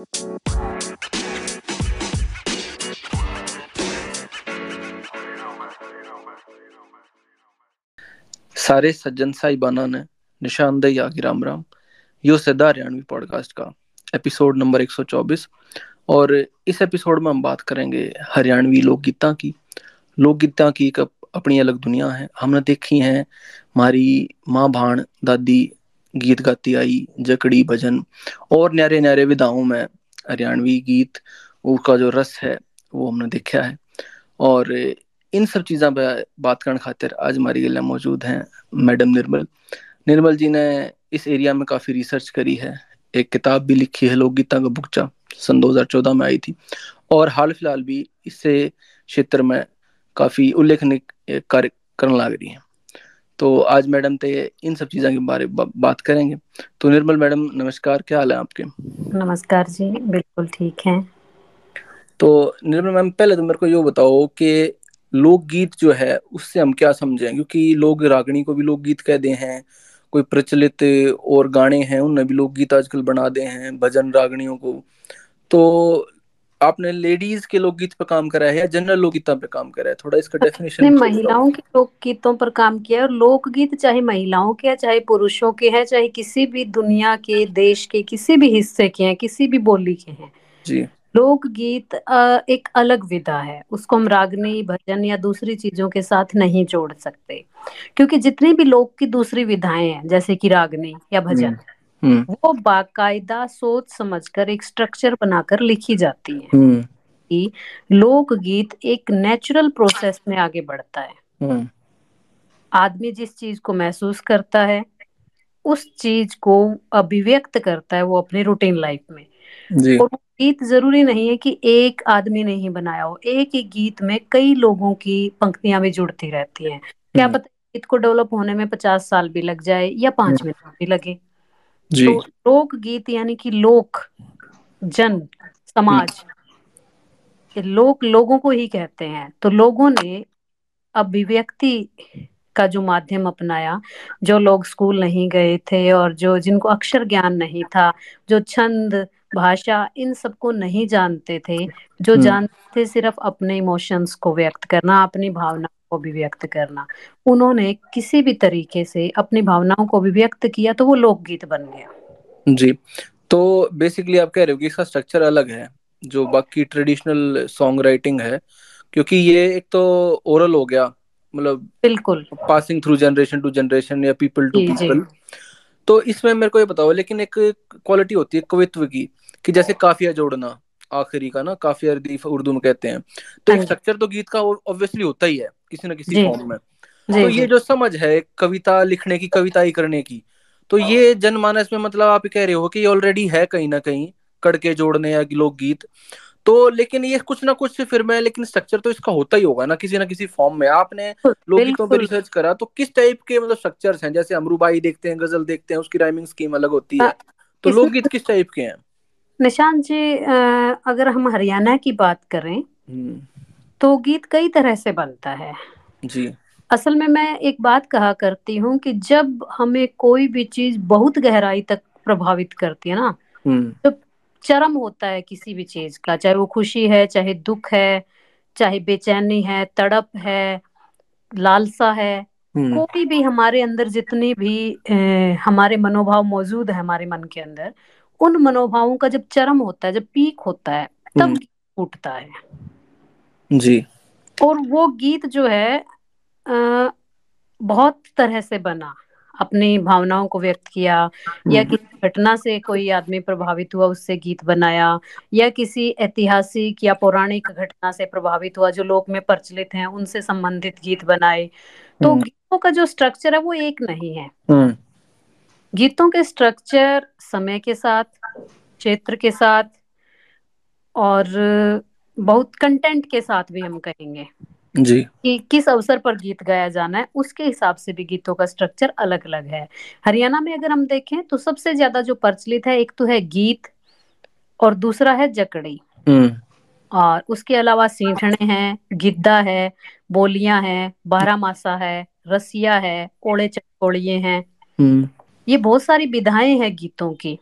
सारे सज्जन साहिबाना ने निशानदेही आगे राम राम। यो सदा हरियाणवी पॉडकास्ट का एपिसोड नंबर 124 और इस एपिसोड में हम बात करेंगे हरियाणवी लोकगीता की। लोकगीता की एक अपनी अलग दुनिया है। हमने देखी है हमारी माँ भाण दादी गीत गाती आई, जकड़ी भजन। और न्यारे न्यारे विधाओं में हरियाणवी गीत उसका जो रस है, वो हमने देखा है। और इन सब चीज़ों पर बात करने खातिर आज हमारी गल मौजूद हैं मैडम निर्मल। निर्मल जी ने इस एरिया में काफ़ी रिसर्च करी है। एक किताब भी लिखी है, लोकगीता का बुकचा, सन 2014 में आई थी। और हाल फ़िलहाल भी इससे क्षेत्र में काफ़ी उल्लेखनीय कार्य करने लग रही हैं। तो आज मैडम ते इन सब चीज़ों के बारे में बात करेंगे। तो निर्मल मैडम नमस्कार क्या हाल है आपके? नमस्कार जी बिल्कुल ठीक है। तो निर्मल मैम पहले तो मेरे को ये बताओ कि लोकगीत जो है उससे हम क्या समझें? क्योंकि लोग रागणी को भी लोकगीत कहते हैं कोई प्रचलित और गाने हैं उनने भी लोकगीत आजकल बना दे हैं भजन रागणियों को। तो आपने लेडीज़ के लोकगीत पर काम करा है या जनरल लोकगीता पे काम करा है? थोड़ा इसका डेफिनेशन महिलाओं के लोकगीतों पर काम किया है और लोकगीत चाहे महिलाओं के है चाहे पुरुषों के हैं चाहे किसी भी दुनिया के देश के किसी भी हिस्से के हैं किसी भी बोली के हैं। जी। लोकगीत एक अलग विधा है। उसको हम रागनी भजन या दूसरी चीज़ों के साथ नहीं जोड़ सकते। क्योंकि जितनी भी लोक की दूसरी विधाएँ हैं जैसे कि रागनी या भजन हम्म, हम्म। वो बाकायदा सोच समझकर एक स्ट्रक्चर बनाकर लिखी जाती है हम्म। कि लोकगीत एक नेचुरल प्रोसेस में आगे बढ़ता है आदमी जिस चीज़ को महसूस करता है उस चीज़ को अभिव्यक्त करता है वो अपने रूटीन लाइफ में जी। और गीत ज़रूरी नहीं है कि एक आदमी ने ही बनाया हो एक ही गीत में कई लोगों की पंक्तियाँ भी जुड़ती रहती हैं क्या हम्म। पता गीत को डेवलप होने में पचास साल भी लग जाए या पाँच हम्म। मिनट भी लगे जी। तो लोक गीत यानी कि लोक जन समाज लोक लोगों को ही कहते हैं तो लोगों ने अभिव्यक्ति का जो माध्यम अपनाया जो लोग स्कूल नहीं गए थे और जो जिनको अक्षर ज्ञान नहीं था जो छंद भाषा इन सबको नहीं जानते थे जो हम्म। जानते थे सिर्फ़ अपने इमोशंस को व्यक्त करना अपनी भावना को भी व्यक्त करना। उन्होंने किसी भी तरीके से अपनी भावनाओं को भी व्यक्त किया तो वो लोकगीत बन गया। जी तो बेसिकली आप कह रहे हो कि इसका स्ट्रक्चर अलग है जो बाकी ट्रेडिशनल सॉन्ग राइटिंग है क्योंकि ये एक तो ओरल हो गया मतलब बिल्कुल। Passing through generation to generation या पीपल टू पीपल तो इसमें मेरे को ये बताओ लेकिन एक क्वालिटी होती है कवित्व की कि जैसे काफिया जोड़ना आखिरी का ना काफिया रदीफ उर्दू में कहते हैं। तो स्ट्रक्चर हाँ तो गीत का ऑब्वियसली होता ही है किसी ना किसी फॉर्म में। तो ये जो समझ है कविता लिखने की कविता ही करने की तो ये जनमानस में मतलब आप कह रहे हो कि ऑलरेडी है कहीं ना कहीं कड़के जोड़ने या लोक गीत तो लेकिन ये कुछ ना कुछ फिर मैं लेकिन स्ट्रक्चर तो इसका होता ही होगा ना किसी ना किसी फॉर्म में। आपने लोकगीतों पे रिसर्च करा तो किस टाइप के मतलब स्ट्रक्चर्स हैं? जैसे अमरूबाई देखते हैं गज़ल देखते हैं उसकी राइमिंग स्कीम अलग होती है। तो लोकगीत किस टाइप के हैं? निशान जी अगर हम हरियाणा की बात करें हम्म। तो गीत कई तरह से बनता है जी असल में मैं एक बात कहा करती हूँ कि जब हमें कोई भी चीज़ बहुत गहराई तक प्रभावित करती है ना हम्म। तो चरम होता है किसी भी चीज़ का चाहे वो खुशी है चाहे दुख है चाहे बेचैनी है तड़प है लालसा है हम्म। कोई भी हमारे अंदर जितनी भी ए, हमारे मनोभाव मौजूद है हमारे मन के अंदर उन मनोभावों का जब चरम होता है जब पीक होता है तब हम्म। उठता है जी। और वो गीत जो है आ, बहुत तरह से बना। अपनी भावनाओं को व्यक्त किया या हम्म। किसी घटना से कोई आदमी प्रभावित हुआ उससे गीत बनाया या किसी ऐतिहासिक या पौराणिक घटना से प्रभावित हुआ जो लोक में प्रचलित हैं उनसे संबंधित गीत बनाए। तो हम्म। गीतों का जो स्ट्रक्चर है वो एक नहीं है। गीतों के स्ट्रक्चर समय के साथ क्षेत्र के साथ और बहुत कंटेंट के साथ भी हम कहेंगे जी। कि किस अवसर पर गीत गाया जाना है उसके हिसाब से भी गीतों का स्ट्रक्चर अलग अलग है। हरियाणा में अगर हम देखें तो सबसे ज़्यादा जो प्रचलित है एक तो है गीत और दूसरा है जकड़ी। हम्म। और उसके अलावा सीठने हैं गिद्दा है बोलियाँ हैं बारह मासा है रसिया है ओड़े चकोड़िए हैं। हम्म। ये बहुत सारी विधाएँ हैं गीतों की।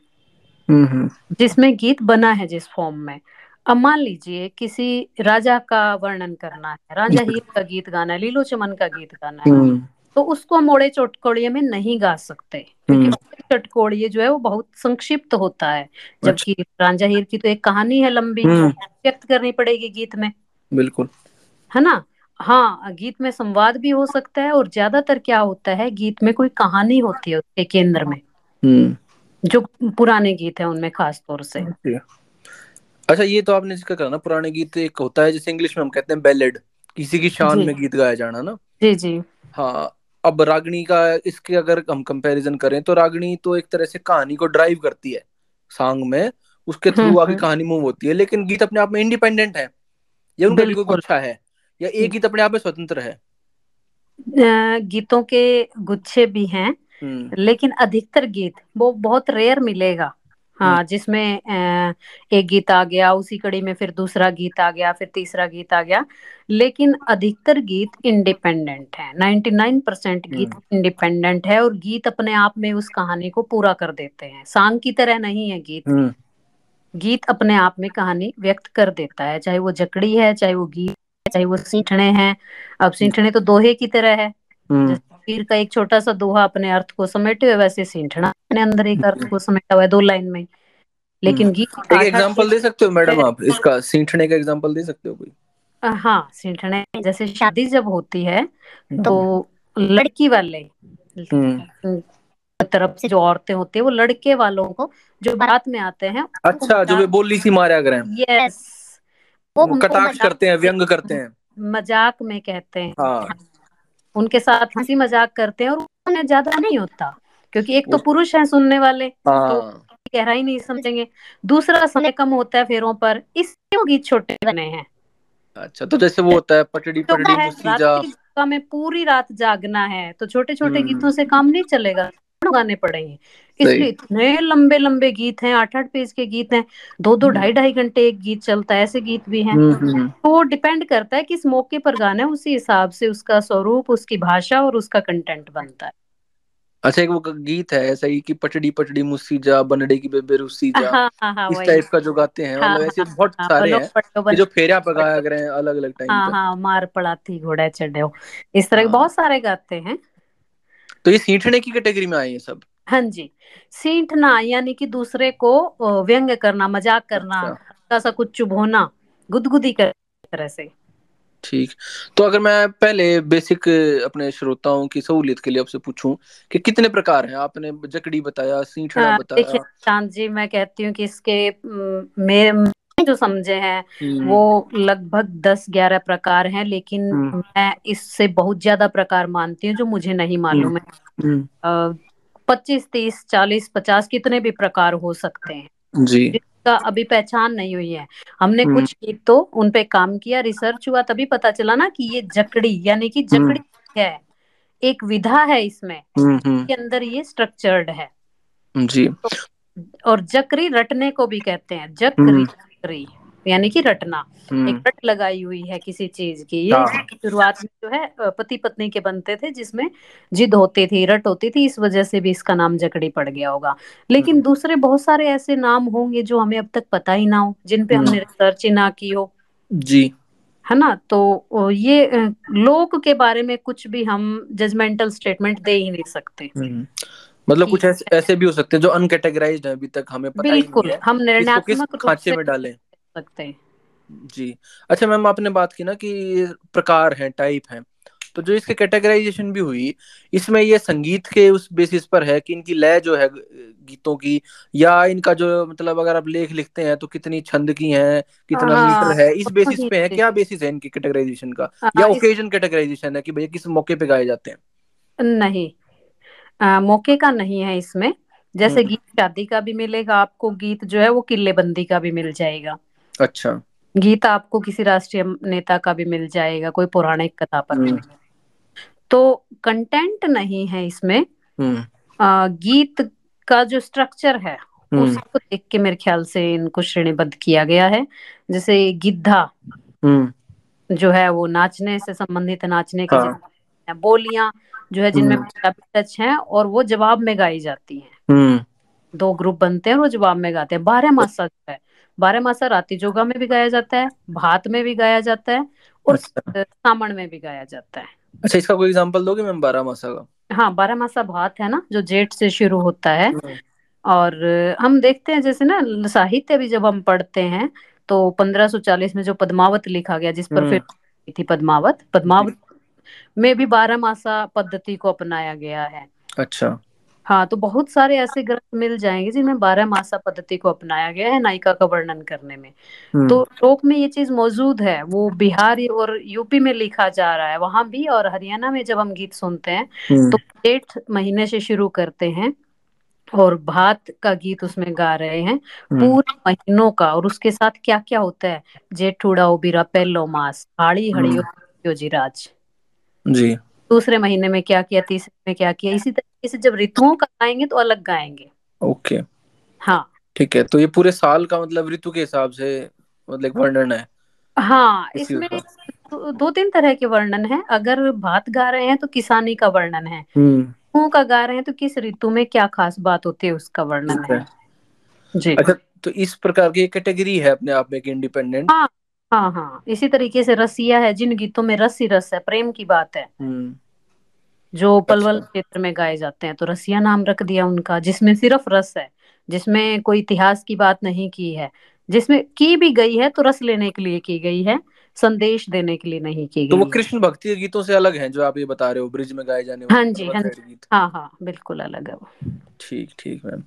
हम्म जिसमें गीत बना है जिस फॉर्म में। अब मान लीजिए किसी राजा का वर्णन करना है राजा हीर का गीत गाना है लीलो चमन का गीत गाना है हम्म। तो उसको हम ओड़े चटकोड़िए में नहीं गा सकते क्योंकि हम्म। चटकोड़िए जो है वो बहुत संक्षिप्त होता है अच्छा। जबकि रांझा हीर की तो एक कहानी है लंबी हम्म। व्यक्त करनी पड़ेगी गीत में। बिल्कुल। है ना? हाँ गीत में संवाद भी हो सकता है और ज़्यादातर क्या होता है गीत में कोई कहानी होती है उसके केंद्र में जो पुराने गीत है उनमें खास तौर से। अच्छा ये तो आपने ज़िक्र करा ना पुराने गीत एक होता है जैसे इंग्लिश में हम कहते हैं बैलेड किसी की शान में गीत गाया जाना ना। जी जी। हाँ अब रागनी का इसके अगर हम कंपैरिजन करें तो रागनी तो एक तरह से कहानी को ड्राइव करती है सॉन्ग में। उसके थ्रू हम्म आगे हम्म। कहानी मूव होती है लेकिन गीत अपने आप में इंडिपेंडेंट है या उनका कोई गुच्छा है या एक गीत अपने आप में स्वतंत्र है। गीतों के गुच्छे भी हैं हम्म। लेकिन अधिकतर गीत वो बहुत रेयर मिलेगा। हाँ जिसमें अ, एक गीत आ गया उसी कड़ी में फिर दूसरा गीत आ गया फिर तीसरा गीत आ गया। लेकिन अधिकतर गीत इंडिपेंडेंट है। 99% परसेंट गीत हम्म। इंडिपेंडेंट है और गीत अपने आप में उस कहानी को पूरा कर देते हैं। सांग की तरह नहीं है गीत। हम्म। गीत अपने आप में कहानी व्यक्त कर देता है। चाहे वो जकड़ी है चाहे वो गीत है चाहे वो सीठने हैं। अब सीठने तो दोहे की तरह है। हम्म। पीर का एक छोटा सा दोहा अपने अर्थ को समेटे हुए वैसे सींठना अपने अंदर एक अर्थ को समेटा हुआ है दो लाइन में। लेकिन हम्म। गीत एक एग्जांपल दे सकते हो मैडम आप? इसका सींठने का एग्जांपल दे सकते हो कोई? हाँ सींठने जैसे शादी जब होती है हम्म। तो लड़की वाले तरफ़ से जो औरतें होती है वो लड़के वालों को जो बारात में आते हैं अच्छा जो वे बोली सी मारा करें। यस। वो वो कटाक्ष करते हैं व्यंग करते हैं। मज़ाक में कहते हैं। हाँ। उनके साथ हँसी मज़ाक करते हैं और उन्हें ज़्यादा नहीं होता क्योंकि एक तो पुरुष है सुनने वाले तो गहरा ही नहीं समझेंगे। दूसरा समय कम होता है फेरों पर इसलिए वो गीत छोटे बने हैं। अच्छा तो जैसे वो होता है पटड़ी पटड़ी तो में पूरी रात जागना है तो छोटे छोटे हम्म। गीतों से काम नहीं चलेगा? गाने पड़ेंगे सही। इसलिए इतने लंबे लंबे गीत हैं आठ आठ पेज के गीत हैं दो दो ढाई ढाई घंटे एक गीत चलता है ऐसे गीत भी हैं। हम्म हम्म। तो डिपेंड करता है किस मौके पर गाना है उसी हिसाब से उसका स्वरूप उसकी भाषा और उसका कंटेंट बनता है। अच्छा एक वो गीत है ऐसा ही कि पटड़ी पटड़ी मुसी जा बनड़े की बेबे रुसी जा हाँ हाँ हाँ इस टाइप का जो गाते हैं हाँ मतलब ऐसे हाँ बहुत हाँ सारे हैं कि जो फेरा पकाया करे हैं अलग अलग टाइम हाँ हाँ मार पड़ा थी घोड़ा चढ़ो इस तरह के हाँ। बहुत सारे गाते हैं। तो ये सींठने की कैटेगरी में आए हैं सब? हाँ जी। सींठना यानी कि दूसरे को व्यंग करना मज़ाक करना अच्छा। सा कुछ चुभोना गुदगुदी कर तरह से। ठीक। तो अगर मैं पहले बेसिक अपने श्रोताओं की सहूलियत के लिए आपसे पूछूँ कि कितने प्रकार हैं? आपने जकड़ी बताया सींठना हाँ, देखिए बताया चाँद जी मैं कहती हूँ कि इसके मेरे जो समझे हैं हम्म। वो लगभग दस ग्यारह प्रकार हैं लेकिन हम्म। मैं इससे बहुत ज़्यादा प्रकार मानती हूँ जो मुझे नहीं मालूम है। हम्म, पच्चीस तीस चालीस पचास कितने भी प्रकार हो सकते हैं। जी। जिसका अभी पहचान नहीं हुई है। हमने कुछ गीत तो उनपे काम किया रिसर्च हुआ तभी पता चला ना कि ये जकड़ी यानी कि जकड़ी है। एक विधा है इसमें हम्म हम्म। के अंदर ये स्ट्रक्चर्ड है। जी। तो और जकरी रटने को भी कहते हैं। जकरी हम्म यानी कि रटना एक हम्म। रट लगाई हुई है किसी चीज़ की। ये हाँ। शुरुआत में जो है पति पत्नी के बनते थे जिसमें जिद होती थी रट होती थी इस वजह से भी इसका नाम जकड़ी पड़ गया होगा। लेकिन हम्म। दूसरे बहुत सारे ऐसे नाम होंगे जो हमें अब तक पता ही ना हो जिन पे हमने हम्म। रिसर्च ही ना की हो। जी। है ना? तो ये लोक के बारे में कुछ भी हम जजमेंटल स्टेटमेंट दे ही नहीं सकते। मतलब कुछ ऐसे ऐसे भी हो सकते हैं जो अनकेटेगराइज्ड है अभी तक हमें पता ही नहीं बिल्कुल है। हम निर्णयात्मक खांचे में डालें? सकते हैं। जी। अच्छा मैम आपने बात की ना कि प्रकार हैं टाइप हैं। तो जो इसके कैटेगराइजेशन भी हुई इसमें ये संगीत के उस बेसिस पर है कि इनकी लय जो है गीतों की या इनका जो मतलब अगर आप लेख लिखते हैं तो कितनी छंद की है कितना हाँ मीटर है इस बेसिस पे है क्या बेसिस है इनकी कैटेगराइजेशन का? या हाँ, ओकेजन कैटेगराइजेशन है कि भैया किस मौके पे गाए जाते हैं? नहीं आ, मौके का नहीं है इसमें। जैसे हम्म। गीत शादी का भी मिलेगा आपको गीत जो है वो किल्लेबंदी का भी मिल जाएगा। अच्छा। गीत आपको किसी राष्ट्रीय नेता का भी मिल जाएगा कोई पौराणिक कथा पर भी। हम्म। तो कंटेंट नहीं है इसमें। हम्म। आ, गीत का जो स्ट्रक्चर है हम्म। उसको देख के मेरे ख्याल से इनको श्रेणीबद्ध किया गया है। जैसे गिद्धा हम्म। जो है वो नाचने से संबंधित नाचने की हाँ। बोलियाँ जो है जिनमें हम्म। टच हैं और वो जवाब में गाई जाती हैं। हम्म। दो ग्रुप बनते हैं और वो जवाब में गाते हैं। बारह मासा जो है बारह मासा राती जोगा में भी गाया जाता है भात में भी गाया जाता है और अच्छा। सामण में भी गाया जाता है। अच्छा इसका कोई एग्जांपल दोगे मैम बारह मासा का? हाँ बारह मासा भात है ना जो जेठ से शुरू होता है। हम्म। और हम देखते हैं जैसे ना साहित्य भी जब हम पढ़ते हैं तो 1540 में जो पद्मावत लिखा गया जिस पर हम्म, फिर थी पद्मावत पद्मावत में भी बारह मासा पद्धति को अपनाया गया है। अच्छा। हाँ तो बहुत सारे ऐसे ग्रंथ मिल जाएँगे जिनमें बारह मासा पद्धति को अपनाया गया है नायिका का वर्णन करने में। हम्म। तो श्लोक में ये चीज़ मौजूद है वो बिहार और यूपी में लिखा जा रहा है वहाँ भी और हरियाणा में जब हम गीत सुनते हैं हम्म। तो जेठ महीने से शुरू करते हैं और भात का गीत उसमें गा रहे हैं हम्म। पूरे महीनों का और उसके साथ क्या क्या होता है? जेठुड़ा उबिरा पहलो मास हाड़ी हम्म, हड़ियो जी। दूसरे महीने में क्या किया तीसरे में क्या किया इसी तरीके से जब ऋतुओं का गाएँगे तो अलग गाएँगे। ओके। हाँ। ठीक है तो ये पूरे साल का मतलब ऋतु के हिसाब से मतलब वर्णन है। हाँ इसमें दो, तीन तरह के वर्णन है। अगर भात गा रहे हैं तो किसानी का वर्णन है। हम्म। ऋतुओं का गा रहे हैं तो किस ऋतु में क्या खास बात होती है उसका वर्णन है। जी। अच्छा तो इस प्रकार की कैटेगरी है अपने आप में एक इंडिपेंडेंट। हाँ हाँ हाँ। इसी तरीके से रसिया है जिन गीतों में रस ही रस है प्रेम की बात है। हम्म। जो पलवल अच्छा। क्षेत्र में गाए जाते हैं तो रसिया नाम रख दिया उनका जिसमें सिर्फ़ रस है जिसमें कोई इतिहास की बात नहीं की है। जिसमें की भी गई है तो रस लेने के लिए की गई है संदेश देने के लिए नहीं की तो वो कृष्ण भक्ति गीतों से अलग हैं जो आप ये बता रहे हो ब्रिज में गाए जाने हाँ जी हाँ जी। हाँ हाँ बिल्कुल अलग है वो। ठीक ठीक मैम।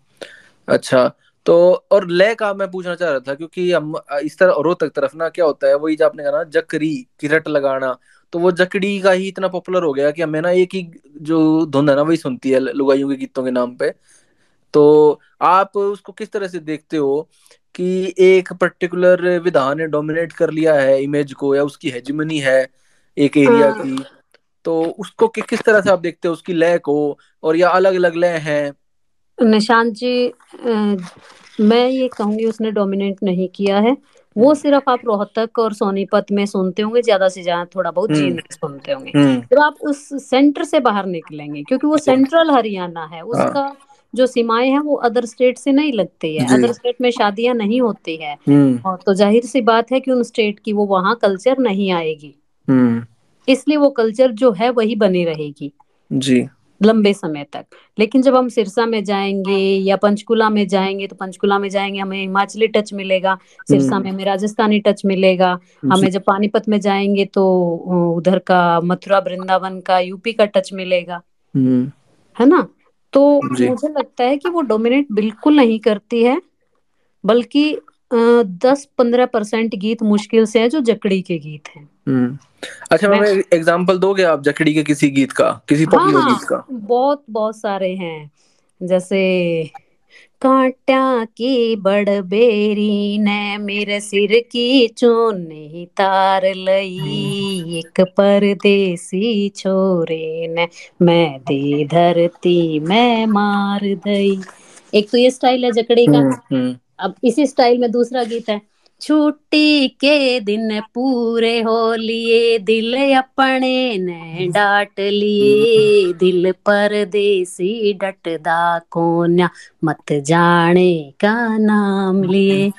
अच्छा तो और लय का मैं पूछना चाह रहा था क्योंकि हम इस तरह रोहतक तरफ़ ना क्या होता है वही जो आपने कहा ना जकरी की रट लगाना तो वो जकड़ी का ही इतना पॉपुलर हो गया कि हमें ना एक ही जो धुन है ना वही सुनती है लुगाइयों के गीतों के नाम पे। तो आप उसको किस तरह से देखते हो कि एक पर्टिकुलर विधान ने डोमिनेट कर लिया है इमेज को या उसकी हेजमनी है एक एरिया की? तो उसको कि, किस तरह से आप देखते हो उसकी लय को और या अलग अलग लय हैं? निशांत जी अ, मैं ये कहूँगी उसने डोमिनेट नहीं किया है। वो हम्म। सिर्फ़ आप रोहतक और सोनीपत में सुनते होंगे ज़्यादा से ज़्यादा थोड़ा बहुत हम्म। में सुनते होंगे। हम्म। जब आप उस सेंटर से बाहर निकलेंगे क्योंकि वो सेंट्रल हरियाणा है। हाँ। उसका जो सीमाएँ हैं वो अदर स्टेट से नहीं लगती है। अदर स्टेट में शादियाँ नहीं होती है। और तो ज़ाहिर सी बात है कि उन स्टेट की वो वहाँ कल्चर नहीं आएगी। इसलिए वो कल्चर जो है वही बनी रहेगी। जी। लंबे समय तक। लेकिन जब हम सिरसा में जाएँगे या पंचकुला में जाएँगे तो पंचकुला में जाएँगे हमें हिमाचली टच मिलेगा सिरसा हम्म। में हमें राजस्थानी टच मिलेगा हमें जब पानीपत में जाएँगे तो उधर का मथुरा वृंदावन का यूपी का टच मिलेगा। हम्म। है ना? तो मुझे लगता है कि वो डोमिनेट बिल्कुल नहीं करती है बल्कि दस पंद्रह परसेंट गीत मुश्किल से है जो जकड़ी के गीत हैं। हम्म। अच्छा मैं एग्जांपल दोगे आप जकड़ी के किसी गीत का किसी हाँ पॉपुलर हाँ। गीत का? बहुत बहुत सारे हैं। जैसे कांटा की बड़बेरी ने मेरे सिर की चुन्नी तार लई एक परदेसी छोरे ने मैं दे धरती मैं मार दई। एक तो ये स्टाइल है जकड़ी का। हम्म हम्म। अब इसी स्टाइल में दूसरा गीत है। छुट्टी के दिन पूरे हो लिए, दिल अपने ने डाट लिए। दिल पर देसी डटदा कोन्या, मत जाने का नाम लिए।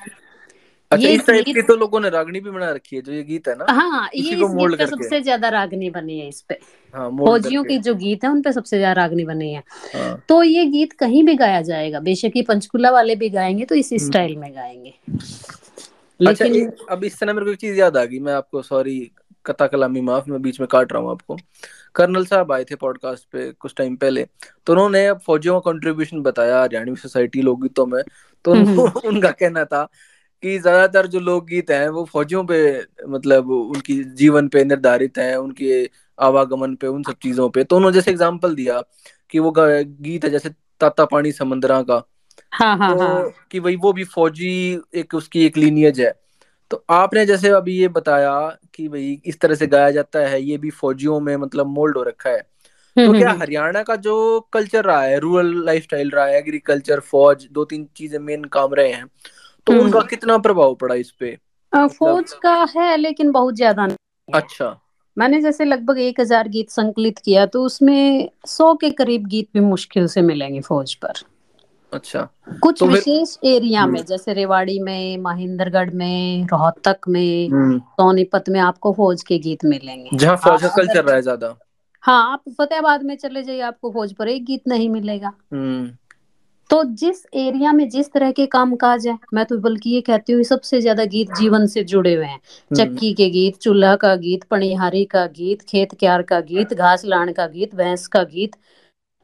अच्छा ये इस टाइप की तो लोगों ने रागनी भी बना रखी है जो ये गीत है ना हाँ ये इस गीत पे सबसे ज़्यादा रागनी बनी है इस पे। हाँ फौजियों करके। की जो गीत है उन पे सबसे ज़्यादा रागनी बनी है। हाँ। तो ये गीत कहीं भी गाया जाएगा बेशक ये पंचकुला वाले भी गाएँगे तो इसी हम्म। स्टाइल में गाएँगे। अच्छा लेकिन एक अब इस समय मेरे को एक चीज़ याद आ गई मैं आपको सॉरी कथा कलामी माफ़ मैं बीच में काट रहा हूँ आपको। कर्नल साहब आए थे पॉडकास्ट पे कुछ टाइम पहले तो उन्होंने फौजियों का कंट्रीब्यूशन बताया हरियाणवी सोसाइटी लोकगीतों में तो हम्म, उनका कहना था कि ज़्यादातर जो लोकगीत हैं वो फौजियों पे मतलब उनकी जीवन पे निर्धारित हैं उनके आवागमन पे उन सब चीज़ों पे। तो उन्होंने जैसे एग्ज़ाम्पल दिया कि वो गीत है जैसे ताता पानी समंदरा का। हाँ हाँ तो हाँ। कि भाई वो भी फौजी एक उसकी एक लीनियज है। तो आपने जैसे अभी ये बताया कि भाई इस तरह से गाया जाता है ये भी फौजियों में मतलब मोल्ड हो रखा है। हम्म, तो हम्म, क्या हम्म, हरियाणा का जो कल्चर रहा है रूरल लाइफस्टाइल रहा है एग्रीकल्चर फौज दो तीन चीज़ें मेन काम रहे हैं तो हम्म। उनका कितना प्रभाव पड़ा इस पे? मतलब फौज का है लेकिन बहुत ज़्यादा अच्छा। मैंने जैसे लगभग एक हज़ार गीत संकलित किया तो उसमें सौ के करीब गीत भी मुश्किल से मिलेंगे फौज पर। अच्छा। कुछ तो विशेष एरिया हम्म। में जैसे रेवाड़ी में महेंद्रगढ़ में रोहतक में हम्म, सोनीपत में आपको फौज के गीत मिलेंगे। जहाँ फौज का कल्चर रहा है ज़्यादा। हाँ आप फतेहाबाद में चले जाइए आपको फौज पर एक गीत नहीं मिलेगा। हम्म। तो जिस एरिया में जिस तरह के काम काज है मैं तो बल्कि ये कहती हूँ सबसे ज़्यादा गीत जीवन से जुड़े हुए हैं। हम्म। चक्की के गीत चूल्हा का गीत पणिहारी का गीत खेत क्यार का गीत घास लाण का गीत भैंस का गीत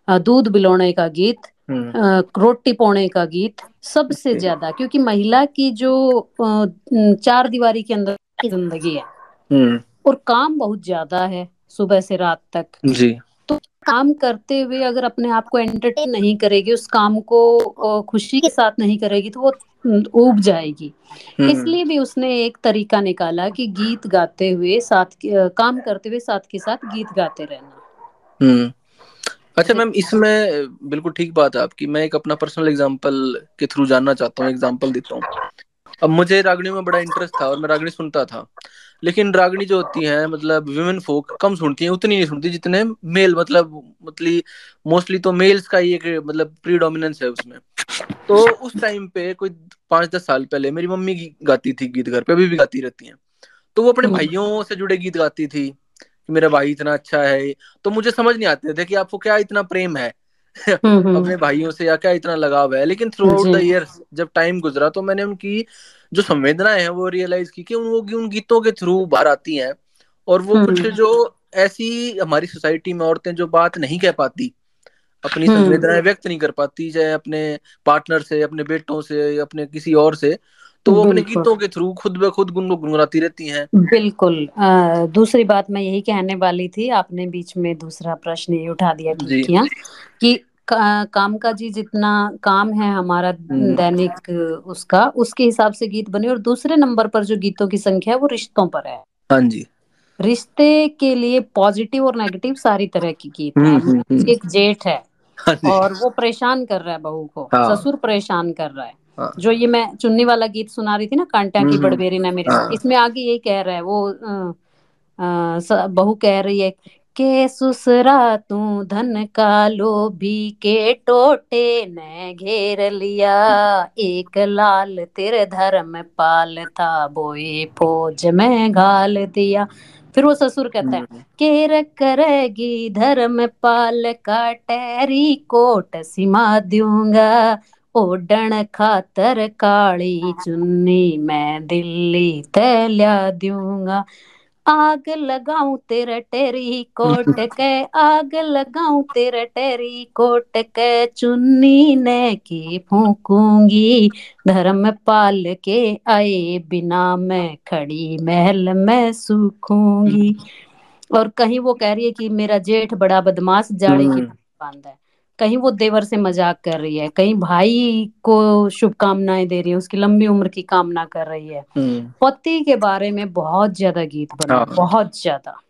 दूध बिलोने का गीत हम्म। रोटी पोने का गीत सबसे ज़्यादा क्योंकि महिला की जो चार दीवारी के अंदर ज़िंदगी है। हम्म। और काम बहुत ज़्यादा है सुबह से रात तक। जी। काम करते हुए अगर अपने आप को एंटरटेन नहीं करेगी उस काम को खुशी के साथ नहीं करेगी तो वो ऊब जाएगी। हम्म। इसलिए भी उसने एक तरीका निकाला कि गीत गाते हुए साथ काम करते हुए साथ के साथ गीत गाते रहना। हम्म। अच्छा मैम इसमें बिल्कुल ठीक बात है आपकी। मैं एक अपना पर्सनल एग्जांपल के थ्रू जानना चाहता हूँ एग्जांपल देता हूँ। अब मुझे रागनी में बड़ा इंटरेस्ट था और मैं रागनी सुनता था। लेकिन रागनी जो होती है मतलब वुमेन फोक कम सुनती हैं उतनी नहीं सुनती जितने मेल मतलब मतलब मोस्टली तो मेल्स का ही एक मतलब प्रीडोमिनेंस है उसमें। तो उस टाइम पे कोई पाँच दस साल पहले मेरी मम्मी गाती थी गीत घर पे अभी भी गाती रहती हैं। तो वो अपने हम्म। भाइयों से जुड़े गीत गाती थी कि मेरा भाई इतना अच्छा है। तो मुझे समझ नहीं आते थे कि आपको क्या इतना प्रेम है? हम्म अपने हम्म, भाइयों से या क्या इतना लगाव है? लेकिन थ्रू आउट द ईयर्स जब टाइम गुजरा तो मैंने उनकी जो संवेदनाएँ हैं वो रियलाइज़ की कि उन वो उन गीतों के थ्रू बाहर आती हैं और वो कुछ हम्म। जो ऐसी हमारी सोसाइटी में औरतें जो बात नहीं कह पाती अपनी हम्म। संवेदनाएँ व्यक्त नहीं कर पाती चाहे अपने पार्टनर से अपने बेटों से अपने किसी और से तो वो अपने गीतों के थ्रू खुद ब खुद गुनगुनाती रहती हैं। बिल्कुल। अ, दूसरी बात मैं यही कहने वाली थी आपने बीच में दूसरा प्रश्न ये उठा दिया ठीक किया कि का, काम का जी जितना काम है हमारा हम्म। दैनिक उसका उसके हिसाब से गीत बने और दूसरे नंबर पर जो गीतों की संख्या है वो रिश्तों पर है। हाँ जी। रिश्ते के लिए पॉजिटिव और नेगेटिव सारी तरह की गीत हम्म हैं। हम्म एक जेठ है हाँ और वो परेशान कर रहा है बहू को हाँ। ससुर परेशान कर रहा है। हाँ। जो ये मैं चुन्नी वाला गीत सुना रही थी ना कांटा की बड़बेरी ना मेरे हाँ। इसमें आगे यही कह रहा है वो बहू कह रही है के सुसरा तू धन का लोभी के टोटे ने घेर लिया। एक लाल तेरे धर्म पाल था बोए फौज में घाल दिया। फिर वो ससुर कहता है हम्म। केर करेगी धर्म पाल का टैरी कोट सिमा दूँगा। ओढ़ण खातर काली चुन्नी मैं दिल्ली तैल्या दूँगा। आग लगाऊँ तेरे टेरी कोट के आग लगाऊँ तेरे टेरी कोट के चुन्नी ने की फूकूँगी धर्म पाल के आए बिना मैं खड़ी महल में सूखूँगी। और कहीं वो कह रही है कि मेरा जेठ बड़ा बदमाश जाड़े की हम्म। बाँध है। कहीं वो देवर से मज़ाक कर रही है कहीं भाई को शुभकामनाएँ दे रही है उसकी लंबी उम्र की कामना कर रही है। हम्म, पति के बारे में बहुत ज़्यादा गीत बना हाँ बहुत ज़्यादा।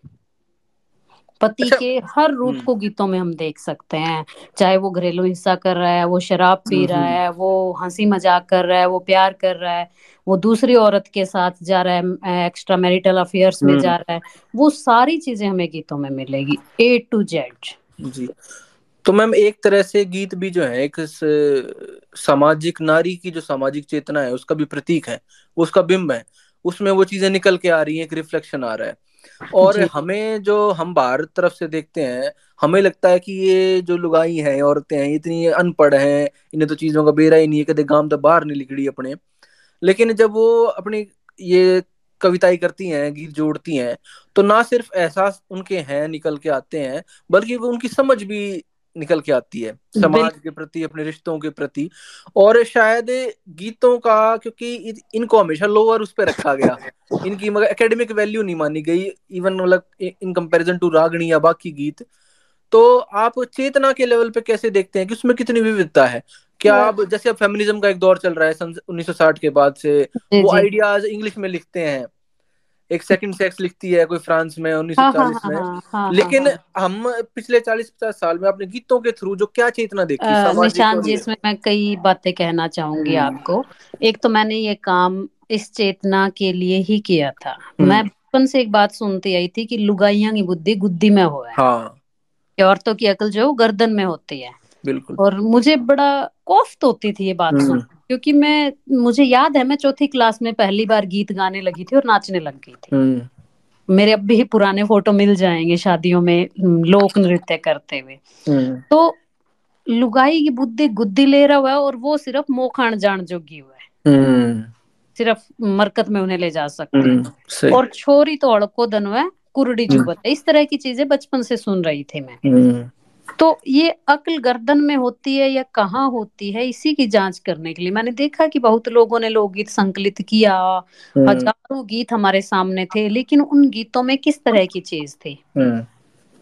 पति अच्छा। के हर रूप हम्म। को गीतों में हम देख सकते हैं चाहे वो घरेलू हिंसा कर रहा है वो शराब पी हम्म रहा है वो हँसी मज़ाक कर रहा है वो प्यार कर रहा है वो दूसरी औरत के साथ जा रहा है एक्स्ट्रा मैरिटल अफेयर्स में जा रहा है वो सारी चीज़ें हमें गीतों में मिलेगी ए टू जेड जी। तो मैम एक तरह से गीत भी जो है एक सामाजिक नारी की जो सामाजिक चेतना है उसका भी प्रतीक है उसका बिंब है उसमें वो चीज़ें निकल के आ रही हैं एक रिफ्लेक्शन आ रहा है। और हमें जो हम बाहर तरफ़ से देखते हैं हमें लगता है कि ये जो लुगाई हैं औरतें हैं इतनी अनपढ़ हैं इन्हें तो चीज़ों का बेरा ही नहीं है कदे गाँव तो बाहर नहीं निकली अपने। लेकिन जब वो अपनी ये कविताएँ करती हैं गीत जोड़ती हैं तो ना सिर्फ़ एहसास उनके हैं निकल के आते हैं बल्कि वो उनकी समझ भी निकल के आती है समाज के प्रति अपने रिश्तों के प्रति। और शायद गीतों का क्योंकि इनको हमेशा लोअर उस पर रखा गया। इनकी मगर एकेडमिक वैल्यू नहीं मानी गई इवन मतलब इन कंपैरिजन टू रागणी या बाकी गीत। तो आप चेतना के लेवल पे कैसे देखते हैं कि उसमें कितनी विविधता है? क्या आप जैसे अब फेमिनिज्म का एक दौर चल रहा है सन 1960 के बाद से वो आइडियाज़ इंग्लिश में लिखते हैं। एक सेकंड सेक्स लिखती है कोई फ्रांस में हाँ हाँ 1940 हाँ में। हाँ हाँ हाँ लेकिन हाँ हम पिछले 40-50 साल में अपने गीतों के थ्रू जो क्या चेतना देखी और जी इसमें मैं कई बातें कहना चाहूँगी हम्म। आपको। एक तो मैंने ये काम इस चेतना के लिए ही किया था। मैं हम्म बचपन से एक बात सुनती आई थी कि लुगाइया की बुद्धि गुद्दी में हो हाँ। कि औरतों की अकल जो है गर्दन में होती है। बिल्कुल। और मुझे बड़ा कोफ्त होती थी ये बात सुन हम्म क्योंकि मैं मुझे याद है मैं चौथी क्लास में पहली बार गीत गाने लगी थी और नाचने लग गई थी। हम्म। मेरे अब भी पुराने फ़ोटो मिल जाएँगे शादियों में हम्म, लोक नृत्य करते हुए। हम्म। तो लुगाई की बुद्धि गुद्दी ले रहा हुआ है और वो सिर्फ़ मोह खान जान जोगी हुआ है। सिर्फ़ मरकत में उन्हें ले जा सकते हैं। और छोरी तो अड़को दन है कुरड़ी जुबत इस तरह की चीज़ें बचपन से सुन रही थी मैं। तो ये अक्ल गर्दन में होती है या कहाँ होती है इसी की जाँच करने के लिए। मैंने देखा कि बहुत लोगों ने लोकगीत संकलित किया हम्म। हज़ारों गीत हमारे सामने थे लेकिन उन गीतों में किस तरह की चीज़ थी? हम्म।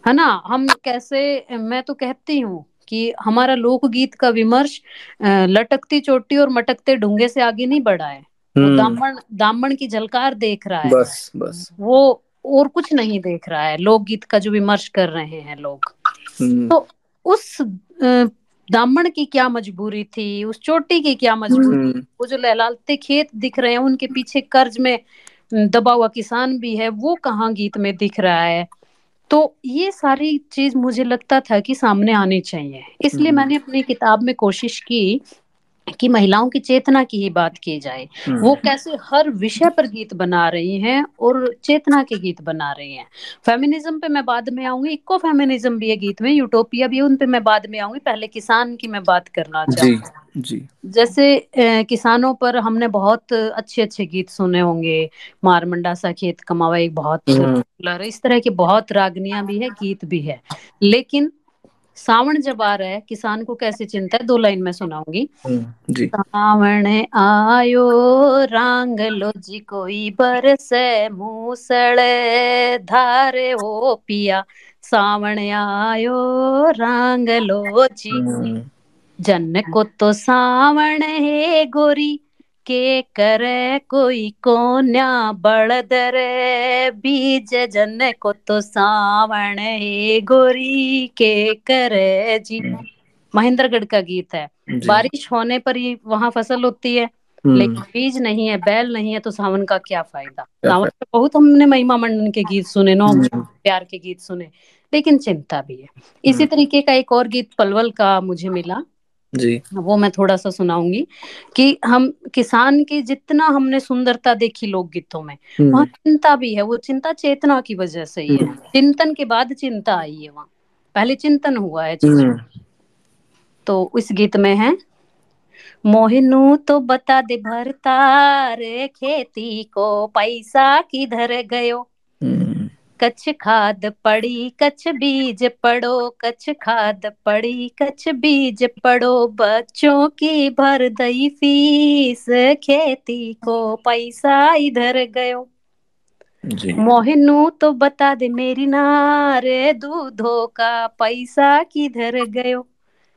है ना? हम कैसे मैं तो कहती हूँ कि हमारा लोकगीत का विमर्श लटकती चोटी और मटकते डूँगे से आगे नहीं बढ़ा है। वो हम्म। दामन दामन की झलकार देख रहा है। बस बस। वो और कुछ नहीं देख रहा है लोकगीत का जो विमर्श कर रहे हैं लोग। तो उस दामन की क्या मजबूरी थी? उस चोटी की क्या मजबूरी हम्म। वो जो लहलाते खेत दिख रहे हैं उनके पीछे कर्ज में दबा हुआ किसान भी है वो कहाँ गीत में दिख रहा है? तो ये सारी चीज़ मुझे लगता था कि सामने आनी चाहिए। इसलिए हम्म। मैंने अपनी किताब में कोशिश की कि महिलाओं की चेतना की ही बात की जाए। वो हम्म कैसे हर विषय पर गीत बना रही हैं और चेतना के गीत बना रही हैं। फेमिनिज्म पे मैं बाद में आऊँगी इको फेमिनिज्म भी है गीत में यूटोपिया भी है उन पे मैं बाद में आऊँगी। पहले किसान की मैं बात करना चाहूँगी। जी। जैसे अ, किसानों पर हमने बहुत अच्छे अच्छे गीत सुने होंगे। मार मंडा सा खेत कमावा एक बहुत हम्म। इस तरह की बहुत रागनियाँ भी है गीत भी है। लेकिन सावन जब आ रहा है किसान को कैसे चिंता है दो लाइन में सुनाऊँगी। हम्म सावण आयो रांग लो जी कोई बरसे मूसल धारे हो पिया। सावण आयो रांग लो जी। हम्म। जन को तो सावण है गोरी के करे कोई कोन्या बड़द रे? बीज जन को तो सावण है गोरी के करे जी। महेंद्रगढ़ का गीत है। बारिश होने पर ही वहाँ फ़सल होती है लेकिन हम्म बीज नहीं है बैल नहीं है तो सावन का क्या फ़ायदा? सावन में बहुत हमने महिमा मंडन के गीत सुने नौ हम्म। प्यार के गीत सुने लेकिन चिंता भी है। इसी हम्म। तरीके का एक और गीत पलवल का मुझे मिला। जी। वो मैं थोड़ा सा सुनाऊँगी कि हम किसान की जितना हमने सुंदरता देखी लोकगीतों में वहाँ चिंता भी है वो चिंता चेतना की वजह से ही है। चिंतन के बाद चिंता आई है वहाँ पहले चिंतन हुआ है तो इस गीत में है मोहिनू तो बता दे भरता रे खेती को पैसा किधर गयो? कछ खाद पड़ी कछ बीज पड़ो कछ खाद पड़ी कछ बीज पड़ो। बच्चों की भर दई फ़ीस खेती को पैसा इधर गयो। मोहिनू तो बता दे मेरी नारे दूधो का पैसा किधर गयो?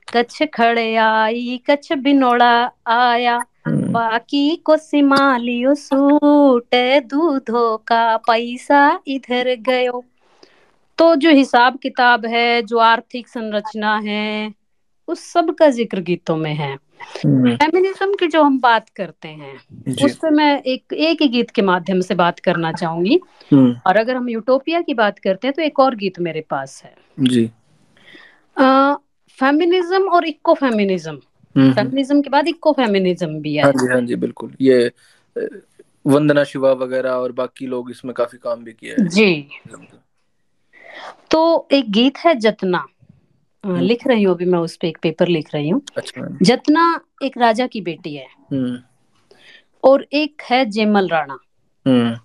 कछ खड़े आई कछ बिनोड़ा आया। बाकी को सिमालियो सूट दूधो का पैसा इधर गयो। तो जो हिसाब किताब है जो आर्थिक संरचना है उस सब का ज़िक्र गीतों में है। फेमिनिज्म की जो हम बात करते हैं उस पे मैं एक एक ही गीत के माध्यम से बात करना चाहूँगी। हम्म। और अगर हम यूटोपिया की बात करते हैं तो एक और गीत मेरे पास है। जी। फेमिनिज्म और इको फेमिनिज्म फेमिनिज्म के बाद इको फेमिनिज्म भी हाँ। जी हाँ जी बिल्कुल। ये वंदना शिवा वगैरह और बाकी लोग इसमें काफ़ी काम भी किया है। जी। तो एक गीत है जतना। हम्म। लिख रही हूँ अभी मैं उस पे एक पेपर लिख रही हूँ। अच्छा जतना एक राजा की बेटी है। हम्म। और एक है जेमल राणा। हम्म।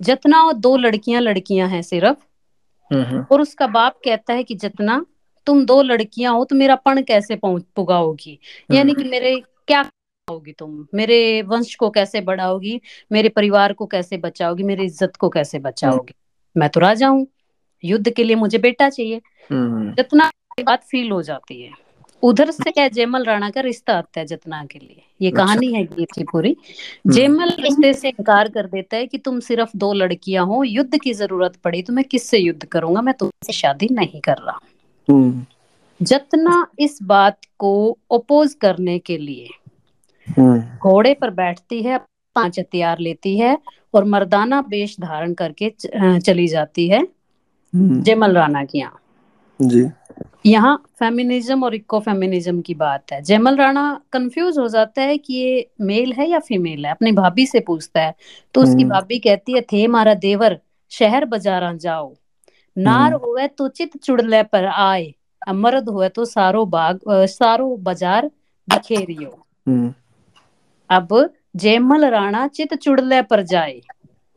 जतना और दो लड़कियाँ लड़कियाँ हैं सिर्फ़। और उसका बाप कहता है कि जतना तुम दो लड़कियाँ हो तो मेरा पण कैसे पुगाओगी? यानी कि मेरे क्या होगी तुम? मेरे वंश को कैसे बढ़ाओगी? मेरे परिवार को कैसे बचाओगी? मेरी इज़्ज़त को कैसे बचाओगी? मैं तो राजा हूँ। युद्ध के लिए मुझे बेटा चाहिए। जितना बात फील हो जाती है। उधर से क्या जयमल राणा का रिश्ता आता है जतना के लिए। ये अच्छा। कहानी है गीत की पूरी। जयमल रिश्ते से इनकार कर देता है कि तुम सिर्फ़ दो लड़कियाँ हो। युद्ध की ज़रूरत पड़ी तो मैं किससे युद्ध करूँगा? मैं तुमसे शादी नहीं कर रहा। हम्म जतना इस बात को ओपोज करने के लिए हम्म। घोड़े पर बैठती है पाँच हथियार लेती है और मर्दाना वेश धारण करके चली जाती है हम्म। जेमल राणा की यहाँ। जी। यहाँ फेमिनिज्म और इको फेमिनिज्म की बात है। जयमल राणा कंफ्यूज हो जाता है कि ये मेल है या फीमेल है। अपनी भाभी से पूछता है तो उसकी हम्म। भाभी कहती है थे मारा देवर शहर बाजारा जाओ। नार हम्म। होवे तो चित चुड़ले पर आए मर्द हुए तो सारो बाग सारो बाज़ार बिखेरियो। हम्म। अब जयमल राणा चित चुड़ले पर जाए।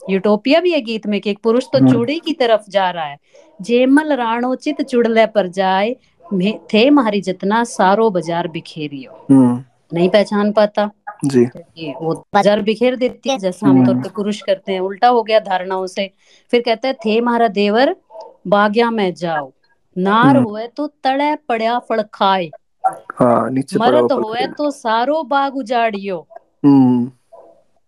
यूटोपिया भी है गीत में कि एक पुरुष तो हम्म। चूड़ी की तरफ़ जा रहा है। जयमल राणो चित चुड़ले पर जाए थे मारी जितना सारो बाज़ार बिखेरियो। नहीं पहचान पाता। जी। वो बाज़ार बिखेर देती है जैसा हम्म पे पुरुष करते हैं। उल्टा हो गया धारणाओं से। फिर कहता है थे मारा देवर बाग्या में जाओ। नार हम्म। हुए तो तड़े पड़या फड़ खाए हाँ मर्द हुए तो सारो बाग उजाड़ियो। हम्म।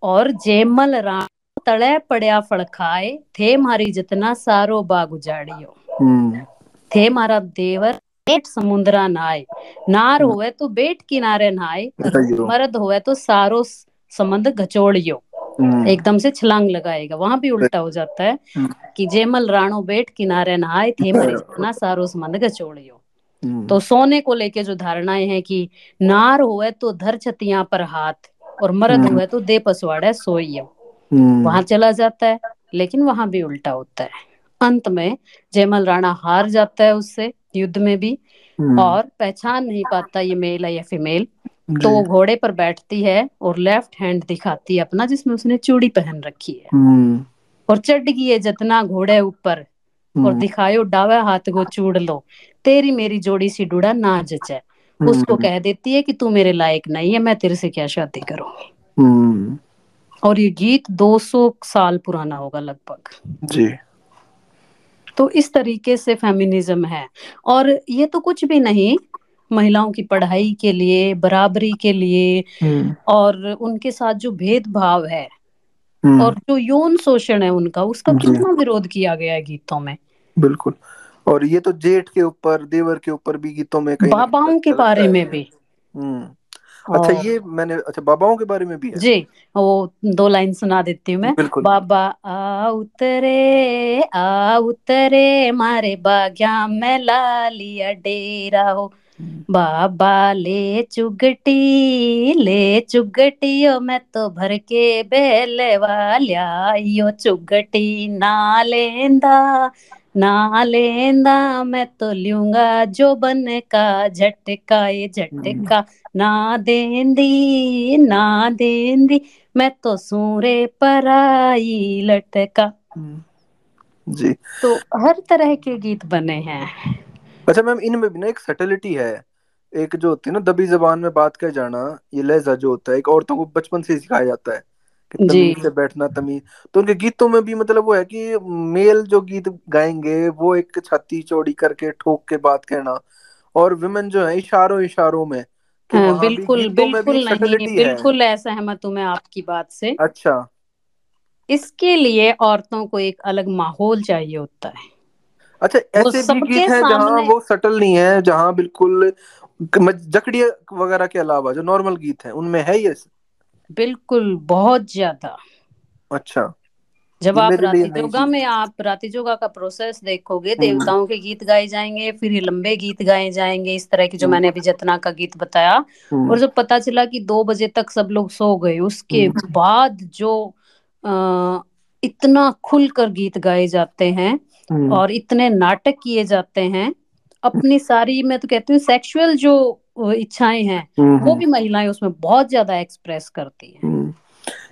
और जेमल राम तड़े पड़या फड़ खाए थे मारी जितना सारो बाग उजाड़ियो। हम्म। थे मारा देवर बेट समुद्रा नाय नार हुए तो बेट किनारे अयो मर्द हुए तो सारो समंद घचोड़ियो। एकदम से छलांग लगाएगा। वहाँ भी उल्टा हो जाता है हम्म, कि जेमल राणो बेट किनारे नहाए थे जितना सारो समंद गचोड़ियो हम्म, तो सोने को लेके जो धारणाएँ हैं कि नार हुए तो धर छतिया पर हाथ और मर्द हम्म, हुए तो दे पसवाड़े सोइयो। हम्म, वहाँ चला जाता है लेकिन वहाँ भी उल्टा होता है। अंत में जयमल राणा हार जाता है उससे युद्ध में भी हम्म, और पहचान नहीं पाता ये मेल है या फीमेल। तो वो घोड़े पर बैठती है और लेफ़्ट हैंड दिखाती है अपना जिसमें उसने चूड़ी पहन रखी है। हम्म, और चढ़ गई जतना घोड़े ऊपर और हम्म, दिखायो डावे हाथ को चूड़ लो तेरी मेरी जोड़ी सी डूड़ा ना जचे। उसको हम्म, कह देती है कि तू मेरे लायक नहीं है मैं तेरे से क्या शादी करूँगी और ये गीत 200 साल पुराना होगा लगभग। जी। तो इस तरीके से फेमिनिज्म है। और ये तो कुछ भी नहीं महिलाओं की पढ़ाई के लिए बराबरी के लिए हम्म, और उनके साथ जो भेदभाव है हम्म, और जो यौन शोषण है उनका उसका कितना विरोध किया गया है गीतों में? बिल्कुल। और ये तो जेठ के ऊपर देवर के ऊपर भी गीतों में कहीं बाबाओं के बारे में भी। हम्म। अच्छा ये मैंने अच्छा बाबाओं के बारे में भी है? जी वो दो लाइन सुना देती हूँ मैं। बाबा आ उतरे आ उतरे मारे बाग्या में ला लिया डेरा हो। बाबा ले चुगटी ले चुगटियो मैं तो भर के बेले वाल्या। यो चुगटी ना लेंदा ना लेंदा मैं तो लूँगा जो बन का झटका ये झटका। ना देंदी ना देंदी मैं तो सूरे पर आई लटका। जी। तो हर तरह के गीत बने हैं। अच्छा मैम इनमें भी ना एक सटलिटी है। एक जो होती है ना दबी जबान में बात कर जाना ये लहजा जो होता है एक औरतों को बचपन से ही सिखाया जाता है कि जी। तमीज से बैठना तमीज। तो उनके गीतों में भी मतलब वो है कि मेल जो गीत गाएँगे वो एक छाती चौड़ी करके ठोक के बात कहना और विमेन जो है इशारों इशारों में कि हाँ, वहाँ भी बिल्कुल गीतों में भी बिल्कुल नहीं है। बिल्कुल असहमत हूँ मैं आपकी बात से। अच्छा। इसके लिए औरतों को एक अलग माहौल चाहिए होता है। अच्छा ऐसे भी गीत हैं जहाँ वो सटल नहीं है जहाँ बिल्कुल जकड़िया वगैरह के अलावा जो नॉर्मल गीत हैं उनमें है ये बिल्कुल बहुत ज़्यादा। अच्छा। जब आप मेरे लिए राति जोगा में आप राति जोगा का प्रोसेस देखोगे हम्म। देवताओं के गीत गाए जाएँगे फिर लंबे गीत गाए जाएँगे इस तरह की जो हम्म। मैंने अभी जतना का गीत बताया हम्म। और जब पता चला कि दो बजे तक सब लोग सो गए उसके बाद जो आ, इतना खुलकर गीत गाए जाते हैं और इतने नाटक किए जाते हैं। अपनी सारी मैं तो कहती हूँ सेक्सुअल जो इच्छाएँ हैं हम्म वो हम्म। भी महिलाएँ उसमें बहुत ज़्यादा एक्सप्रेस करती हैं। हम्म।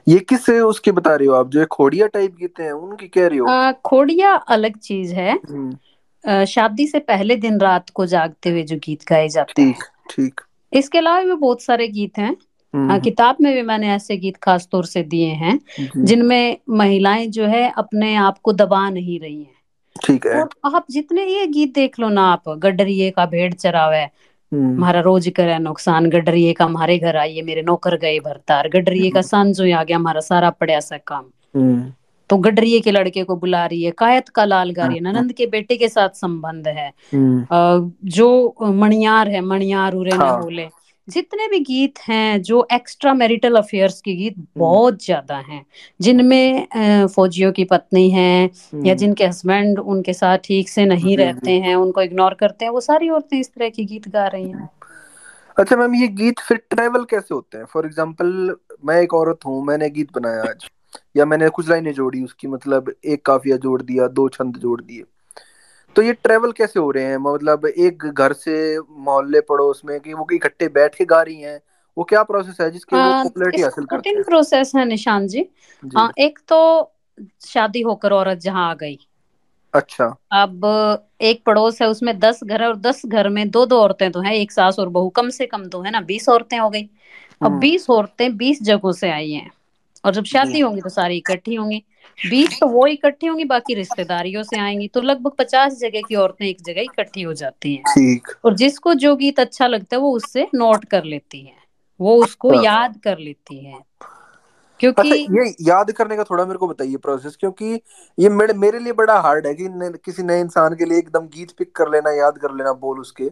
ये किस उसकी बता रही हो आप? जो खोड़िया टाइप गीत हैं उनकी कह रही हो? अ, खोड़िया अलग चीज़ है। हम्म। शादी से पहले दिन रात को जागते हुए जो गीत गाए जाते ठीक हैं। ठीक। इसके अलावा भी बहुत सारे गीत हैं। हम्म हाँ, किताब में भी मैंने ऐसे गीत खास तौर से दिए हैं जिनमें महिलाएँ जो है अपने आप को दबा नहीं रही हैं। ठीक है। और आप जितने ये गीत देख लो ना आप गडरिये का भेड़ चरावे हम्म। हमारा रोज करे नुकसान गडरिये का हमारे घर आइए मेरे नौकर गए भरतार गडरिये का सांझो आ गया हमारा सारा पड़ा सा काम। हम्म। तो गडरिये के लड़के को बुला रही है कायत का लाल गा रही है। हम्म ननंद के बेटे के साथ संबंध है। हम्म। जो मणियार है मणियार उरे न हाँ। होले जितने भी गीत हैं जो एक्स्ट्रा मैरिटल अफेयर्स के गीत हम्म। बहुत ज़्यादा हैं। जिनमें फौजियों की पत्नी हैं या हम्म। जिनके हस्बैंड उनके साथ ठीक से नहीं रहते हैं उनको इग्नोर करते हैं वो सारी औरतें इस तरह के गीत गा रही हैं। अच्छा मैम ये गीत फिर ट्रेवल कैसे होते हैं? फॉर एग्ज़ाम्पल मैं एक औरत हूँ मैंने गीत बनाया आज या मैंने कुछ लाइनें जोड़ी उसकी मतलब एक काफिया जोड़ दिया दो छंद जोड़ दिए। तो ये ट्रेवल कैसे हो रहे हैं? मतलब एक घर से मोहल्ले पड़ोस में कि वो इकट्ठे बैठ के गा रही हैं? वो क्या प्रोसेस है जिसके वो पॉपुलैरिटी हासिल करते हैं? प्रोसेस है निशान जी। जी। अ, एक तो शादी होकर औरत जहाँ आ गई। अच्छा। अब एक पड़ोस है उसमें दस घर है और दस घर में दो दो औरतें तो हैं एक सास और बहू कम से कम तो है ना बीस औरतें हो गई। अब हम्म। बीस औरतें बीस जगहों से आई हैं। और जब शादी होंगी तो सारी इकट्ठी होंगी। बीस तो वो इकट्ठी होंगी बाकी रिश्तेदारियों से आएँगी। तो लगभग पचास जगह की औरतें एक जगह इकट्ठी हो जाती हैं। ठीक। और जिसको जो गीत अच्छा लगता है वो उससे नोट कर लेती है। वो उसको अच्छा। याद कर लेती है। अच्छा क्योंकि ये याद करने का थोड़ा मेरे को बताइए प्रोसेस क्योंकि ये मेरे मेरे लिए बड़ा हार्ड है कि न, किसी नए इंसान के लिए एकदम गीत पिक कर लेना याद कर लेना बोल उसके।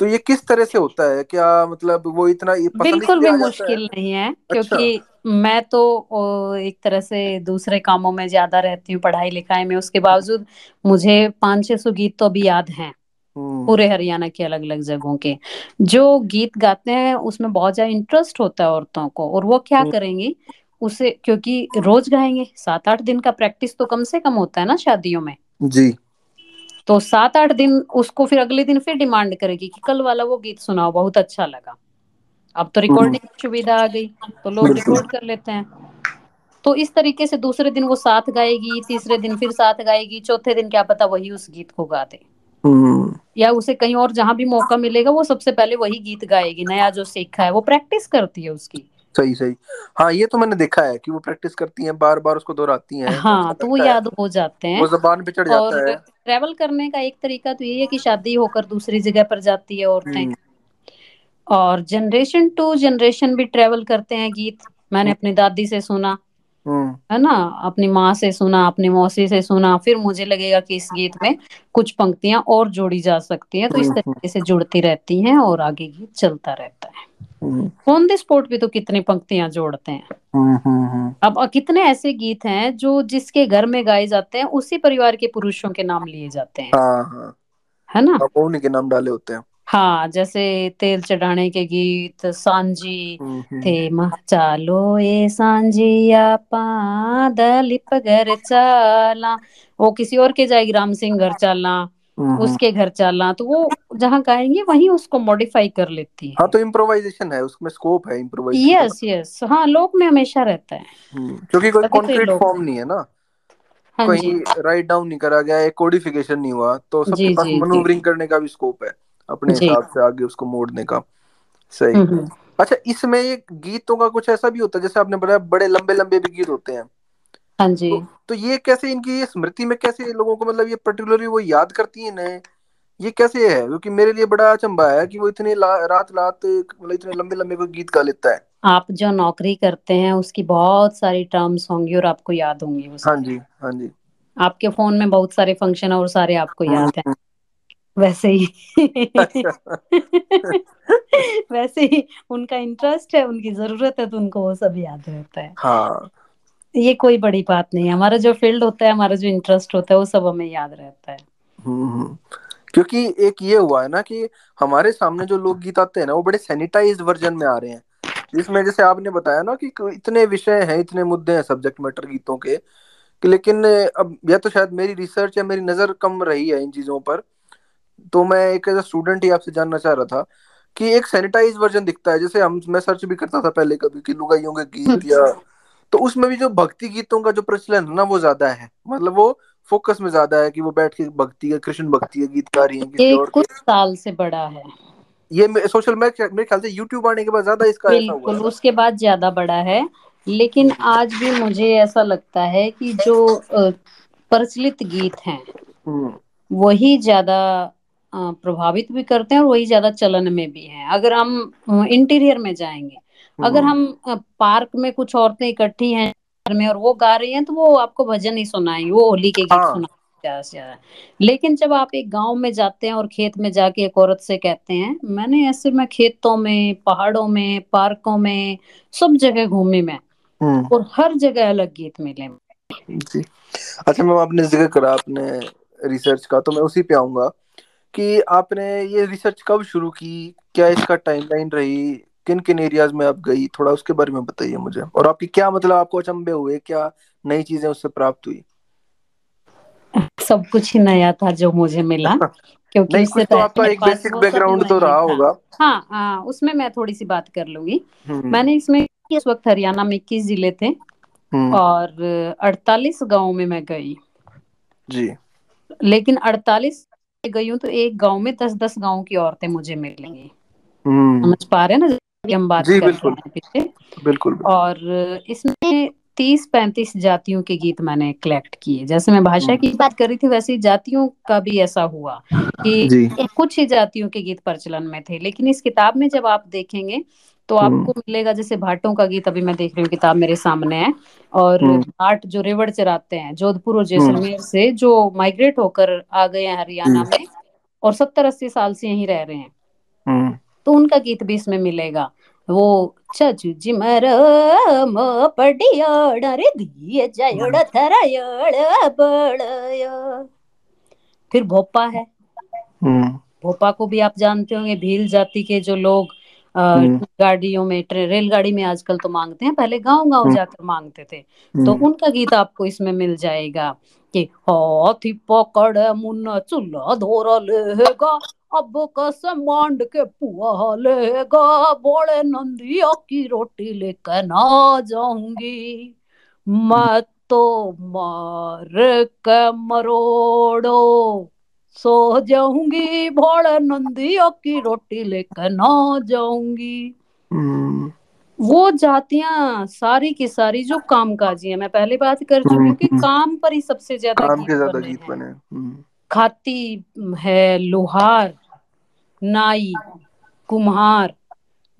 तो ये किस तरह से होता है? क्या मतलब वो इतना ये पसंद बिल्कुल भी जाता है? मुश्किल नहीं है अच्छा। क्योंकि मैं तो एक तरह से दूसरे कामों में ज़्यादा रहती हूँ पढ़ाई लिखाई में। उसके बावजूद मुझे पाँच छह सौ गीत तो अभी याद हैं हम्म। पूरे हरियाणा के अलग अलग जगहों के। जो गीत गाते हैं उसमें बहुत ज़्यादा इंटरेस्ट होता है औरतों को और वो क्या हम्म, करेंगी उसे क्योंकि रोज गाएँगे सात आठ दिन का प्रैक्टिस तो कम से कम होता है ना शादियों में। जी। तो सात आठ दिन उसको फिर अगले दिन फिर डिमांड करेगी कि कल वाला वो गीत सुनाओ बहुत अच्छा लगा। अब तो हम्म, रिकॉर्डिंग की सुविधा आ गई तो लोग रिकॉर्ड कर लेते हैं। तो इस तरीके से दूसरे दिन वो साथ गाएगी तीसरे दिन फिर साथ गाएगी चौथे दिन क्या पता वही उस गीत को गा दे। हम्म। या उसे कहीं और जहाँ भी मौका मिलेगा वो सबसे पहले वही गीत गाएगी नया जो सीखा है वो प्रैक्टिस करती है उसकी। सही सही। हाँ ये तो मैंने देखा है कि वो प्रैक्टिस करती हैं बार बार उसको दोहराती हैं। हाँ तो वो याद हो जाते हैं। वो जबान पे चढ़ और जाता है। ट्रैवल करने का एक तरीका तो ये है कि शादी होकर दूसरी जगह पर जाती है औरतें हम्म। और जनरेशन टू जनरेशन भी ट्रेवल करते हैं गीत। मैंने अपनी दादी से सुना। हम्म। है ना? अपनी माँ से सुना अपनी मौसी से सुना। फिर मुझे लगेगा कि इस गीत में कुछ पंक्तियाँ और जोड़ी जा सकती हैं। तो इस हम्म। तरीके से जुड़ती रहती हैं और आगे गीत चलता रहता है। हम्म ऑन द स्पॉट भी तो कितनी पंक्तियाँ जोड़ते हैं? हम्म हम्म हम्म, अब कितने ऐसे गीत हैं जो जिसके घर में गाए जाते हैं उसी परिवार के पुरुषों के नाम लिए जाते हैं। हाँ हाँ। है ना? उन्हीं के नाम डाले होते हैं। हाँ जैसे तेल चढ़ाने के गीत सांझी थे म चालो ए सांझिया दलिप घर चाला। वो किसी और के जाएगी राम सिंह घर चाला। उसके घर चलना तो वो जहाँ गाएँगे वहीं उसको मॉडिफाई कर लेती है। हाँ है तो इम्प्रोवाइजेशन है उसमें स्कोप है इम्प्रोवाइजेशन यस यस हाँ लोक में हमेशा रहता है। हम्म, क्योंकि कोई तो कॉन्क्रीट फॉर्म नहीं है ना। हाँ कहीं राइट डाउन नहीं करा गया एक कोडिफिकेशन नहीं हुआ तो सबके पास मनूवरिंग करने का भी स्कोप है अपने हिसाब से आगे उसको मोड़ने का। सही। हम्म हम्म, अच्छा इसमें गीतों का कुछ ऐसा भी होता है जैसे आपने बताया बड़े लंबे लंबे भी गीत होते हैं। हाँ जी। तो तो ये कैसे इनकी ये स्मृति में कैसे लोगों को मतलब ये पर्टिकुलरली वो याद करती है इन्हें? ये कैसे है? क्योंकि मेरे लिए बड़ा अचंभा है कि वो इतने ला, रात रात मतलब इतने लंबे लंबे कोई गीत गा लेता है। आप जो नौकरी करते हैं उसकी बहुत सारी टर्म्स होंगी और आपको याद होंगी हाँ जी हाँ जी। आपके फ़ोन में बहुत सारे फ़ंक्शन है और सारे आपको याद हैं। वैसे ही। वैसे ही उनका इंटरेस्ट है उनकी ज़रूरत है तो उनको वो सब याद रहता है। हाँ। ये कोई बड़ी बात नहीं है। हमारा जो फ़ील्ड होता है, हमारा जो इंटरेस्ट होता है, वो सब हमें याद रहता है। हम्म हम्म। क्योंकि एक ये हुआ है ना कि हमारे सामने जो लोकगीत आते हैं ना, वो बड़े सैनिटाइज्ड वर्जन में आ रहे हैं। जिसमें जैसे आपने बताया ना कि इतने विषय हैं, इतने मुद्दे हैं सब्जेक्ट मैटर गीतों के कि लेकिन अब या तो शायद मेरी रिसर्च या मेरी नज़र कम रही है इन चीज़ों पर। तो मैं एक एज स्टूडेंट ही आपसे जानना चाह रहा था कि एक सैनिटाइज वर्जन दिखता है। जैसे हम, मैं सर्च भी करता था पहले कभी कि लुगाइयों के गीत या तो उसमें भी जो भक्ति गीतों का जो प्रचलन है ना वो ज़्यादा है। मतलब वो फोकस में ज़्यादा है कि वो बैठ के भक्ति के कृष्ण भक्ति के गीत गा रही हैं ये कुछ साल से बड़ा है। ये सोशल मेरे ख्याल से यूट्यूब आने के बाद ज़्यादा इसका बिल्कुल उसके बाद ज़्यादा बड़ा है। लेकिन आज भी मुझे ऐसा लगता है कि जो प्रचलित गीत हैं हम्म। वही ज़्यादा प्रभावित भी करते हैं और वही ज़्यादा चलन में भी हैं। अगर हम इंटीरियर में जाएँगे अगर हम्म हम पार्क में कुछ औरतें इकट्ठी हैं घर में और वो गा रही हैं तो वो आपको भजन ही सुनाएँगी वो होली के गीत हाँ। सुना लेकिन जब आप एक गाँव में जाते हैं और खेत में जाके एक औरत से कहते हैं मैंने ऐसे मैं खेतों में पहाड़ों में पार्कों में सब जगह घूमी मैं हम्म। और हर जगह अलग गीत मिले जी। अच्छा मैम आपने ज़िक्र करा आपने रिसर्च का तो मैं उसी पे आऊँगा कि आपने ये रिसर्च कब शुरू की? क्या इसका टाइमलाइन रही? किन किन एरियाज़ में आप गई? थोड़ा उसके बारे में बताइए मुझे। और आपकी क्या मतलब आपको अचंभे हुए? क्या नई चीज़ें उससे प्राप्त हुई? सब कुछ ही नया था जो मुझे मिला क्योंकि नहीं कुछ तो आपका एक बेसिक बैकग्राउंड तो रहा होगा। हाँ हाँ उसमें मैं थोड़ी सी बात कर लूँगी। हम्म। मैंने इसमें इस वक्त हरियाणा में इक्कीस ज़िले थे हम्म। और अड़तालीस गाँव में मैं गई। जी। लेकिन अड़तालीस गई हूँ तो एक गाँव में दस दस गाँव की औरतें मुझे मिलेंगी हम्म। समझ पा रहे हैं ना? जैसे हम बात जी कर रहे बिल्कुल। हैं पीछे। बिल्कुल बिल्कुल। और इसमें तीस पैंतीस जातियों के गीत मैंने कलेक्ट किए। जैसे मैं भाषा हम्म। की बात कर रही थी वैसे जातियों का भी ऐसा हुआ कि कुछ ही जातियों के गीत प्रचलन में थे। लेकिन इस किताब में जब आप देखेंगे तो हम्म। आपको मिलेगा जैसे भाटों का गीत अभी मैं देख रही हूँ किताब मेरे सामने है। और हम्म। भाट जो रेवड़ चराते हैं जोधपुर और जैसलमेर से जो माइग्रेट होकर आ गए हैं हरियाणा में और सत्तर अस्सी साल से यहीं रह रहे हैं। तो उनका गीत भी इसमें मिलेगा। वो चचु जिमर म पडियाड रे दिए जयड़ थरयड़ फिर भोपा है। हम्म। भोपा को भी आप जानते होंगे भील जाति के जो लोग हम्म। गाड़ियों में रेलगाड़ी में आजकल तो मांगते हैं पहले गाँव गाँव हम्म। जाकर मांगते थे। तो उनका गीत आपको इसमें मिल जाएगा कि हाथी पकड़ मुन्ना चूल्हा धोरा लेगा। अब कस मांड के पुआ लेगा बोले नंदिया की रोटी लेकर ना जाऊँगी। मैं तो मार के मरोड़ो। सो जाऊँगी भोले नंदिया की रोटी लेकर ना जाऊँगी। हम्म। वो जातियाँ सारी की सारी जो कामकाजी है मैं पहले बात कर चुकी हूँ कि हम्म, काम पर ही सबसे ज़्यादा काम के ज़्यादा बने गीत बने हम्म। खाती है लोहार नाई कुम्हार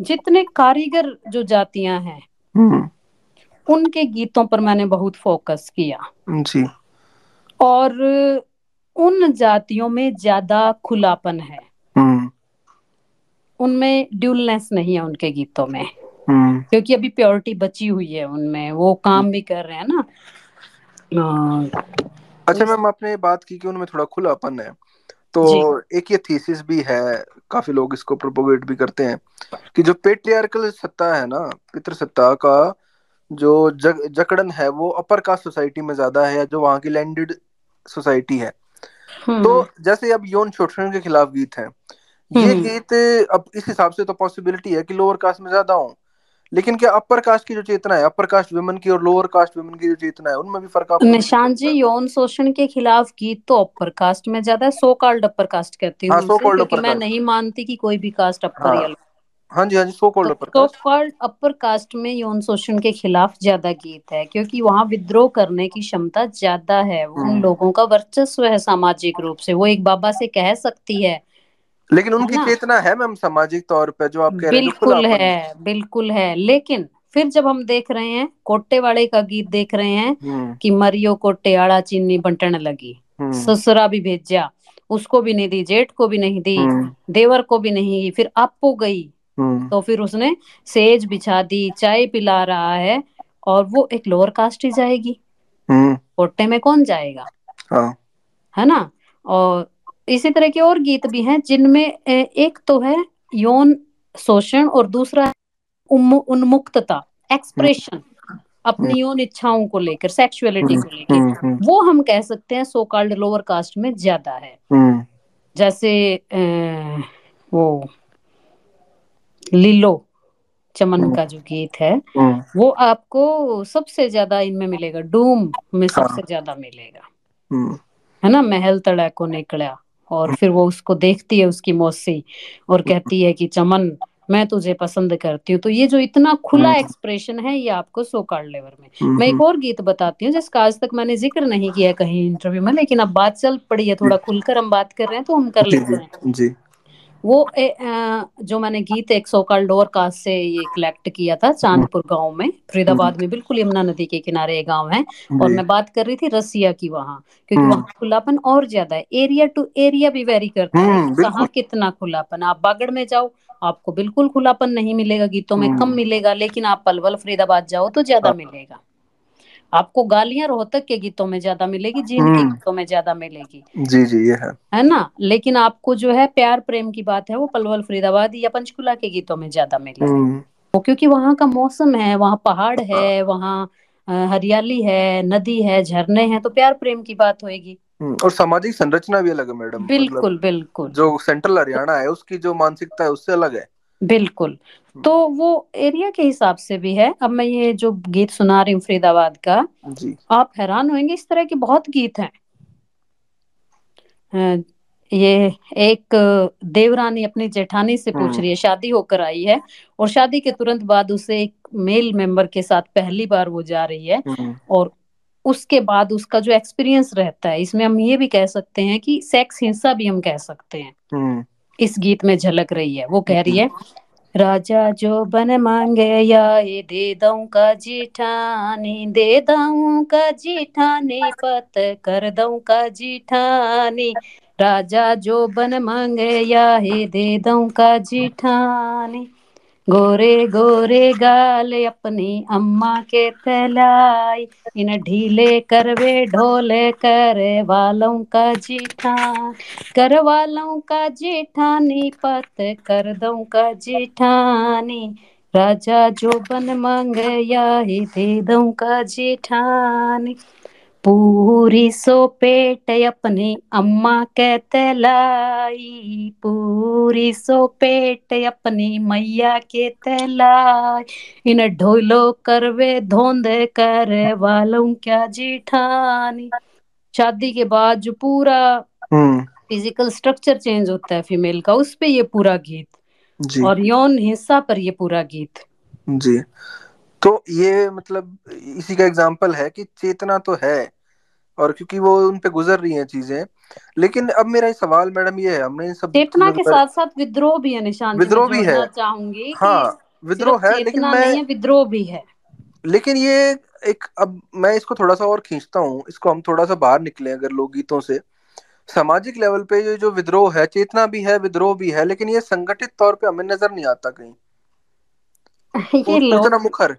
जितने कारीगर जो जातियाँ हैं हम्म। उनके गीतों पर मैंने बहुत फोकस किया। जी। और उन जातियों में ज़्यादा खुलापन है। हम्म। उनमें ड्यूलनेस नहीं है उनके गीतों में। हम्म। क्योंकि अभी प्योरिटी बची हुई है उनमें वो काम भी कर रहे हैं ना। अच्छा मैम आपने बात की कि उनमें थोड़ा खुलापन है। तो एक ये थीसिस भी है काफ़ी लोग इसको प्रोपोगेट भी करते हैं कि जो पेट्रियार्कल सत्ता है ना पितृसत्ता का जो जग, जकड़न है वो अपर कास्ट सोसाइटी में ज़्यादा है या जो वहाँ की लैंडेड सोसाइटी है। तो हम्म जैसे अब यौन शोषण के खिलाफ गीत है ये हम्म। गीत अब इस हिसाब से तो पॉसिबिलिटी है कि लोअर कास्ट में ज़्यादा हो। लेकिन क्या अपर कास्ट की जो चेतना है अपर कास्ट वुमेन की और लोअर कास्ट वुमेन की जो चेतना है उनमें भी फ़र्क दिखने निशांत जी यौन शोषण के खिलाफ गीत तो अपर कास्ट में ज़्यादा है सो कॉल्ड अपर कास्ट कहती हूँ हाँ क्योंकि मैं नहीं मानती कि कोई भी कास्ट अपर हाँ। हाँ जी हाँ जी so called upper so called upper caste में यौन शोषण के खिलाफ ज़्यादा गीत है क्योंकि वहाँ विद्रोह करने की क्षमता ज़्यादा है उन हम्म। लोगों का वर्चस्व है सामाजिक रूप से वो एक बाबा से कह सकती है लेकिन उनकी चेतना है मैम सामाजिक तौर पे जो आप कह रहे हैं बिल्कुल है बिल्कुल है। लेकिन फिर जब हम देख रहे हैं कोटे वाले का गीत देख रहे हैं हम्म। कि मरियो कोट्टे आड़ा चीनी बंटन लगी। हम्म। ससुरा भी भेजा उसको भी नहीं दी जेठ को भी नहीं दी हम्म। देवर को भी नहीं दी फिर आपको गई। तो फिर उसने सेज बिछा दी चाय पिला रहा है और वो एक लोअर कास्ट ही जाएगी। कोटे में कौन जाएगा? हाँ। है ना? और इसी तरह के और गीत भी हैं जिनमें एक तो है यौन शोषण और दूसरा उन्मुक्तता हम्म एक्सप्रेशन अपनी यौन इच्छाओं को लेकर सेक्सुअलिटी हम्म को लेकर। हम्म हम्म वो हम कह सकते हैं सो कॉल्ड लोअर कास्ट में ज़्यादा है। हम्म। जैसे वो लीलो चमन हम्म। का जो गीत है हम्म, वो आपको सबसे ज़्यादा इनमें मिलेगा डूम में सबसे हाँ ज़्यादा मिलेगा। हम्म। है ना? महल तड़ा को निकला और फिर वो उसको देखती है उसकी मौसी और कहती है कि चमन मैं तुझे पसंद करती हूँ। तो ये जो इतना खुला हम्म। एक्सप्रेशन है ये आपको सो कार्ड लेवर में। हम्म मैं एक हम्म, और गीत बताती हूँ जिसका आज तक मैंने ज़िक्र नहीं किया कहीं इंटरव्यू में लेकिन अब बात चल पड़ी है थोड़ा खुलकर हम बात कर रहे हैं तो हम कर लेते हैं। वो ए, अ, जो मैंने गीत एक सोकल डोर कास्ट से ये कलेक्ट किया था चांदपुर गाँव में फरीदाबाद में बिल्कुल यमुना नदी के किनारे एक गाँव है। और मैं बात कर रही थी रसिया की वहाँ क्योंकि हम्म। वहाँ खुलापन और ज़्यादा है। एरिया टू एरिया भी वेरी करता है हम्म कहाँ कितना खुलापन। आप बागड़ में जाओ आपको बिल्कुल खुलापन नहीं मिलेगा गीतों में कम हम्म। मिलेगा लेकिन आप पलवल फरीदाबाद जाओ तो ज़्यादा हाँ, मिलेगा। आपको गालियाँ रोहतक के गीतों में ज़्यादा मिलेगी जींद के हम्म। गीतों में ज़्यादा मिलेगी। जी जी ये है। है ना? लेकिन आपको जो है प्यार प्रेम की बात है वो पलवल फरीदाबाद या पंचकुला के गीतों में ज़्यादा मिलेगी। हम्म। वो क्योंकि वहाँ का मौसम है वहाँ पहाड़ है वहाँ हरियाली है नदी है झरने हैं तो प्यार प्रेम की बात होगी हम्म, और सामाजिक संरचना भी अलग है मैडम मतलब बिल्कुल बिल्कुल। जो सेंट्रल हरियाणा है उसकी जो मानसिकता है उससे अलग है। बिल्कुल। तो वो एरिया के हिसाब से भी है। अब मैं ये जो गीत सुना रही हूँ फरीदाबाद का जी। आप हैरान होंगे इस तरह के बहुत गीत हैं। ये एक देवरानी अपनी जेठानी से पूछ हम्म रही है शादी होकर आई है और शादी के तुरंत बाद उसे एक मेल मेंबर के साथ पहली बार वो जा रही है हम्म और उसके बाद उसका जो एक्सपीरियंस रहता है इसमें हम ये भी कह सकते हैं कि सेक्स हिंसा भी हम कह सकते हैं। इस गीत में झलक रही है। वो कह रही हम्म। है राजा जो बन मांगे या ये दे दऊ का जीठानी दे दऊ का जीठानी पत कर दऊ का जीठानी। राजा जो बन मांगे या ये दे दऊ का जीठानी। गोरे गोरे गाल अपनी अम्मा के तलाई। इन ढीले करवे ढोले करे वालों का जीठान कर वालों का जेठानी पत कर दऊं का जेठानी राजा जो बन मांगे या ही दे दऊं का जेठानी पूरी सो पेट अपनी अम्मा कहते लाई। पूरी सो पेट अपनी मैया के तलाई इन ढोलो करवे धोंदे करे वालों क्या जेठानी। शादी के बाद जो पूरा फ़िज़िकल स्ट्रक्चर चेंज होता है फीमेल का उस पे ये पूरा गीत। जी। और यौन हिस्सा पर ये पूरा गीत। जी। तो ये मतलब इसी का एग्ज़ाम्पल है कि चेतना तो है और क्योंकि वो उन पे गुजर रही हैं चीज़ें। लेकिन अब मेरा सवाल मैडम ये है हमने इन सब चेतना के साथ साथ विद्रोह भी है निशान विद्रोह भी है। चाहूँगी हाँ विद्रोह है लेकिन मैं विद्रोह भी है। लेकिन ये एक अब मैं इसको थोड़ा सा और खींचता हूँ इसको हम थोड़ा सा बाहर निकले अगर लोकगीतों से। सामाजिक लेवल पे ये जो विद्रोह है चेतना भी है विद्रोह भी है लेकिन ये संगठित तौर पे हमें नज़र नहीं आता कहीं। ये लोग मुखर।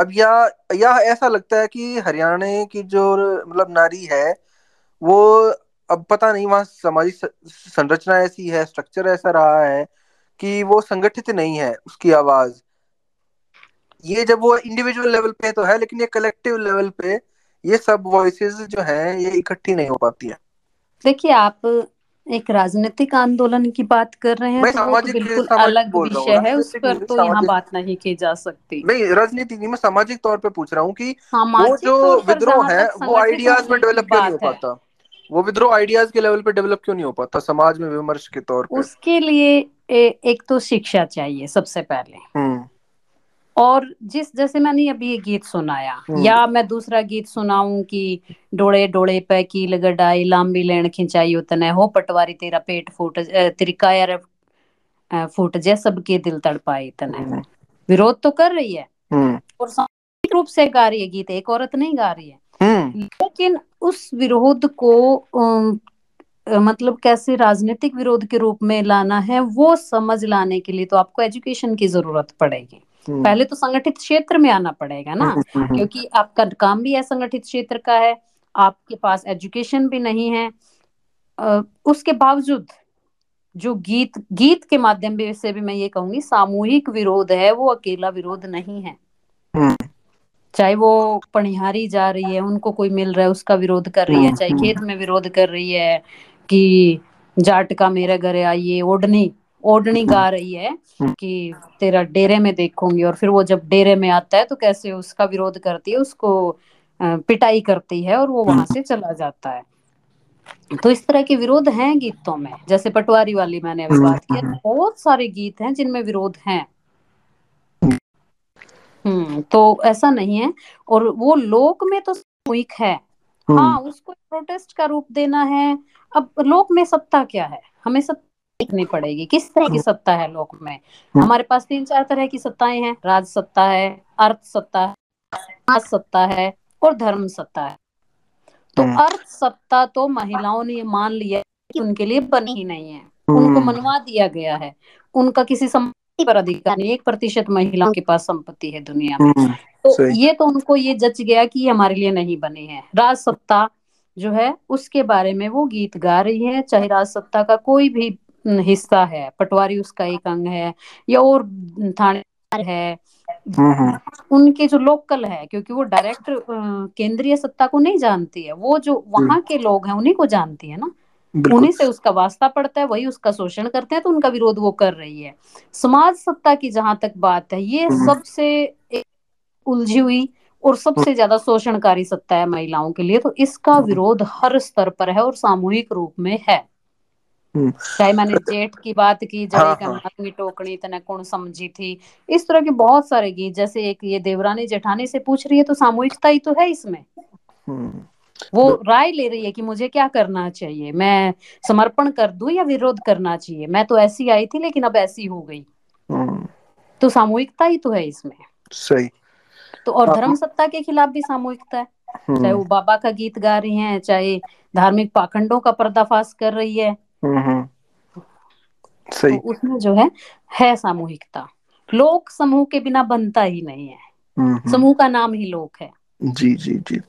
अब या या ऐसा लगता है कि हरियाणा की जो मतलब नारी है, वो अब पता नहीं, वहाँ सामाजिक संरचना ऐसी है स्ट्रक्चर ऐसा रहा है कि वो संगठित नहीं है उसकी आवाज़। ये जब वो इंडिविजुअल लेवल पे तो है, लेकिन ये कलेक्टिव लेवल पे ये सब वॉइसेस जो हैं, ये इकट्ठी नहीं हो पाती है। देखिए, आप एक राजनीतिक आंदोलन की बात कर रहे हैं तो वो तो बिल्कुल अलग हूँ विषय है उस पर तो यहाँ बात नहीं की जा सकती। नहीं राजनीति नहीं मैं सामाजिक तौर पे पूछ रहा हूँ कि वो जो विद्रोह है वो आइडियाज़ में डेवलप क्यों नहीं हो पाता? वो विद्रोह आइडियाज़ के लेवल पे डेवलप क्यों नहीं हो पाता समाज में विमर्श के तौर पे? उसके लिए ए, एक तो शिक्षा चाहिए सबसे पहले। हम्म। और जिस जैसे मैंने अभी ये गीत सुनाया हम्म। या मैं दूसरा गीत सुनाऊं कि डोड़े डोड़े पे कील गडाई लांबी लेन खिंचाई उतने हो पटवारी तेरा पेट फूट अ, तेरी काया फूट जे सबके दिल तड़पाए इतने। हम्म। विरोध तो कर रही है। हम्म। और सामूहिक रूप से गा रही है गीत एक औरत नहीं गा रही है। लेकिन उस विरोध को मतलब कैसे राजनीतिक विरोध के रूप में लाना है वो समझ लाने के लिए तो आपको एजुकेशन की ज़रूरत पड़ेगी। पहले तो संगठित क्षेत्र में आना पड़ेगा ना हम्म, हम्म, क्योंकि आपका काम भी है संगठित क्षेत्र का है आपके पास एजुकेशन भी नहीं है। उसके बावजूद जो गीत गीत के माध्यम से भी मैं ये कहूँगी सामूहिक विरोध है वो अकेला विरोध नहीं है। हम्म, चाहे वो पणिहारी जा रही है उनको कोई मिल रहा है उसका विरोध कर रही है हम्म, चाहे हम्म, खेत में विरोध कर रही है कि जाट का मेरे घरे आइए ओढ़नी। ओढ़नी गा रही है हम्म, कि तेरा डेरे में देखूँगी और फिर वो जब डेरे में आता है तो कैसे उसका विरोध करती है उसको पिटाई करती है और वो वहाँ से चला जाता है। तो इस तरह के विरोध हैं गीतों में। जैसे पटवारी वाली मैंने अभी बात की हम्म, बहुत सारे गीत हैं जिनमें विरोध हैं। हम्म। तो ऐसा नहीं है और वो लोक में तो सामूहिक है। हाँ हम्म, उसको प्रोटेस्ट का रूप देना है। अब लोक में सत्ता क्या है? हमें सब देखनी पड़ेगी। किस तरह की हम्म। सत्ता है लोक में? हम्म। हमारे पास तीन चार तरह की सत्ताएँ हैं। राज सत्ता है अर्थ सत्ता है सत्ता है और धर्म सत्ता है। तो हम्म। अर्थ सत्ता तो महिलाओं ने मान लिया कि उनके लिए बनी ही नहीं है। उनको। मनवा दिया गया है। उनका किसी संपत्ति पर अधिकार नहीं एक प्रतिशत महिलाओं के पास संपत्ति है दुनिया में। तो ये तो उनको ये जच गया कि ये हमारे लिए नहीं बने हैं। राज सत्ता जो है उसके बारे में वो गीत गा रही है। चाहे राज सत्ता का कोई भी हिस्सा है पटवारी उसका एक अंग है या और थाने है। हम्म, हम्म, उनके जो लोकल है क्योंकि वो डायरेक्ट केंद्रीय सत्ता को नहीं जानती है वो जो वहाँ के लोग हैं उन्हीं को जानती है ना। उन्हीं से उसका वास्ता पड़ता है वही उसका शोषण करते हैं तो उनका विरोध वो कर रही है। समाज सत्ता की जहाँ तक बात है ये हम्म। सबसे एक उलझी हुई और सबसे ज़्यादा शोषणकारी सत्ता है महिलाओं के लिए तो इसका हम्म। विरोध हर स्तर पर है और सामूहिक रूप में है। हम्म। चाहे मैंने जेठ की बात की जड़े हाँ, का हाँ। टोकनी तने कौन समझी थी। इस तरह के बहुत सारे गीत जैसे एक ये देवरानी जेठानी से पूछ रही है तो सामूहिकता ही तो है इसमें। हम्म, वो राय ले रही है कि मुझे क्या करना चाहिए? मैं समर्पण कर दूँ या विरोध करना चाहिए? मैं तो ऐसी आई थी लेकिन अब ऐसी हो गई। हम्म, तो सामूहिकता ही तो है इसमें। सही। तो और हाँ। धर्म सत्ता के खिलाफ भी सामूहिकता है। चाहे हम्म, वो बाबा का गीत गा रही हैं चाहे धार्मिक पाखंडों का पर्दाफाश कर रही है। हम्म, हम्म, तो उसमें जो है है सामूहिकता। लोक समूह के बिना बनता ही नहीं है। समूह का नाम ही लोक है। जी जी जी।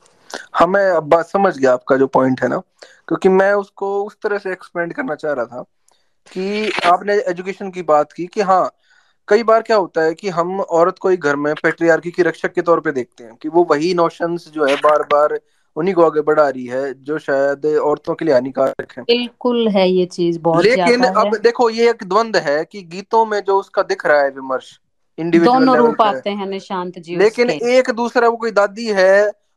हाँ मैं अब बात समझ गया आपका जो पॉइंट है ना क्योंकि मैं उसको उस तरह से एक्सपेंड करना चाह रहा था कि आपने एजुकेशन की बात की कि हाँ कई बार क्या होता है कि हम औरत को ही घर में पेट्रियार्की की रक्षक के तौर पे देखते हैं कि वो वही नोशंस जो है बार बार उन्हीं को आगे बढ़ा रही है जो शायद औरतों के लिए हानिकारक है। बिल्कुल है ये चीज़ बहुत लेकिन अब है। देखो ये एक द्वंद है कि गीतों में जो उसका दिख रहा है विमर्श इंडिविजुअल दोनों रूप आते हैं निशांत जी लेकिन एक दूसरा वो कोई दादी है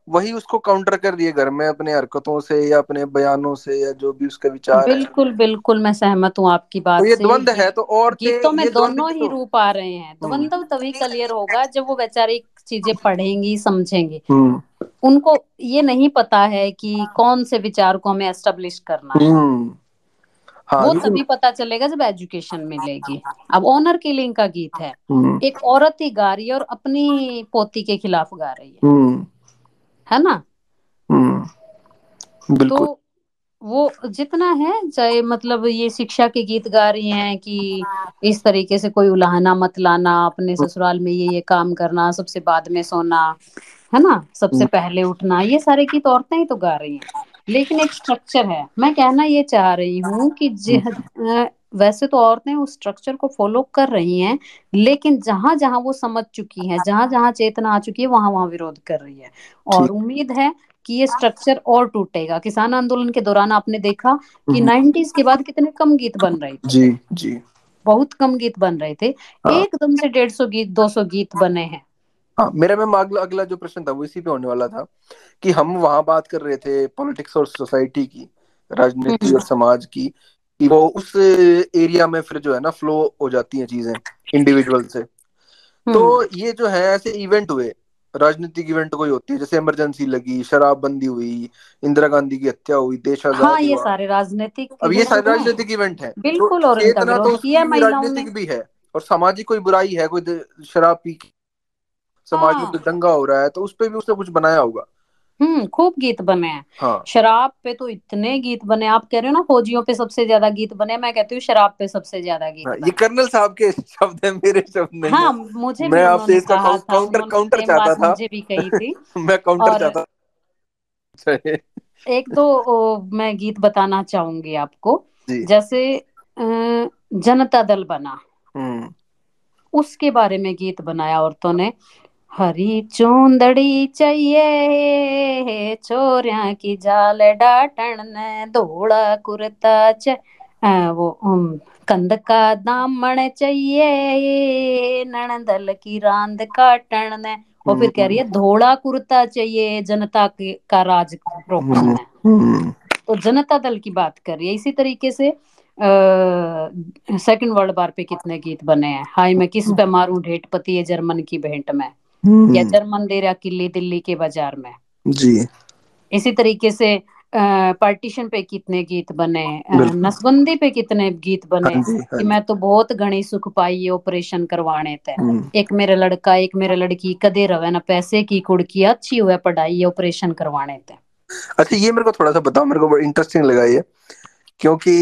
वही उसको काउंटर कर रही है घर में अपने हरकतों से या अपने बयानों से या जो भी उसका विचार बिल्कुल है। बिल्कुल मैं सहमत हूँ आपकी बात तो ये द्वंद है तो औरतें गीतों में दोनों ही तो रूप आ रहे हैं। हम्म। द्वंद्व तभी क्लियर होगा जब वो वैचारिक चीज़ें पढ़ेंगी समझेंगी। हम्म। उनको ये नहीं पता है कि कौन से विचार को हमें एस्टेब्लिश करना है। हम्म। हाँ वो तभी पता चलेगा जब एजुकेशन मिलेगी। अब ऑनर किलिंग का गीत है। एक औरत ही गा रही है और अपनी पोती के खिलाफ गा रही है। है ना? हम्म बिल्कुल। तो वो जितना है चाहे मतलब ये शिक्षा के गीत गा रही हैं कि इस तरीके से कोई उलाहना मत लाना अपने ससुराल में ये ये काम करना सबसे बाद में सोना है ना? सबसे पहले उठना ये सारे गीत औरतें ही तो गा रही हैं। लेकिन एक स्ट्रक्चर है। मैं कहना ये चाह रही हूँ कि वैसे तो औरतें उस स्ट्रक्चर को फॉलो कर रही हैं लेकिन जहाँ जहाँ वो समझ चुकी हैं जहाँ जहाँ चेतना आ चुकी है वहाँ वहाँ विरोध कर रही है। और उम्मीद है कि ये स्ट्रक्चर और टूटेगा। किसान आंदोलन के दौरान आपने देखा कि हम्म, 90s के बाद कितने कम गीत बन रहे थे। जी जी। बहुत कम गीत बन रहे थे। हाँ। एकदम से डेढ़ सौ गीत दो सौ गीत बने हैं। हाँ मेरा मैम अगला अगला जो प्रश्न था वो इसी पे होने वाला था कि हम वहाँ बात कर रहे थे पॉलिटिक्स और सोसाइटी की राजनीति हम्म। और समाज की। कि वो उस एरिया में फिर जो है ना फ्लो हो जाती हैं चीज़ें इंडिविजुअल से। तो हम्म, ये जो है ऐसे इवेंट हुए राजनीतिक इवेंट कोई होती है जैसे इमरजेंसी लगी शराबबंदी हुई इंदिरा गांधी की हत्या हुई देश आज़ाद हाँ ये सारे राजनीतिक अब ये सारे राजनीतिक इवेंट है। बिल्कुल तो और इनका चेतना तो राजनीतिक भी है और सामाजिक कोई बुराई है कोई शराब पी समाज में हाँ। दंगा हो रहा है तो उस पर भी उसने कुछ बनाया होगा। हम्म खूब गीत बने हैं। हाँ। शराब पे तो इतने गीत बने आप कह रहे हो ना फौजियों पे सबसे ज़्यादा गीत बने मैं कहती हूँ शराब पे सबसे ज़्यादा गीत हाँ, ये कर्नल साहब के शब्द है मेरे शब्द नहीं हाँ मुझे मैं आपसे इसका था काउंटर काउंटर चाहता था। मुझे भी कही थी। मैं काउंटर चाहता एक दो ओ, मैं गीत बताना चाहूँगी आपको। जैसे जनता दल बना। हम्म। उसके बारे में गीत बनाया औरतों ने। हरी चूंदड़ी चाहिए छोरिया की जाल डाटन ने धोड़ा कुर्ता च वो कंद का दामन चाहिए नणदल की रांद काटन ने और फिर कह रही है धोड़ा कुर्ता चाहिए जनता के का राज रोकन। हम्म, ने हम्म, तो जनता दल की बात कर रही है इसी तरीके से सेकंड वर्ल्ड वार पे कितने गीत बने हैं? हाय मैं किस पे मारूं ढेट पति है जर्मन की भेंट में? या हम्म, जर्मन दे रहा किल्ली दिल्ली के बाज़ार में। जी। इसी तरीके से पार्टीशन पे कितने गीत बने नसबंदी पे कितने गीत बने हाँ हाँ कि मैं तो बहुत घनी सुख पाई ऑपरेशन करवाने थे। हम्म, एक मेरा लड़का एक मेरा लड़की कदे रवे ना पैसे की कुड़की अच्छी हुआ पढ़ाई ऑपरेशन करवाने थे। अच्छा ये मेरे को थोड़ा सा बताओ मेरे को बड़ा इंटरेस्टिंग लगा ये। क्योंकि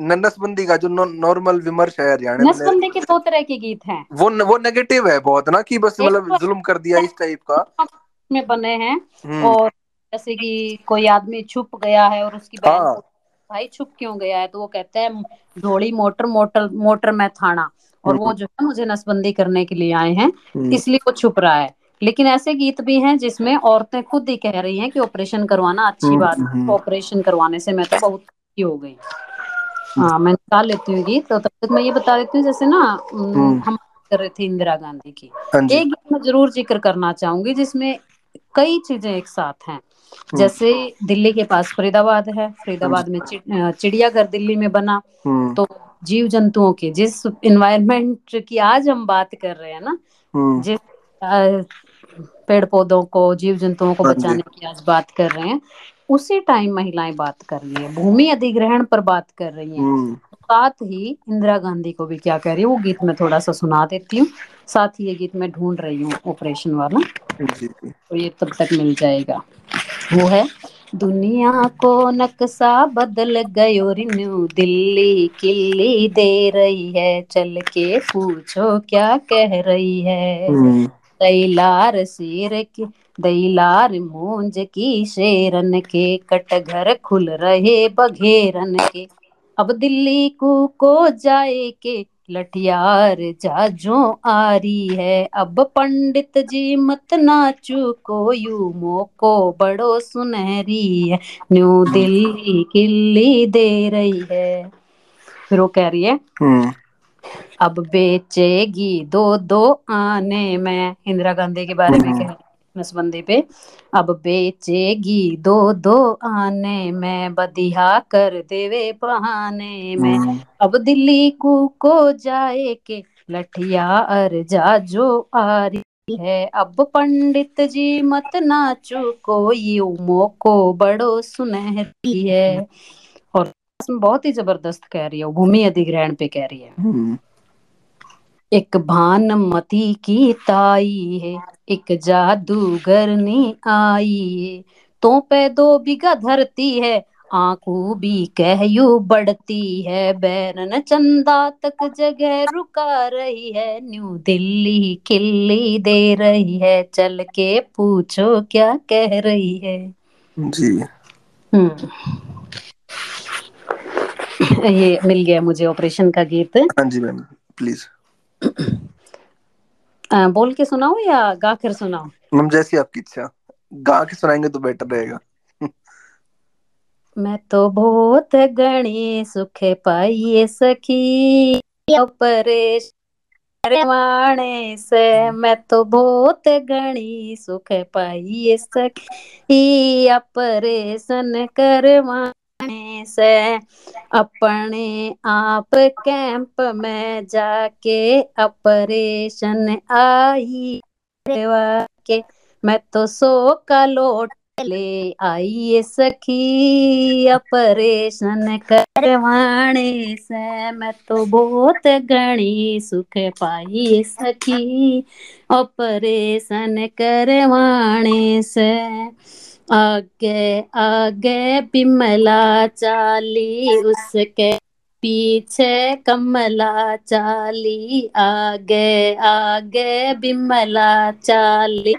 नसबंदी का जो नॉर्मल विमर्श है हरियाणा नसबंदी के दो तरह के गीत हैं। वो न, वो नेगेटिव है बहुत ना कि बस मतलब तो जुल्म कर दिया इस टाइप का। में बने हैं हम्म। और जैसे कि कोई आदमी छुप गया है और उसकी बहन हाँ। भाई छुप क्यों गया है तो वो कहता है ढोली मोटर मोटर मोटर में थाना। और वो हम्म। जो है मुझे नसबंदी करने के लिए आए हैं हम्म। इसलिए वो छुप रहा है। लेकिन ऐसे गीत भी हैं जिसमें औरतें खुद ही कह रही हैं कि ऑपरेशन करवाना अच्छी बात है। ऑपरेशन करवाने से मैं तो बहुत दुखी हो गई। हाँ मैं निकाल लेती हूँ गीत तो तब तक मैं ये बता देती हूँ जैसे ना हम्म, हम कर रहे थे इंदिरा गांधी की। हाँ एक गीत मैं ज़रूर ज़िक्र करना चाहूँगी जिसमें कई चीज़ें एक साथ हैं। जैसे दिल्ली के पास फरीदाबाद है फरीदाबाद में चिड़ियाघर दिल्ली में बना हम्म। तो जीव जंतुओं के जिस इन्वायरमेंट की आज हम बात कर रहे हैं ना हम्म। जिस पेड़ पौधों को जीव जंतुओं को हाँ बचाने की आज बात कर रहे हैं उसी टाइम महिलाएँ बात कर रही है भूमि अधिग्रहण पर बात कर रही हैं। हम्म। साथ ही इंदिरा गांधी को भी क्या कह रही है वो गीत मैं थोड़ा सा सुना देती हूँ साथ ही ये गीत मैं ढूंढ रही हूँ ऑपरेशन वाला। तो ये तब तक मिल जाएगा। वो है दुनिया को नक्शा बदल गयो रिन्यू दिल्ली किल्ली दे रही है चल के पूछो क्या कह रही है। हम्म। दैलार सिर के दैलार मूंज की शेरन के कटघर खुल रहे बघेरन के। अब दिल्ली को को जाए के लठियार जाजो आ रही है। अब पंडित जी मत नाचू को यू मोको बड़ो सुनहरी है। न्यू दिल्ली किल्ली दे रही है। फिर वो कह रही है हम्म। अब बेचेगी दो दो आने। में इंदिरा गांधी के बारे में हम्म, कह रही नसबंदी पे। अब बेचेगी दो दो आने में बदिया कर देवे बहाने में हम्म, अब दिल्ली को को जाए के लठिया अर जा जो आ रही है। अब पंडित जी मत नाचो कोई मोको बड़ो सुनहरी है। और बहुत ही ज़बरदस्त कह रही है भूमि अधिग्रहण पे कह रही है। हम्म, एक भानमती की ताई है एक जादूगरनी आई है। तो पे दो बीघा धरती है आँखों भी कहयू बढ़ती है। बैरन चंदा तक जगह रुका रही है न्यू दिल्ली किल्ली दे रही है। चल के पूछो क्या कह रही है। जी। हम्म। ये मिल गया मुझे ऑपरेशन का गीत। हाँ जी मैम प्लीज़। अ, बोल के सुनाओ या गा कर सुनाओ मैम जैसी आपकी इच्छा। गा के सुनाएँगे तो बेटर रहेगा। मैं तो बहुत गणी सुख पाइए सखी। परेश वाणे से मैं तो बहुत गणी सुख पाइए सखी। अपरेशन करवाने से अपने आप कैंप में जाके ऑपरेशन आई। के मैं तो सो का लोट ले आई सखी ऑपरेशन करवाने से मैं तो बहुत घनी सुख पाई सखी ऑपरेशन करवाने से आगे आगे बिमला चाली, उसके पीछे कमला चाली, आगे आगे बिमला चाली,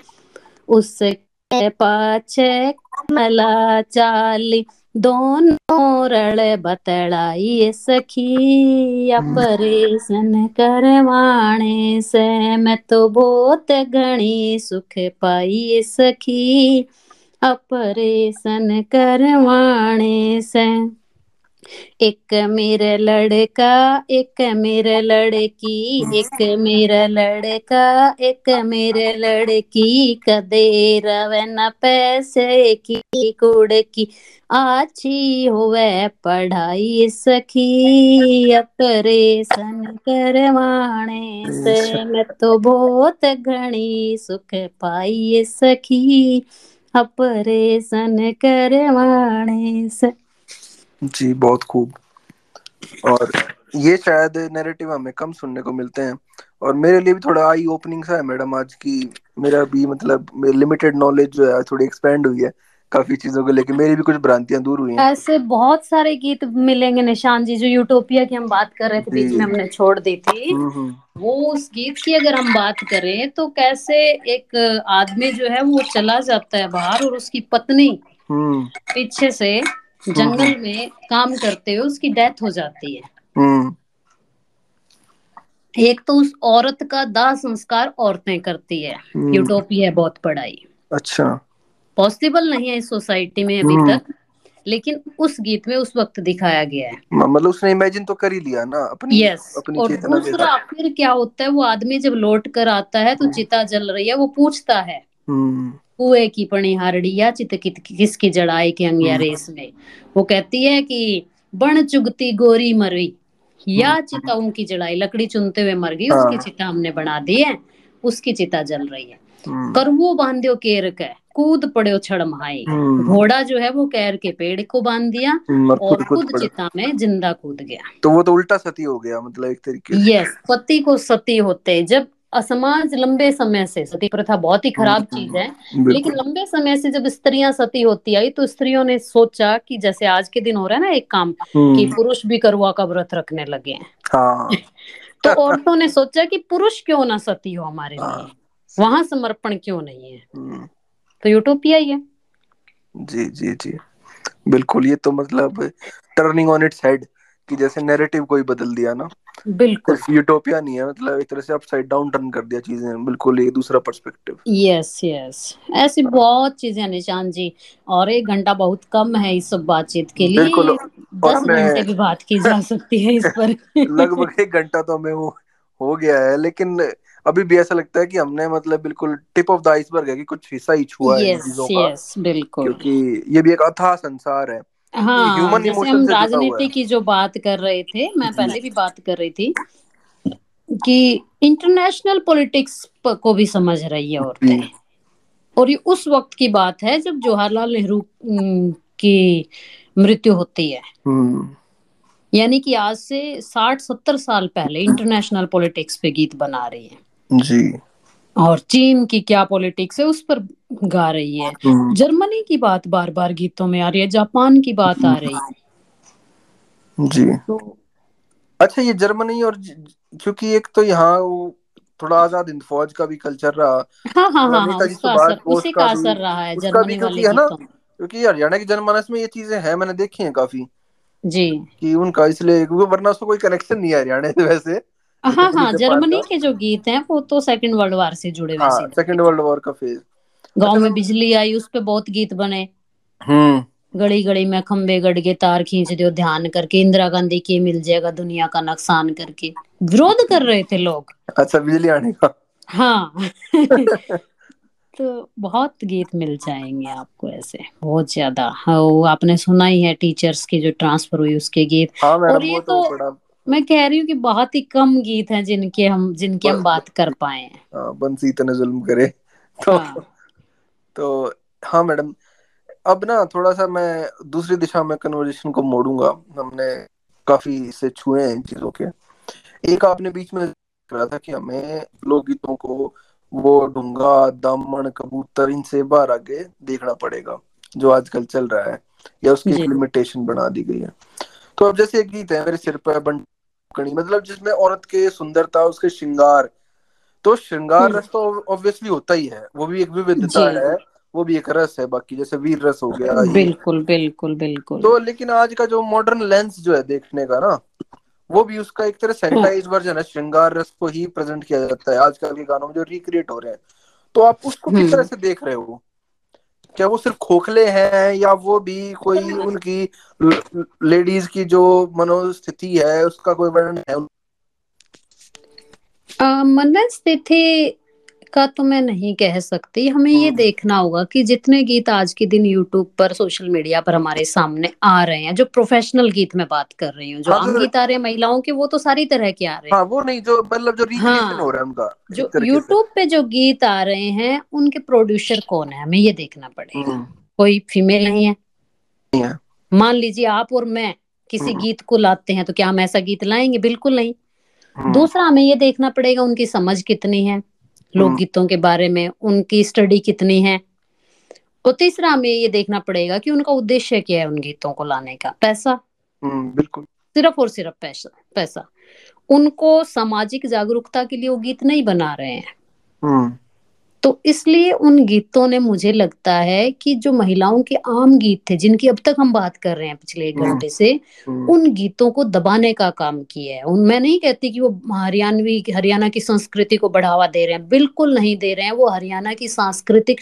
उसके पाछे कमला चाली, दोनों रड़ बतड़ाई सखी, ऑपरेशन करवाने से मैं तो बहुत घनी सुख पाई सखी। ऑपरेशन करवाने से। एक मेरा लड़का एक मेरा लड़की एक मेरा लड़का एक मेरा लड़की। कदे रवे न पैसे की कुड़की आछी होवे पढ़ाई सखी। ऑपरेशन करवाने से मैं तो बहुत घनी सुख पाई सखी। ऑपरेशन करवाने से। जी, बहुत खूब। और ये शायद नैरेटिव हमें कम सुनने को मिलते हैं। और मेरे लिए भी थोड़ा आई ओपनिंग सा है मैडम आज की। मेरा भी मतलब लिमिटेड नॉलेज जो है, थोड़ी एक्सपेंड हुई है। काफ़ी चीज़ों को लेके मेरी भी कुछ भ्रांतियाँ दूर हुई हैं। ऐसे बहुत सारे गीत मिलेंगे निशान जी जो यूटोपिया की हम बात कर रहे थे बीच में हमने छोड़ दी थी। हम्म, हम्म। वो उस गीत की अगर हम बात करें तो कैसे एक आदमी जो है वो चला जाता है बाहर और उसकी पत्नी हम्म। पीछे से जंगल में काम करते हुए उसकी डेथ हो जाती है। एक तो उस औरत का दाह संस्कार औरतें करती है। यूटोपिया बहुत पढ़ाई। अच्छा। पॉसिबल नहीं है इस सोसाइटी में अभी तक लेकिन उस गीत में उस वक्त दिखाया गया है। मतलब उसने इमेजिन तो कर ही लिया ना अपनी यस अपनी और दूसरा फिर क्या होता है वो आदमी जब लौट कर आता है तो चिता जल रही है वो पूछता है कुएँ की पणी हारड़ी या चित किसकी जड़ाई के अंगियारे इसमें वो कहती है कि बण चुगती गोरी मरी या चिताओं की जड़ाई लकड़ी चुनते हुए मर गई उसकी चिता हमने बना दी है उसकी चिता जल रही है। करवो बांध्यो केर के कूद पड़ो छड़महाई घोड़ा जो है वो कैर के पेड़ को बाँध दिया और खुद चिता में ज़िंदा कूद गया। तो वो तो उल्टा सती हो गया मतलब एक तरीके से। यस पति को सती होते जब असमाज लंबे समय से सती प्रथा बहुत ही खराब चीज़ है लेकिन लंबे समय से जब स्त्रियाँ सती होती आई तो स्त्रियों ने सोचा कि जैसे आज के दिन हो रहा है ना एक काम कि पुरुष भी करुआ का व्रत रखने लगे हैं। हाँ। तो औरतों ने सोचा कि पुरुष क्यों ना सती हो हमारे लिए? हाँ। वहाँ समर्पण क्यों नहीं है? हम्म। तो यूटोपिया ही है। जी जी जी। बिल्कुल ये तो मतलब टर्निंग ऑन इट्स हेड कि जैसे नैरेटिव कोई बदल दिया ना। बिल्कुल। यूटोपिया नहीं है मतलब एक तरह से अपसाइड डाउन टर्न कर दिया चीज़ें। बिल्कुल एक दूसरा पर्सपेक्टिव यस यस ऐसी बहुत चीज़ें निशान जी। और एक घंटा बहुत कम है इस सब बातचीत के लिए। बिल्कुल दस घंटे भी बात की जा सकती है इस पर। लगभग एक घंटा तो हमें वो हो गया है लेकिन अभी भी ऐसा लगता है कि हमने मतलब बिल्कुल टिप ऑफ़ द आइसबर्ग है कि कुछ हिस्सा ही छुआ है चीज़ों का। बिल्कुल। क्योंकि ये भी एक अथाह संसार है। हाँ ह्यूमन जैसे हम राजनीति की जो बात कर रहे थे मैं पहले भी बात कर रही थी कि इंटरनेशनल पॉलिटिक्स को भी समझ रही है औरतें। और ये उस वक्त की बात है जब जवाहरलाल नेहरू की मृत्यु होती है। हम्म। यानी कि आज से साठ सत्तर साल पहले इंटरनेशनल पॉलिटिक्स पे गीत बना रही है। जी। और चीन की क्या पॉलिटिक्स है उस पर गा रही है। हम्म। जर्मनी की बात बार बार गीतों में आ रही है जापान की बात आ रही है। जी। तो अच्छा ये जर्मनी और क्योंकि एक तो यहाँ थोड़ा आज़ाद हिंद फौज का भी कल्चर रहा। हाँ हाँ हाँ, हाँ उसका असर, उसी का असर रहा है जर्मनी वाले है ना? क्योंकि हरियाणा की जनमानस में ये चीज़ें हैं मैंने देखी हैं काफ़ी। जी। कि उनका इसलिए वरना उसको कोई कनेक्शन नहीं है हरियाणा से वैसे। हाँ हाँ जर्मनी के जो गीत हैं वो तो सेकंड वर्ल्ड वार से जुड़े हुए हाँ, सेकंड वर्ल्ड वॉर का फ़ेज़ गाँव में बिजली आई उस पे बहुत गीत बने। हम्म। गड़ी गड़ी में खंबे गड़ के तार खींच दो ध्यान करके इंदिरा गांधी के मिल जाएगा दुनिया का नुकसान करके। विरोध कर रहे थे लोग। अच्छा बिजली आने का। हाँ। तो बहुत गीत मिल जाएँगे आपको ऐसे बहुत ज़्यादा। हाँ आपने सुना ही है टीचर्स की जो ट्रांसफ़र हुई उसके गीत। हाँ और ये तो, तो मैं कह रही हूँ कि बहुत ही कम गीत हैं जिनके हम जिनकी हम बात कर पाए हाँ, बंसी इतने जुल्म करे। तो हाँ। तो हाँ मैडम अब ना थोड़ा सा मैं दूसरी दिशा में कन्वर्जेशन को मोड़ूँगा। हमने काफ़ी से छुए हैं इन चीज़ों के। एक आपने बीच में कहा था कि हमें लोकगीतों को वो ढूँगा दामन कबूतर इनसे बाहर आगे देखना पड़ेगा जो आजकल चल रहा है या उसकी लिमिटेशन बना दी गई है। तो अब जैसे एक गीत है मेरे सिर पर बन कणी मतलब जिसमें औरत के सुंदरता उसके श्रृंगार तो श्रृंगार हम्म। रस तो ऑब्वियसली होता ही है। वो भी एक विविधता है वो भी एक रस है बाकी जैसे वीर रस हो गया बिल्कुल बिल्कुल बिल्कुल। तो लेकिन आज का जो मॉडर्न लेंस जो है देखने का ना वो भी उसका एक तरह सैनिटाइज वर्जन है। श्रृंगार रस को ही प्रेजेंट किया जाता है। आजकल के गानों में जो रिक्रिएट हो रहे हैं तो आप उसको किस तरह हम्म। से देख रहे हो? क्या वो सिर्फ़ खोखले हैं या वो भी कोई उनकी लेडीज़ की जो मनोस्थिति है, उसका कोई वर्णन है? मनस्थिति का तो मैं नहीं कह सकती। हमें ये हम्म। देखना होगा कि जितने गीत आज के दिन यूट्यूब पर सोशल मीडिया पर हमारे सामने आ रहे हैं जो प्रोफेशनल गीत में बात कर रही हूँ जो हाँ, आम गीत आ रहे हैं महिलाओं के वो तो सारी तरह के आ रहे हैं। हाँ वो नहीं जो मतलब जो हाँ, हो रहा है उनका जो। यूट्यूब पे जो गीत आ रहे हैं उनके प्रोड्यूसर कौन है? हमें ये देखना पड़ेगा। हम्म, कोई फीमेल नहीं है। मान लीजिए आप और मैं किसी हम्म। गीत को लाते हैं तो क्या हम ऐसा गीत लाएँगे? बिल्कुल नहीं। हम्म, दूसरा हमें ये देखना पड़ेगा उनकी समझ कितनी है। लोकगीतों के बारे में उनकी स्टडी कितनी है? और तीसरा हमें ये देखना पड़ेगा कि उनका उद्देश्य क्या है उन गीतों को लाने का। पैसा। हम्म, बिल्कुल। सिर्फ़ और सिर्फ़ पैसा पैसा। उनको सामाजिक जागरूकता के लिए वो गीत नहीं बना रहे हैं। हम्म, तो इसलिए उन गीतों ने मुझे लगता है कि जो महिलाओं के आम गीत थे जिनकी अब तक हम बात कर रहे हैं पिछले एक हम्म। घंटे से हम्म, उन गीतों को दबाने का काम किया है। उन मैं नहीं कहती कि वो हरियाणवी हरियाणा की संस्कृति को बढ़ावा दे रहे हैं बिल्कुल नहीं दे रहे हैं। वो हरियाणा की सांस्कृतिक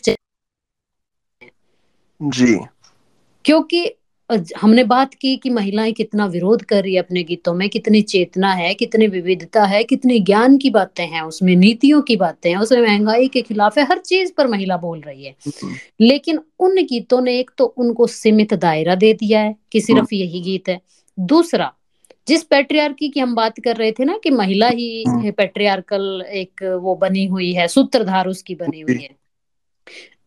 जी। क्योंकि हमने बात की कि महिलाएँ कितना विरोध कर रही है अपने गीतों में कितनी चेतना है कितनी विविधता है कितनी ज्ञान की बातें हैं उसमें नीतियों की बातें हैं उसमें महँगाई के खिलाफ है हर चीज़ पर महिला बोल रही है। हम्म, लेकिन उन गीतों ने एक तो उनको सीमित दायरा दे दिया है कि सिर्फ़ यही गीत है। दूसरा जिस पेट्रियार्की की हम बात कर रहे थे ना कि महिला ही हम्म। पेट्रियार्कल एक वो बनी हुई है सूत्रधार उसकी बनी हुई है।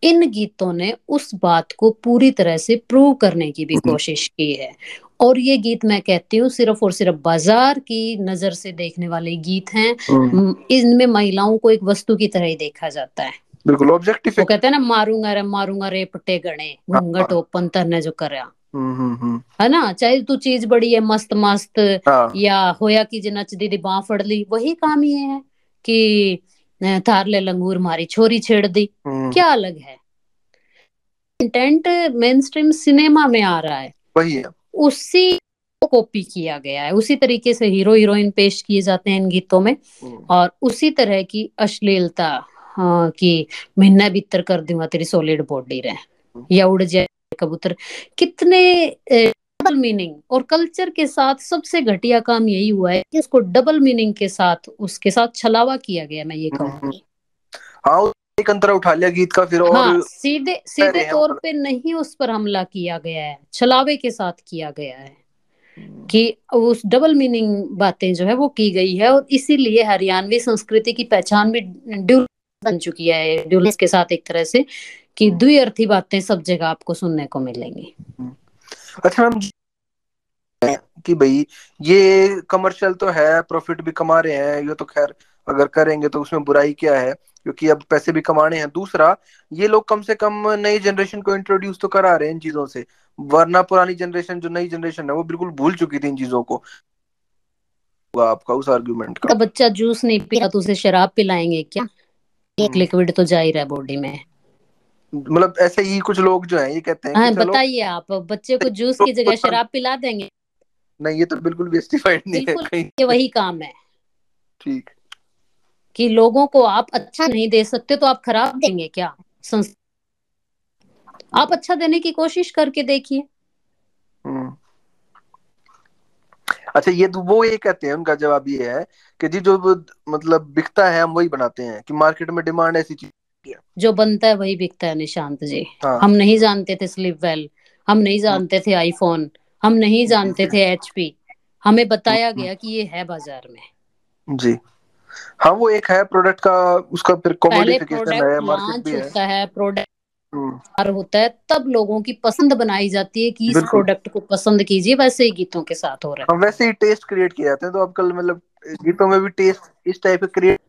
इन गीतों ने उस बात को पूरी तरह से प्रूव करने की भी हम्म। कोशिश की है। और ये गीत मैं कहती हूँ सिर्फ़ और सिर्फ़ बाज़ार की नज़र से देखने वाले गीत हैं। हम्म, इनमें महिलाओं को एक वस्तु की तरह ही देखा जाता है। बिल्कुल ऑब्जेक्टिव वो कहते हैं ना मारूँगा रे मारूँगा रे पट्टे गणे घूंघट ओपन तरने जो करया है ना? चाहे तू चीज़ बड़ी है मस्त मस्त हाँ। या होया की जे नच दी बाह फड़ ली वही काम ये है कि थार ले लंगूर मारी छोरी छेड़ दी। हम्म, क्या अलग है? कंटेंट मेन स्ट्रीम सिनेमा में आ रहा है। वही है। उसी को कॉपी किया गया है। उसी तरीके से हीरो हीरोइन पेश किए जाते हैं इन गीतों में। हम्म, और उसी तरह की अश्लीलता हाँ, कि महीना भीतर कर दूँगा तेरी सॉलिड बॉडी रहे। या उड़ जाए कबूतर। कितने डबल मीनिंग और कल्चर के साथ सबसे घटिया काम यही हुआ है कि उसको डबल मीनिंग के साथ उसके साथ छलावा किया गया मैं ये कहूँगी हाँ एक अंतरा उठा लिया गीत का फिर और हाँ सीधे सीधे तौर। पे नहीं उस पर हमला किया गया है छलावे के साथ किया गया है कि उस डबल मीनिंग बातें जो है वो की गई है और इसीलिए हरियाणवी संस्कृति की पहचान भी ड्यूल बन चुकी है ड्यूलिस के साथ एक तरह से कि हम्म। द्विअर्थी बातें सब जगह आपको सुनने को मिलेंगी। अच्छा मैम कि भाई ये कमर्शियल तो है प्रॉफिट भी कमा रहे हैं ये तो खैर अगर करेंगे तो उसमें बुराई क्या है? क्योंकि अब पैसे भी कमाने हैं। दूसरा ये लोग कम से कम नई जनरेशन को इंट्रोड्यूस तो करा रहे हैं इन चीज़ों से। वरना पुरानी जनरेशन जो नई जनरेशन है वो बिल्कुल भूल चुकी थी इन चीज़ों को। आपका उस आर्गुमेंट का। बच्चा जूस नहीं पीता तो उसे शराब पिलाएँगे क्या? एक हम्म। लिक्विड तो जा ही रहा है बॉडी में। मतलब ऐसे ही कुछ लोग जो हैं ये कहते हैं हाँ बताइए आप बच्चे को जूस की जगह शराब पिला देंगे। नहीं ये तो बिल्कुल भी जस्टिफाइड नहीं है बिल्कुल ये वही काम है। ठीक। कि लोगों को आप अच्छा नहीं दे सकते तो आप खराब देंगे क्या? आप अच्छा देने की कोशिश करके देखिए। हम्म। अच्छा ये तो वो ये कहते हैं उनका जवाब ये है कि जी जो मतलब बिकता है हम वही बनाते हैं कि मार्केट में डिमांड ऐसी चीज़ जो बनता है वही बिकता है निशांत जी। हाँ। हम नहीं जानते थे स्लिप वेल हम नहीं जानते थे आईफोन हम नहीं जानते थे एचपी। हमें बताया गया कि ये है बाज़ार में। जी। हाँ वो एक है प्रोडक्ट का उसका फिर है प्रोडक्ट मार्केट भी है। होता है प्रोडक्ट हम्म, होता है तब लोगों की पसंद बनाई जाती है कि इस प्रोडक्ट को पसंद कीजिए वैसे ही गीतों के साथ हो रहा है। वैसे ही टेस्ट क्रिएट किए जाते हैं तो अब कल मतलब गीतों में भी टेस्ट इस टाइप के क्रिएट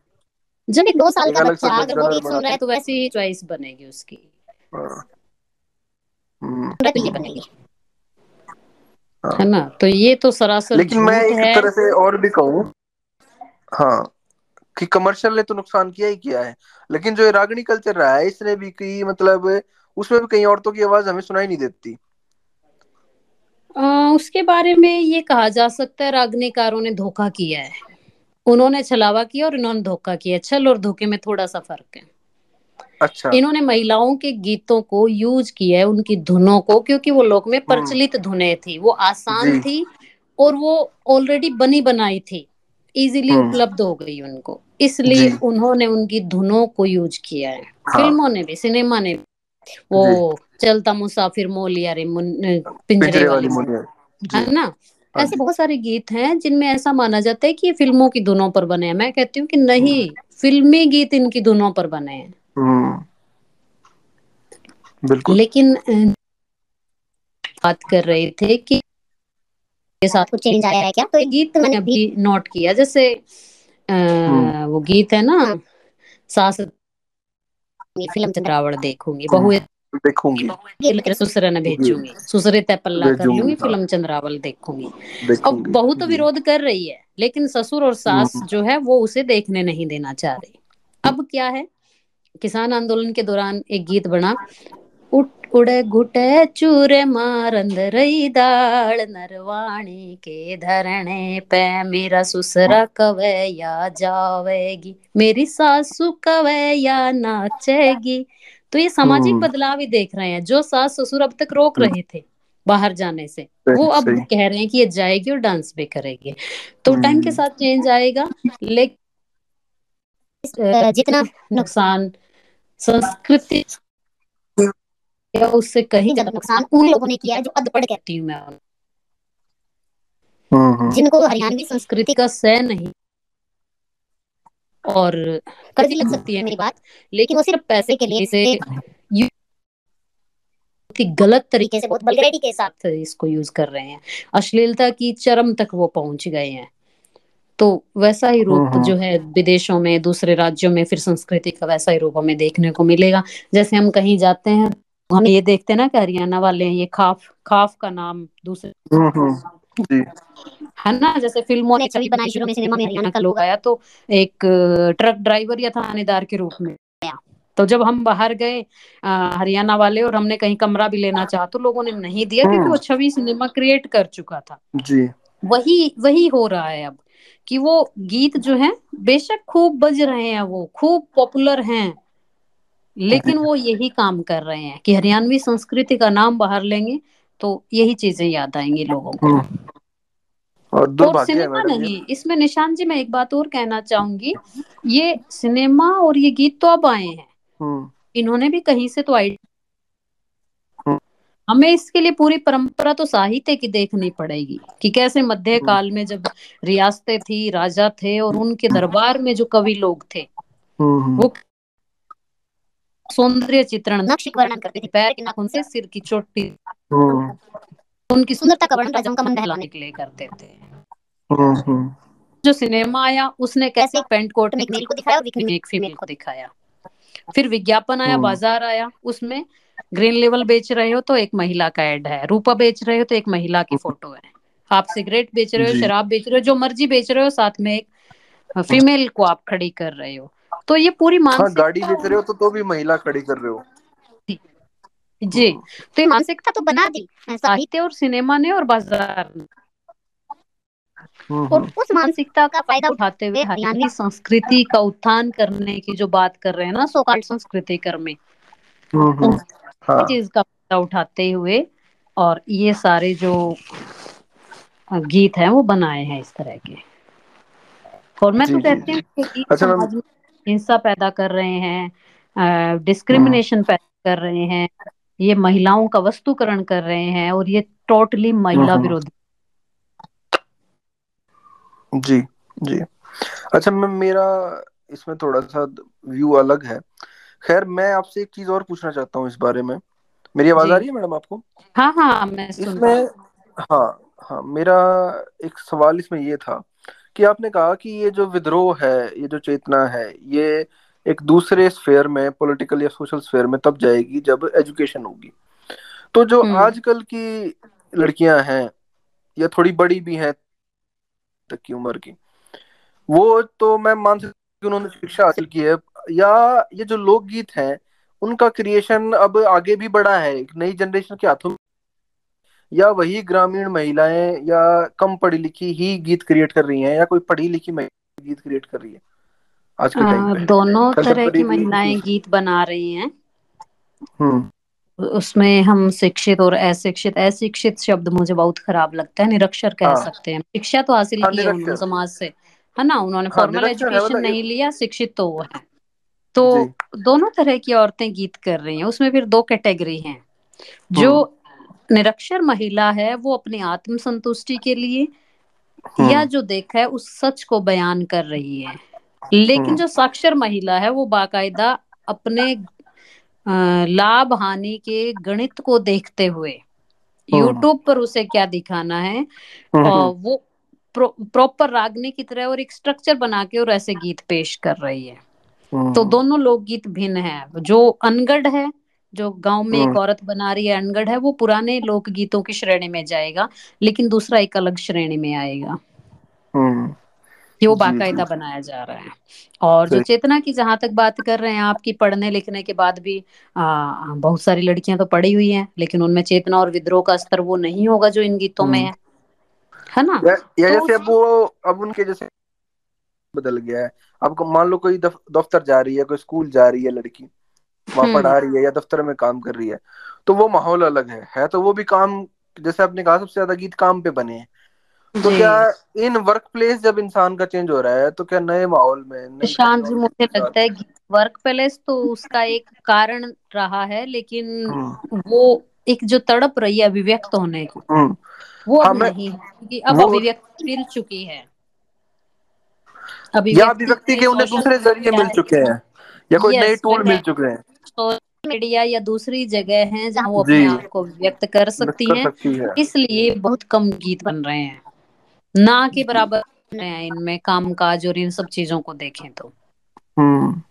जब एक दो साल का बच्चा अगर वो गीत सुन रहा है तो वैसी ही चॉइस बनेगी उसकी। हम्म, हाँ। है। ना? तो ये तो सरासर लेकिन मैं एक तरह से और भी कहूँ हाँ कि कमर्शियल ने तो नुकसान किया ही किया है। लेकिन जो रागनी कल्चर रहा है इसने भी की मतलब उसमें भी कई औरतों की आवाज़ हमें सुनाई नहीं देती। आ, उसके बारे में ये कहा जा सकता है रागनीकारों ने धोखा किया है। उन्होंने छलावा किया और इन्होंने धोखा किया। छल और धोखे में थोड़ा सा फ़र्क है। अच्छा। इन्होंने महिलाओं के गीतों को यूज़ किया है उनकी धुनों को क्योंकि वो लोक में प्रचलित धुनें थी। वो आसान थी और वो ऑलरेडी बनी बनाई थी। इजीली हम्म। उपलब्ध हो गई उनको। इसलिए उन्होंने उनकी धुनों को यूज़ किया है। हाँ। फ़िल्मों ने भी सिनेमा ने भी। वो चलता मुसाफिर मोलिया रे पिंजरे वाली है ना? ऐसे बहुत सारे गीत हैं जिनमें ऐसा माना जाता है कि ये फ़िल्मों की धुनों पर बने हैं। मैं कहती हूँ कि नहीं फिल्मी गीत इनकी धुनों पर बने हैं। हम्म बिल्कुल। लेकिन बात कर रहे थे कि के साथ कुछ चेंज आया है क्या? तो ये गीत मैंने अभी नोट किया। जैसे अ, हम्म वो गीत है ना सास फ़िल्म चंद्रावड़ देखूँगी। बहु देखूँगी। सुसरे न भेजूँगी। सुसरे तय पल्ला कर लूँगी हाँ। फ़िल्म चंद्रावल देखूँगी। अब देखूँगी बहू तो विरोध कर रही है लेकिन ससुर और सास हम्म जो है वो उसे देखने नहीं देना चाह रही। अब क्या है? किसान आंदोलन के दौरान एक गीत बना उठ उड़े घुटे चूरे मारंद रही दाल नरवाणी के धरने पे मेरा सुसरा कवे या जावेगी मेरी सासू कवे या नाचेगी तो ये सामाजिक हम्म। बदलाव ही देख रहे हैं जो सास ससुर अब तक रोक रहे थे बाहर जाने से। वो अब कह रहे हैं कि ये जाएगी और डांस भी करेगी। तो टाइम के हम्म। साथ चेंज आएगा लेकिन जितना नुकसान संस्कृति या उससे कहीं ज़्यादा नुकसान उन लोगों ने किया है जो अधपड़ कहती हूँ मैं हम्म जिनको हरियाणवी संस्कृति का सह नहीं और कड़वी लग सकती है मेरी बात। लेकिन वो सिर्फ़ पैसे के लिए इसे गलत तरीके से बहुत वल्गैरिटी के साथ इसको यूज़ कर रहे हैं। अश्लीलता की चरम तक वो पहुँच गए हैं। तो वैसा ही रूप हम्म जो है विदेशों में दूसरे राज्यों में फिर संस्कृति का वैसा ही रूप हमें देखने को मिलेगा। जैसे हम कहीं जाते हैं हम ये देखते हैं ना कि हरियाणा वाले हैं ये खाफ खाफ का नाम दूसरे हम्म, जी। है ना? जैसे फ़िल्मों ने छवि बनाई शुरू में सिनेमा में हरियाणा का लोग आया तो एक ट्रक ड्राइवर या थानेदार के रूप में। आया तो जब हम बाहर गए हरियाणा वाले और हमने कहीं कमरा भी लेना चाहा तो लोगों ने नहीं दिया क्योंकि वो हम्म। छवि सिनेमा क्रिएट कर चुका था। जी। वही वही हो रहा है अब कि वो गीत जो है बेशक खूब बज रहे हैं वो खूब पॉपुलर हैं लेकिन वो यही काम कर रहे हैं कि हरियाणवी संस्कृति का नाम बाहर लेंगे तो यही चीज़ें याद आएँगी लोगों को। हम्म। और और है सिनेमा नहीं इसमें निशान जी मैं एक बात और कहना चाहूँगी। ये सिनेमा और ये गीत तो अब आए हैं। हम्म। इन्होंने भी कहीं से तो आई हम्म। हमें इसके लिए पूरी परंपरा तो साहित्य की देखनी पड़ेगी कि कैसे मध्य काल में जब रियासतें थी राजा थे और उनके दरबार में जो कवि लोग थे हम्म वो सौंदर्य चित्रण नक्श वर्णन करते थे पैर के नाखून से सिर की चोटी। उनकी सुंदरता का वर्णन राजाओं का मन बहलाने के लिए करते थे। जो सिनेमा आया उसने कैसे पेंट कोट में एक मेल को दिखाया और एक फीमेल को दिखाया। फिर विज्ञापन आया हम्म। बाज़ार आया उसमें ग्रीन लेवल बेच रहे हो तो एक महिला का एड है रूपा बेच रहे हो तो एक महिला की फ़ोटो है। आप सिगरेट बेच रहे हो शराब बेच रहे हो जो मर्ज़ी बेच रहे हो साथ में एक फीमेल को आप खड़ी कर रहे हो। तो ये पूरी हाँ गाड़ी बेच रहे हो तो तो भी महिला खड़ी कर रहे हो। जी। हम्म तो ये मानसिकता तो बना दी साहित्य और सिनेमा ने और बाज़ार ने। हम्म और हम्म। उस मानसिकता का फ़ायदा उठाते हुए हरियाणवी संस्कृति का उत्थान करने की जो बात कर रहे हैं ना सोकाल संस्कृति कर में। हम्म हाँ। चीज़ का फ़ायदा उठाते हुए और ये सारे जो गीत हैं वो बनाए हैं इस तरह के। और मैं तो कहती हूँ अच्छा समाज में हिंसा पैदा कर रहे हैं डिस्क्रिमिनेशन पैदा कर रहे हैं ये महिलाओं का वस्तुकरण कर रहे हैं और ये टोटली महिला हम्म विरोधी। जी जी। अच्छा मैम मेरा इसमें थोड़ा सा व्यू अलग है। खैर मैं आपसे एक चीज़ और पूछना चाहता हूँ इस बारे में। मेरी आवाज़ आ रही है मैडम आपको? हाँ हाँ मैं सुन इसमें हाँ हाँ मेरा एक सवाल इसमें ये था कि आपने कहा कि ये जो विद्रोह है ये जो चेतना है ये एक दूसरे स्फेयर में पॉलिटिकल या सोशल स्फेयर में तब जाएगी जब एजुकेशन होगी। तो जो हम्म। आजकल की लड़कियाँ हैं या थोड़ी बड़ी भी हैं तक की उम्र की वो तो मैं मान सकती हूँ कि उन्होंने शिक्षा हासिल की है या ये जो लोकगीत हैं उनका क्रिएशन अब आगे भी बढ़ा है एक नई जनरेशन के हाथों या वही ग्रामीण महिलाएँ या कम पढ़ी लिखी ही गीत क्रिएट कर रही हैं या कोई पढ़ी लिखी महिला गीत क्रिएट कर रही है। आज के टाइम पे। दोनों तरह की महिलाएँ गीत बना रही हैं। हम्म। उसमें हम शिक्षित और अशिक्षित अशिक्षित शब्द मुझे बहुत खराब लगता है निरक्षर कह हाँ। सकते हैं। शिक्षा तो हासिल हाँ की है उन्होंने समाज से है ना? उन्होंने हाँ फॉर्मल एजुकेशन मतलब नहीं लिया शिक्षित तो वो है। तो दोनों तरह की औरतें गीत कर रही हैं। उसमें फिर दो कैटेगरी हैं। जो हम्म। निरक्षर महिला है वो अपनी आत्म संतुष्टि के लिए या हम्म। जो देखा है उस सच को बयान कर रही है। लेकिन हम्म। जो साक्षर महिला है वो बाकायदा अपने लाभ हानि के गणित को देखते हुए हम्म। यूट्यूब पर उसे क्या दिखाना है हम्म और वो प्रो, प्रॉपर रागनी की तरह और एक स्ट्रक्चर बना के और ऐसे गीत पेश कर रही है। तो हम्म दोनों लोकगीत भिन्न है। जो अनगढ़ है जो गाँव में एक हम्म। औरत बना रही है अनगढ़ है वो पुराने लोकगीतों की श्रेणी में जाएगा लेकिन दूसरा एक अलग श्रेणी में आएगा। वो बाकायदा बनाया जा रहा है। और जो चेतना की जहाँ तक बात कर रहे हैं आपकी पढ़ने लिखने के बाद भी आ, बहुत सारी लड़कियाँ तो पढ़ी हुई हैं लेकिन उनमें चेतना और विद्रोह का स्तर वो नहीं होगा जो इन गीतों में हम्म। है। है ना? या, या तो जैसे अब वो अब उनके जैसे बदल गया है। अब मान लो कोई दफ्तर जा रही है कोई स्कूल जा रही है लड़की वहाँ हम्म। पढ़ा रही है या दफ्तर में काम कर रही है तो वो माहौल अलग है। है तो वो भी काम जैसे आपने कहा सबसे ज़्यादा गीत काम पे बने हैं। तो क्या इन वर्क प्लेस जब इंसान का चेंज हो रहा है तो क्या नए माहौल में नई शांत जी मुझे लगता है वर्क प्लेस तो उसका एक कारण रहा है लेकिन हम्म। वो एक जो तड़प रही है अभिव्यक्त होने की हम्म। वो अब नहीं है क्योंकि अब अभिव्यक्ति मिल चुकी है। अभिव्यक्ति के उन्हें दूसरे ज़रिए मिल चुके हैं या कोई नए टूल मिल चुके हैं? सोशल मीडिया या दूसरी जगह हैं जहाँ वो अपने आप को व्यक्त कर सकती है। इसलिए बहुत कम गीत बन रहे हैं। ना के बराबर बन रहे हैं इनमें और इन सब चीज़ों को देखें तो। हम्म।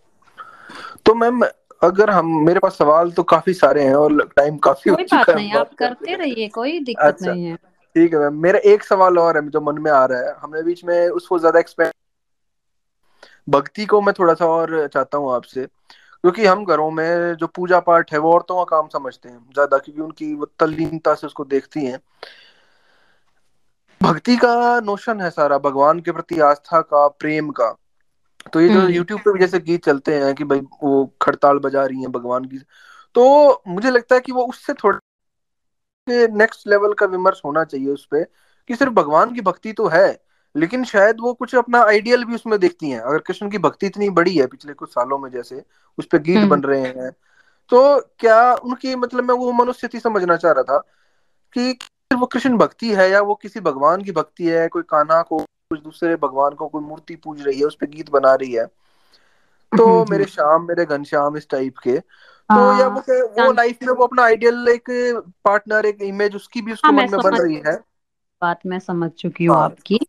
तो मैम अगर हम मेरे पास सवाल तो काफ़ी सारे हैं और टाइम काफ़ी कोई बात नहीं आप करते करते रहिए कोई दिक्कत अच्छा नहीं है। ठीक है मैम। मेरा एक सवाल और है जो मन में आ रहा है। हमने बीच में उसको ज़्यादा एक्सपेंड भक्ति को मैं थोड़ा सा और चाहता हूँ आपसे। क्योंकि हम घरों में जो पूजा पाठ है वो औरतों का काम समझते हैं। ज़्यादा क्योंकि उनकी वो तल्लीनता से उसको देखती हैं। भक्ति का नोशन है सारा भगवान के प्रति आस्था का प्रेम का। तो ये जो हम्म। यूट्यूब पे भी जैसे गीत चलते हैं कि भाई वो खड़ताल बजा रही हैं भगवान की तो मुझे लगता है कि वो उससे थोड़े नेक्स्ट लेवल का विमर्श होना चाहिए उस पे कि सिर्फ़ भगवान की भक्ति तो है लेकिन शायद वो कुछ अपना आइडियल भी उसमें देखती हैं। अगर कृष्ण की भक्ति इतनी बड़ी है पिछले कुछ सालों में जैसे उस पे गीत हम्म। बन रहे हैं तो क्या उनकी मतलब मैं वो मनुस्थिति समझना चाह रहा था कि वो कृष्ण भक्ति है या वो किसी भगवान की भक्ति है कोई कान्हा को कुछ दूसरे भगवान को कोई मूर्ति पूज रही है उस पे गीत बना रही है। तो हम्म, मेरे हम्म। श्याम मेरे घनश्याम इस टाइप के। तो या वो हाँ वो लाइफ में वो अपना आइडियल एक पार्टनर एक इमेज उसकी भी उसको हाँ मन में बन रही है। बात मैं समझ चुकी हूँ हाँ। आपकी।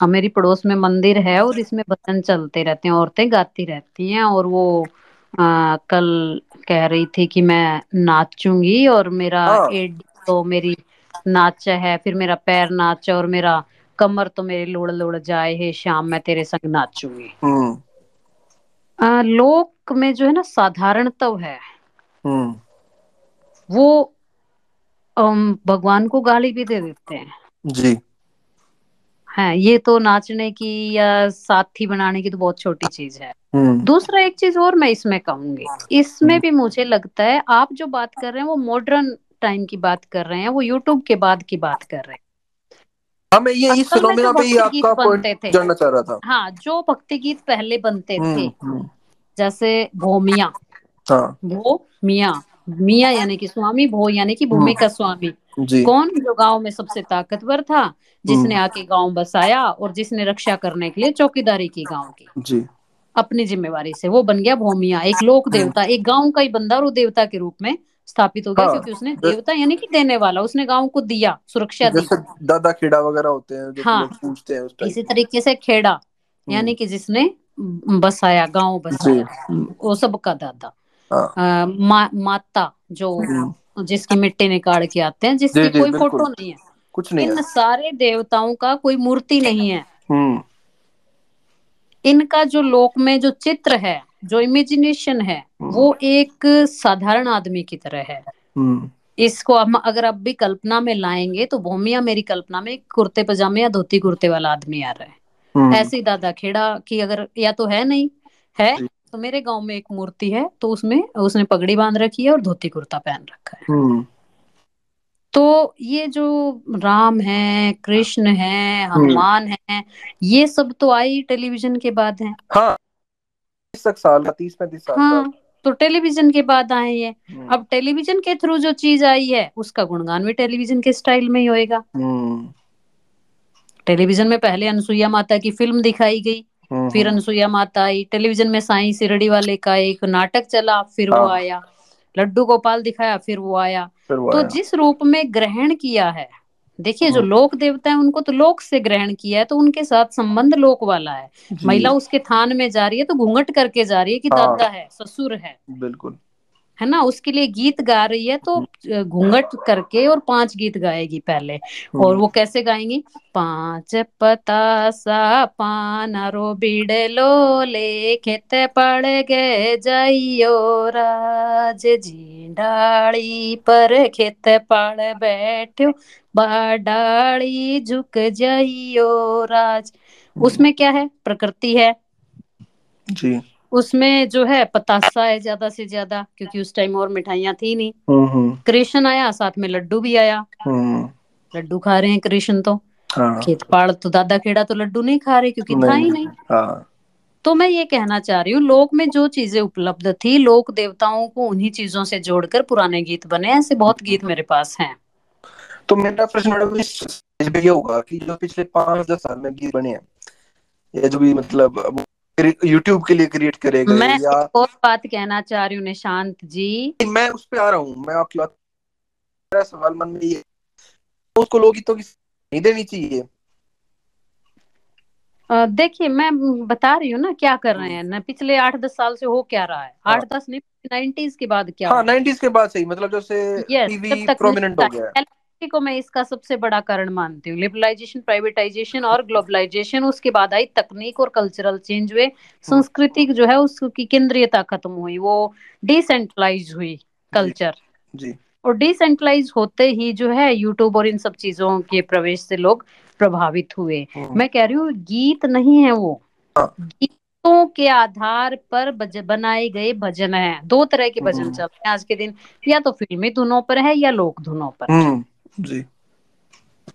हाँ मेरी पड़ोस में मंदिर है और इसमें भजन चलते रहते हैं औरतें गाती रहती हैं और वो आ, कल कह रही थी कि मैं नाचूँगी और मेरा हाँ। एड तो मेरी नाच है फिर मेरा पैर नाच और मेरा कमर तो मेरे लोड़ लोड़ जाए हे शाम मैं तेरे संग नाचूँगी। हम्म। लोक में जो है ना साधारणता है हम्म। वो भगवान को गाली भी दे देते हैं। जी। है ये तो नाचने की या साथी बनाने की तो बहुत छोटी चीज़ है। हम्म। दूसरा एक चीज़ और मैं इसमें कहूँगी इसमें भी मुझे लगता है आप जो बात कर रहे हैं वो मॉडर्न टाइम की बात कर रहे हैं वो यूट्यूब के बाद की बात कर रहे हैं। हाँ मैं ये इस जो पे ही आपका पॉइंट जानना चाह रहा था। हाँ जो भक्ति गीत पहले बनते थे हम्म। हम्म जैसे भोमिया हाँ। भो मिया। मिया यानी कि स्वामी भो यानी कि भूमि का स्वामी। जी। कौन जो गाँव में सबसे ताकतवर था जिसने हम्म। आके गाँव बसाया और जिसने रक्षा करने के लिए चौकीदारी की गाँव की। जी। अपनी जिम्मेवारी से। वो बन गया भूमिया एक लोक देवता एक गाँव का ही बंदा और देवता के रूप में स्थापित हो गया हाँ क्योंकि उसने देवता यानी कि देने वाला उसने गाँव को दिया सुरक्षा दी। दादा खेड़ा वगैरह होते हैं जो हाँ। पूछते हैं उस इसी तरीके से खेड़ा यानी कि जिसने बसाया गाँव बसाया वो सबका दादा। हाँ। आ, मा, माता जो जिसकी मिट्टी निकाल के आते हैं जिसकी जी कोई फ़ोटो नहीं है। कुछ नहीं इन है। सारे देवताओं का कोई मूर्ति नहीं है। हम्म। इनका जो लोक में जो चित्र है जो इमेजिनेशन है हम्म। वो एक साधारण आदमी की तरह है। हम्म। इसको हम अगर अब भी कल्पना में लाएँगे तो भूमिया मेरी कल्पना में कुर्ते पजामे या धोती कुर्ते वाला आदमी आ रहा है। हम्म। ऐसी दादा खेड़ा की अगर या तो है नहीं है तो मेरे गाँव में एक मूर्ति है तो उसमें उसने पगड़ी बाँध रखी है और धोती कुर्ता पहन रखा है। तो ये जो राम है कृष्ण है। हनुमान है ये सब तो आई टेलीविज़न के बाद है। हाँ। तक साल का तीस पैंतीस साल हाँ तो टेलीविज़न के बाद आए ये। हम्म। अब टेलीविज़न के थ्रू जो चीज़ आई है उसका गुणगान भी टेलीविज़न के स्टाइल में ही होएगा। हम्म। टेलीविज़न में पहले अनसुईया माता की फ़िल्म दिखाई गई हम्म, फिर अनसुईया माता आई टेलीविज़न में साईं सिरडी वाले का एक नाटक चला फिर वो हाँ। आया। लड्डू गोपाल दिखाया फिर वो आया। फिर वो तो आया। जिस रूप में ग्रहण किया है देखिए जो हम्म। लोक देवता है उनको तो लोक से ग्रहण किया है तो उनके साथ संबंध लोक वाला है महिला उसके थान में जा रही है तो घूंघट करके जा रही है कि हाँ। दादा है ससुर है बिल्कुल है ना उसके लिए गीत गा रही है तो घूंघट करके और पाँच गीत गाएगी पहले। और हम्म, वो कैसे गाएँगी? पाँच पतासा पानारो बिड़लो ले खेते पड़ गए जाइयो राज झिंडाड़ी पर खेत पड़ बैठो बाडाड़ी झुक जाइयो राज। उसमें क्या है? प्रकृति है। जी। उसमें जो है पतासा है ज़्यादा से ज़्यादा क्योंकि उस टाइम और मिठाइयाँ थी नहीं। हम्म हम्म। कृष्ण आया साथ में लड्डू भी आया। हम्म। लड्डू खा रहे हैं कृष्ण तो। हाँ। खेत पाड़ तो दादा खेड़ा तो लड्डू नहीं खा रहे क्योंकि था ही नहीं हाँ। तो मैं ये कहना चाह रही हूँ लोक में जो चीज़ें उपलब्ध थी लोक देवताओं को उन्हीं चीज़ों से जोड़कर पुराने गीत बने ऐसे बहुत गीत मेरे पास हैं। तो मेरा प्रश्न मैडम ये होगा कि जो पिछले पाँच दस साल में गीत बने हैं या जो भी मतलब यूट्यूब के लिए क्रिएट करे गए मैं या और बात कहना चाह रही हूँ निशांत जी। मैं उस पे आ रहा हूँ मैं आपकी बात मेरा सवाल मन में ये उसको लोकगीतों की नहीं देनी चाहिए। देखिए मैं बता रही हूँ ना क्या कर रहे हैं। ना पिछले आठ दस साल से हो क्या रहा है? हाँ। आठ दस नहीं नाइन्टीज के बाद क्या हाँ हो नाइनटीज के बाद सही मतलब जैसे टीवी प्रोमिनेंट हो गया। है LLC को मैं इसका सबसे बड़ा कारण मानती हूँ। लिबरलाइजेशन प्राइवेटाइजेशन और ग्लोबलाइजेशन उसके बाद आई तकनीक और कल्चरल चेंज हुए। सांस्कृतिक जो है उसकी केंद्रीयता खत्म हुई। वो डिसेंट्रलाइज हुई कल्चर। जी। और डिसेंट्रलाइज होते ही जो है यूट्यूब और इन सब चीज़ों के प्रवेश से लोग प्रभावित हुए। हम्म, मैं कह रही हूँ गीत नहीं है वो। हाँ। गीतों के आधार पर बज, बनाए गए भजन है। दो तरह के भजन हम्म। चलते हैं। आज के दिन या तो फिल्मी धुनों पर है या लोक धुनों पर जी।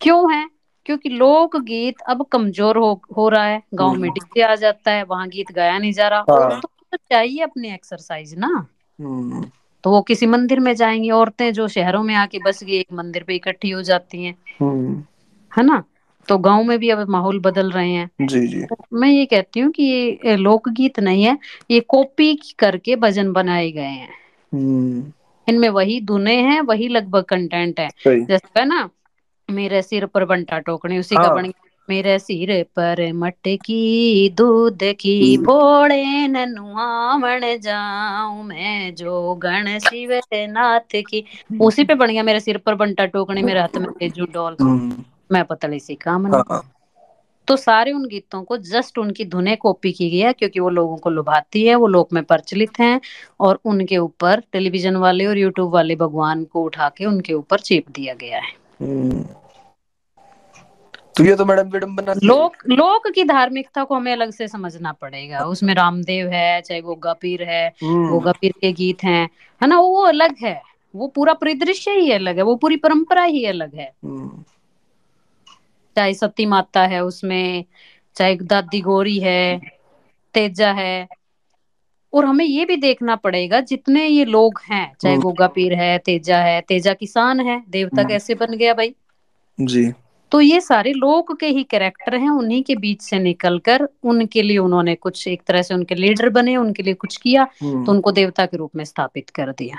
क्यों है? क्योंकि लोक गीत अब कमज़ोर हो हो रहा है। गाँव में हम्म। डीजे आ जाता है वहाँ गीत गाया नहीं जा रहा। हाँ। तो तो चाहिए अपनी एक्सरसाइज ना। हम्म। तो वो किसी मंदिर में जाएँगी औरतें जो शहरों में आके बस गई एक मंदिर पे इकट्ठी हो जाती हैं। हम्म। है ना? तो गाँव में भी अब माहौल बदल रहे हैं। जी जी। तो मैं ये कहती हूँ कि ये लोकगीत नहीं है ये कॉपी करके भजन बनाए गए हैं। इनमें वही धुने हैं वही लगभग कंटेंट है। जैसे है ना मेरे सिर पर बंटा टोकनी उसी का हाँ। बन मेरे सिर पर मटकी दूध की हम्म। भोले नुआवण जाऊँ मैं जो गण शिव नाथ की। उसी पे बन गया मेरे सिर पर बंटा टोकनी मेरे हाथ में तेजू डोल। हम्म। मैं पतली सी कामनी। हाँ। तो सारे उन गीतों को जस्ट उनकी धुने कॉपी की गई है क्योंकि वो लोगों को लुभाती है वो लोक में प्रचलित हैं और उनके ऊपर टेलीविज़न वाले और यूट्यूब वाले भगवान को उठा के उनके ऊपर चेप दिया गया है। हम्म। तो ये तो मैडम विडम्बना है। लोक लोक की धार्मिकता को हमें अलग से समझना पड़ेगा। उसमें रामदेव है चाहे गोगा पीर है हम्म। गोगा पीर के गीत हैं है ना? वो अलग है। वो पूरा परिदृश्य ही अलग है वो पूरी परंपरा ही अलग है। हम्म। चाहे सती माता है उसमें चाहे दादी गोरी है तेजा है और हमें ये भी देखना पड़ेगा जितने ये लोग हैं चाहे हम्म। गोगा पीर है तेजा है तेजा किसान है देवता हम्म। कैसे बन गया भाई? जी। तो ये सारे लोग के ही कैरेक्टर हैं उन्हीं के बीच से निकलकर उनके लिए उन्होंने कुछ एक तरह से उनके लीडर बने उनके लिए कुछ किया हम्म। तो उनको देवता के रूप में स्थापित कर दिया।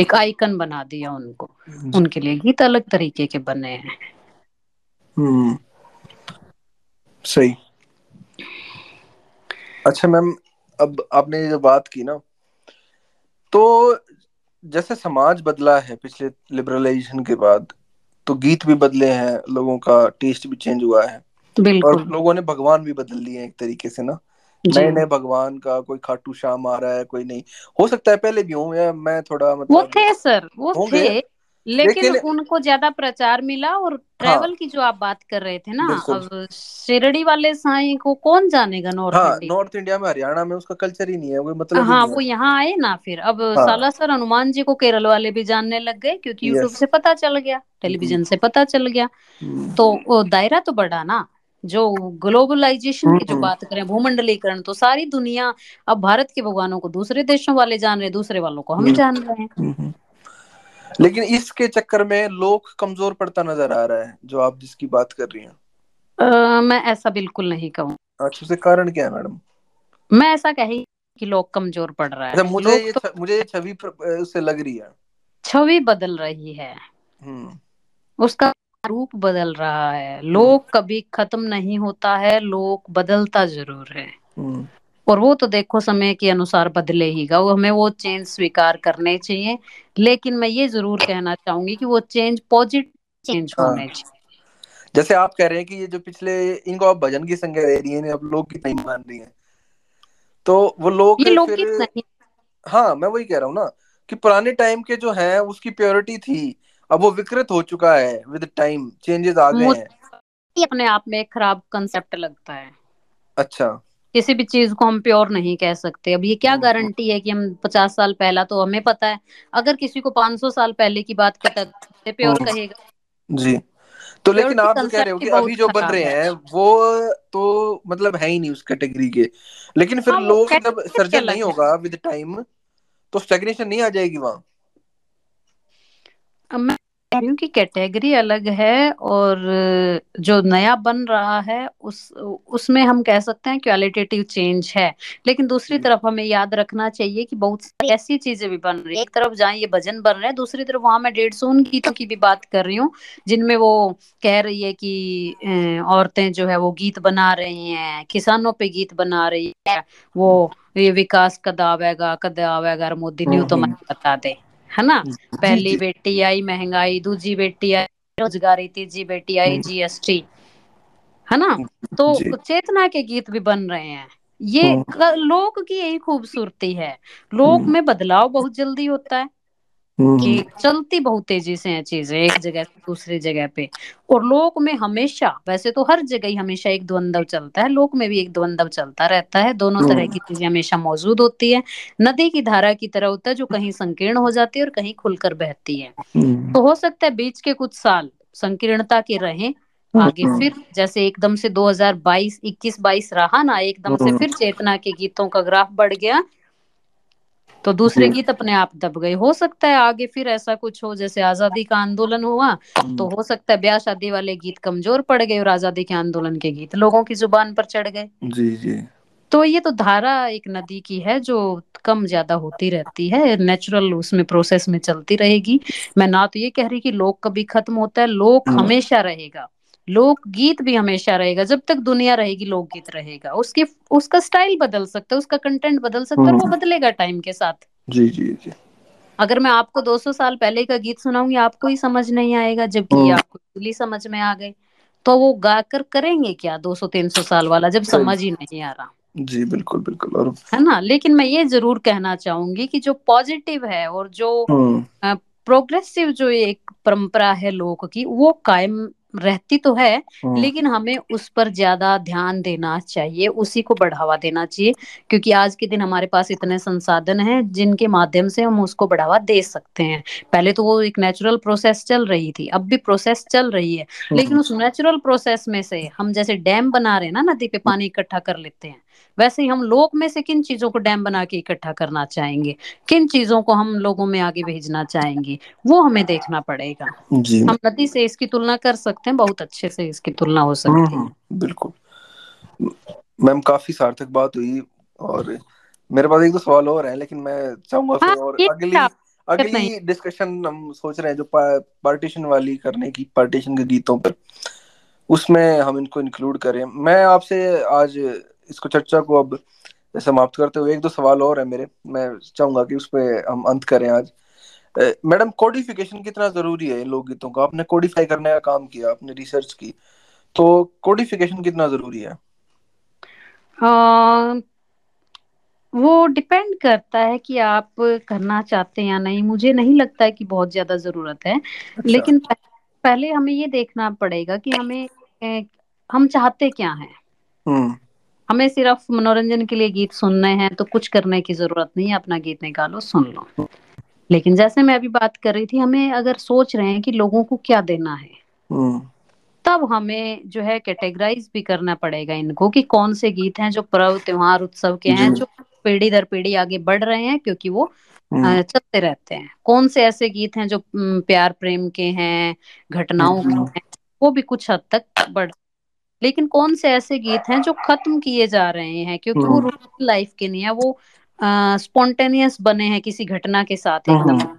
एक आइकन बना दिया उनको। उनके लिए गीत अलग तरीके के बने हैं। हम्म सही। अच्छा मैम अब आपने जो बात की ना तो जैसे समाज बदला है पिछले लिबरलाइजेशन के बाद तो गीत भी बदले हैं लोगों का टेस्ट भी चेंज हुआ है। और लोगों ने भगवान भी बदल लिए हैं एक तरीके से ना। नए नए भगवान का कोई खाटू श्याम आ रहा है कोई नहीं। हो सकता है पहले भी हूँ मैं थोड़ा वो मतलब थे सर वो थे। लेकिन लेकिन उनको ज़्यादा प्रचार मिला और ट्रेवल हाँ की जो आप बात कर रहे थे ना अब शिरडी वाले साईं को कौन जानेगा नॉर्थ हाँ इंडिया? नॉर्थ इंडिया में हरियाणा में उसका कल्चर ही नहीं है वो मतलब हाँ वो यहाँ आए ना फिर। अब हाँ। सालासर हनुमान जी को केरल वाले भी जानने लग गए क्योंकि यूट्यूब से पता चल गया टेलीविज़न से पता चल गया। हम्म। तो दायरा तो बढ़ा ना जो ग्लोबलाइजेशन की जो हम्म, बात करें भूमंडलीकरण तो सारी दुनिया अब भारत के भगवानों को दूसरे देशों वाले जान रहे दूसरे वालों को हम जान रहे हैं। हम्म। लेकिन इसके चक्कर में लोग कमज़ोर पड़ता नज़र आ रहा है जो आप जिसकी बात कर रही हैं। मैं ऐसा बिल्कुल नहीं कहूँ। अच्छा उसके कारण क्या है मैडम? मैं ऐसा कही कि लोग कमज़ोर पड़ रहा अच्छा है मुझे ये तो मुझे ये छवि उससे लग रही है। छवि बदल रही है। हम्म। उसका रूप बदल रहा है। हम्म। लोग कभी खत्म नहीं होता है लोग बदलता ज़रूर है। हम्म। और वो तो देखो समय के अनुसार बदले ही गा। वो हमें वो चेंज स्वीकार करने चाहिए। लेकिन मैं ये ज़रूर कहना चाहूँगी कि वो चेंज पॉजिटिव चेंज हाँ। होने चाहिए। जैसे आप कह रहे हैं कि ये जो पिछले इनको आप भजन की संज्ञा दे रही हैं आप लोग की नहीं मान रही हैं। तो वो लोग ये फिर नहीं। हाँ मैं वही कह रहा हूँ ना कि पुराने टाइम के जो है उसकी प्योरिटी थी। अब वो विकृत हो चुका है विद टाइम चेंजेस आ गए हैं। अपने आप में एक खराब कंसेप्ट लगता है। अच्छा। किसी भी चीज़ को हम प्योर नहीं कह सकते। अब ये क्या हम्म, गारंटी है कि हम पचास साल पहला तो हमें पता है अगर किसी को पाँच सौ साल पहले की बात पता है प्योर हम्म, कहेगा। जी। तो लेकिन आप कह रहे हो कि अभी जो बन रहे हैं। वो तो मतलब है ही नहीं उस कैटेगरी के। लेकिन फिर हाँ लोग जब सर्जन नहीं होगा विद टाइम तो स्टेग्नेशन नहीं आ जाएगी वहाँ? हूँ कि कैटेगरी अलग है और जो नया बन रहा है उस उसमें हम कह सकते हैं क्वालिटेटिव चेंज है। लेकिन दूसरी तरफ़ हमें याद रखना चाहिए कि बहुत सारी ऐसी चीज़ें भी बन रही है। एक तरफ़ जहाँ ये भजन बन रहे हैं दूसरी तरफ़ वहाँ मैं डेढ़ सौ उन गीतों की भी बात कर रही हूँ जिनमें वो कह रही है कि औरतें जो है वो गीत बना रही हैं किसानों पे गीत बना रही है वो ये विकास कद आवेगा कद आवेगा मोदी न्यू हम्म तो हम्म, मैं बता दे। है ना? पहली बेटी आई महँगाई दूजी बेटी आई रोजगारी तीजी बेटी आई हम्म, जीएसटी है ना? तो चेतना के गीत भी बन रहे हैं। ये हम्म। लोक की यही खूबसूरती है। लोक हम्म। में बदलाव बहुत जल्दी होता है। कि हम्म चलती बहुत तेज़ी से हैं चीज़ें एक जगह से दूसरी जगह पे। और लोक में हमेशा वैसे तो हर जगह ही हमेशा एक द्वंद्व चलता है लोक में भी एक द्वंद्व चलता रहता है दोनों तरह हम्म। की चीज़ें हमेशा मौजूद होती है। नदी की धारा की तरह होता है जो कहीं संकीर्ण हो जाती है और कहीं खुलकर बहती है। हम्म, तो हो सकता है बीच के कुछ साल संकीर्णता के रहें आगे फिर जैसे एकदम से 2022 21 22 रहा ना एकदम से फिर चेतना के गीतों का ग्राफ बढ़ गया तो दूसरे गीत अपने आप दब गए। हो सकता है आगे फिर ऐसा कुछ हो जैसे आज़ादी का आंदोलन हुआ हम्म, तो हो सकता है ब्याह शादी वाले गीत कमज़ोर पड़ गए और आज़ादी के आंदोलन के गीत लोगों की ज़ुबान पर चढ़ गए। जी जी। तो ये तो धारा एक नदी की है जो कम ज़्यादा होती रहती है नेचुरल उसमें प्रोसेस में चलती रहेगी। मैं ना तो ये कह रही कि लोक कभी खत्म होता है लोक हम्म, हमेशा रहेगा। लोक गीत भी हमेशा रहेगा जब तक दुनिया रहेगी लोकगीत रहेगा। उसके उसका स्टाइल बदल सकता है उसका कंटेंट बदल सकता है वो हम्म, बदलेगा टाइम के साथ। जी जी जी। अगर मैं आपको 200 साल पहले का गीत सुनाऊँगी आपको ही समझ नहीं आएगा जबकि हम्म, आपको इजीली समझ में आ गए। तो वो गाकर करेंगे क्या 200-300 साल वाला जब समझ ही नहीं आ रहा? जी बिल्कुल बिल्कुल और है ना? लेकिन मैं ये ज़रूर कहना चाहूँगी कि जो पॉजिटिव है और जो हम्म। प्रोग्रेसिव जो एक परंपरा है लोक की वो कायम रहती तो है हम्म। लेकिन हमें उस पर ज़्यादा ध्यान देना चाहिए उसी को बढ़ावा देना चाहिए क्योंकि आज के दिन हमारे पास इतने संसाधन हैं जिनके माध्यम से हम उसको बढ़ावा दे सकते हैं। पहले तो वो एक नेचुरल प्रोसेस चल रही थी अब भी प्रोसेस चल रही है। लेकिन हम्म, उस नेचुरल प्रोसेस में से हम जैसे डैम बना रहे हैं ना नदी पे पानी इकट्ठा कर लेते हैं वैसे ही हम लोक में से किन चीज़ों को डैम बना के इकट्ठा करना चाहेंगे? किन चीज़ों को हम लोगों में आगे भेजना चाहेंगे? वो हमें देखना पड़ेगा। जी। हम नदी से इसकी तुलना कर सकते हैं बहुत अच्छे से इसकी तुलना हो हम्म सकती है। हम्म, बिल्कुल। मैम काफ़ी सार्थक बात हुई और मेरे पास एक दो सवाल और है लेकिन मैं चाहूँगा हाँ फिर और अगली अगली डिस्कशन हम सोच रहे हैं जो पार्टीशन वाली करने की पार्टीशन के गीतों पर। उसमें हम इनको इंक्लूड करें। मैं आपसे आज इसको चर्चा को अब समाप्त करते हुए एक दो सवाल और है मेरे। मैं चाहूँगा कि उस पर हम अंत करें आज। मैडम कोडिफिकेशन कितना ज़रूरी है इन लोकगीतों का? आपने कोडिफाई करने का काम किया आपने रिसर्च की। तो कोडिफिकेशन कितना ज़रूरी है? अ, वो डिपेंड करता है कि आप करना चाहते हैं या नहीं। मुझे नहीं लगता है कि बहुत ज़्यादा ज़रूरत है। अच्छा। लेकिन पहले हमें ये देखना पड़ेगा कि हमें हम चाहते क्या हैं। हम्म। हमें सिर्फ़ मनोरंजन के लिए गीत सुनने हैं तो कुछ करने की ज़रूरत नहीं है अपना गीत निकालो सुन लो। लेकिन जैसे मैं अभी बात कर रही थी हमें अगर सोच रहे हैं कि लोगों को क्या देना है हम्म। तब हमें जो है कैटेगराइज भी करना पड़ेगा इनको कि कौन से गीत हैं जो पर्व त्योहार उत्सव के हैं जो। पीढ़ी दर पीढ़ी आगे बढ़ रहे हैं क्योंकि वो हम्म। चलते रहते हैं। कौन से ऐसे गीत हैं जो प्यार प्रेम के हैं घटनाओं के हैं वो भी कुछ हद तक बढ़ लेकिन कौन से ऐसे गीत हैं जो खत्म किए जा रहे हैं? क्योंकि वो हम्म। रूटीन लाइफ के नहीं है वो स्पॉन्टेनियस बने हैं किसी घटना के साथ एकदम हम्म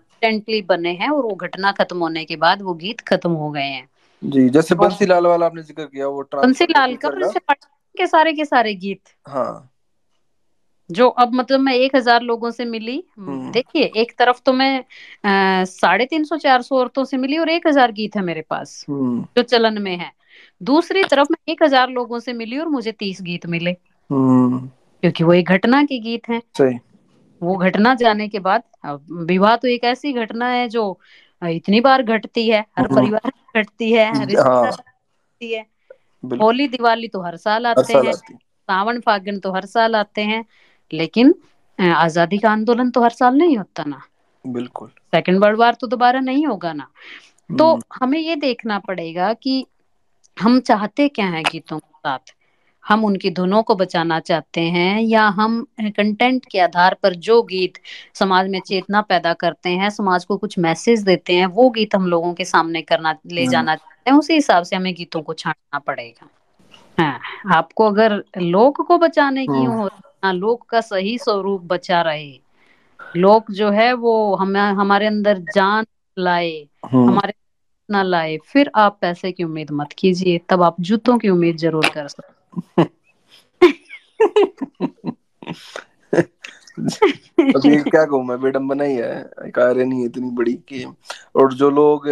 बने हैं और वो घटना खत्म होने के बाद वो गीत खत्म हो गए हैं। जी जैसे तो बंसीलाल वाला आपने ज़िक्र किया वो ट्रांसफ़र और का के सारे के सारे गीत। हाँ। जो अब मतलब मैं एक हज़ार लोगों से मिली हम्म। देखिए एक तरफ़ तो मैं साढ़े तीन सौ चार सौ औरतों से मिली और एक हज़ार गीत है मेरे पास हम्म। जो चलन में है। दूसरी तरफ़ मैं एक हज़ार लोगों से मिली और मुझे तीस गीत मिले। हम्म। क्योंकि वो एक घटना के गीत हैं। वो घटना जाने के बाद विवाह तो एक ऐसी घटना है जो इतनी बार घटती है हर हम्म। परिवार घटती है हर हाँ। घटती है। होली दिवाली तो हर साल आते हैं। सावन फागुन तो हर साल आते हैं। लेकिन आज़ादी का आंदोलन तो हर साल नहीं होता ना। बिल्कुल। सेकंड वर्ल्ड वार तो दोबारा नहीं होगा ना। तो हम्म। हमें ये देखना पड़ेगा कि हम चाहते क्या है गीतों के साथ? हम उनकी धुनों को बचाना चाहते हैं या हम कंटेंट के आधार पर जो गीत समाज में चेतना पैदा करते हैं समाज को कुछ मैसेज देते हैं वो गीत हम लोगों के सामने करना ले हम्म। जाना चाहते हैं उसी हिसाब से हमें गीतों को छांटना पड़ेगा। हाँ आपको अगर लोक को बचाने की हम्म। हो हाँ, लोक का सही स्वरूप बचा रहे। लोक जो है वो हम हमारे अंदर जान लाए हम्म। हमारे ना लाए? फिर आप पैसे की उम्मीद मत कीजिए तब आप जूतों की उम्मीद ज़रूर कर अब ये सकते क्या कहूँ मैं विडम्बना ही है एक आयरनी है इतनी बड़ी कि और जो लोग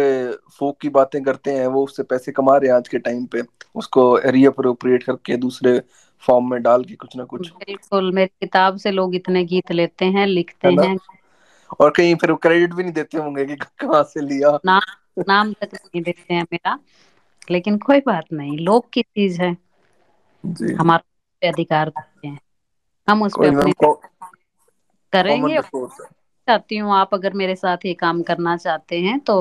फोक की बातें करते हैं वो उससे पैसे कमा रहे हैं आज के टाइम पे उसको रीअप्रोप्रिएट करके दूसरे फॉर्म में डाल के कुछ ना कुछ। बिल्कुल मेरी किताब से लोग इतने गीत लेते हैं लिखते है और कहीं फिर क्रेडिट भी नहीं देते होंगे कि कहाँ से लिया। नाम नाम तक नहीं देते हैं मेरा लेकिन कोई बात नहीं लोग की चीज़ है। जी। हमारा अधिकार देते हैं। हम उस पर अपनी करेंगे। चाहती हूँ आप अगर मेरे साथ ये काम करना चाहते हैं तो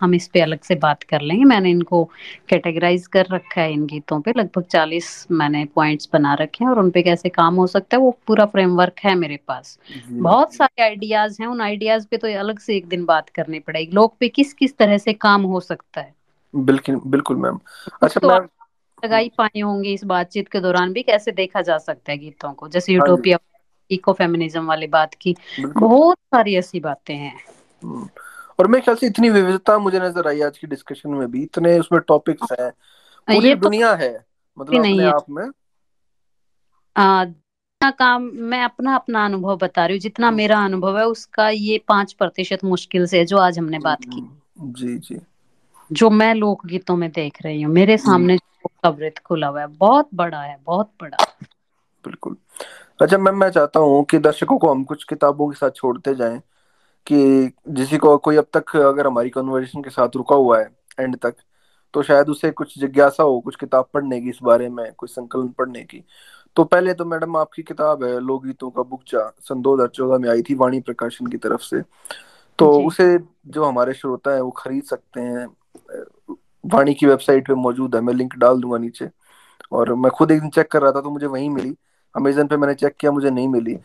हम इस पे अलग से बात कर लेंगे। मैंने इनको कैटेगराइज कर रखा है इन गीतों पे। लगभग चालीस मैंने पॉइंट्स बना रखे हैं और उन पे कैसे काम हो सकता है वो पूरा फ्रेमवर्क है मेरे पास। बहुत सारे आइडियाज़ हैं उन आइडियाज़ पे तो अलग से एक दिन बात करनी पड़ेगी। लोग पे किस किस तरह से काम हो सकता है? बिल्कुल बिल्कुल मैम। अच्छा तो मैम लगाई पाई होंगी इस बातचीत के दौरान भी कैसे देखा जा सकता है गीतों को? जैसे हाँ यूटोपिया इको फेमिनिज्म वाली बात की। बहुत सारी ऐसी बातें हैं। हम्म। और मेरे ख्याल से इतनी विविधता मुझे नज़र आई आज की डिस्कशन में भी। इतने उसमें टॉपिक्स हैं। पूरी ये तो दुनिया है मतलब अपने नहीं आप में। आ, जितना काम मैं अपना अपना अनुभव बता रही हूँ जितना मेरा अनुभव है उसका ये पाँच प्रतिशत मुश्किल से है जो आज हमने बात की। हम्म, जी जी। जो मैं लोकगीतों में देख रही हूँ मेरे सामने कवरेज खुला हुआ है बहुत बड़ा है बहुत बड़ा। बिल्कुल। अच्छा मैम मैं चाहता हूँ कि दर्शकों को हम कुछ किताबों के साथ छोड़ते जाएँ कि जिसी को कोई अब तक अगर हमारी कन्वर्सेशन के साथ रुका हुआ है एंड तक तो शायद उसे कुछ जिज्ञासा हो कुछ किताब पढ़ने की इस बारे में कुछ संकलन पढ़ने की। तो पहले तो मैडम आपकी किताब है लोकगीतों का बुकचा सन 2014 में आई थी वाणी प्रकाशन की तरफ़ से। तो उसे जो हमारे श्रोता है वो खरीद सकते हैं। वाणी की वेबसाइट पे मौजूद है मैं लिंक डाल दूँगा नीचे। और मैं खुद एक दिन चेक कर रहा था तो मुझे वहीं मिली। अमेजन पे मैंने चेक किया मुझे नहीं मिली।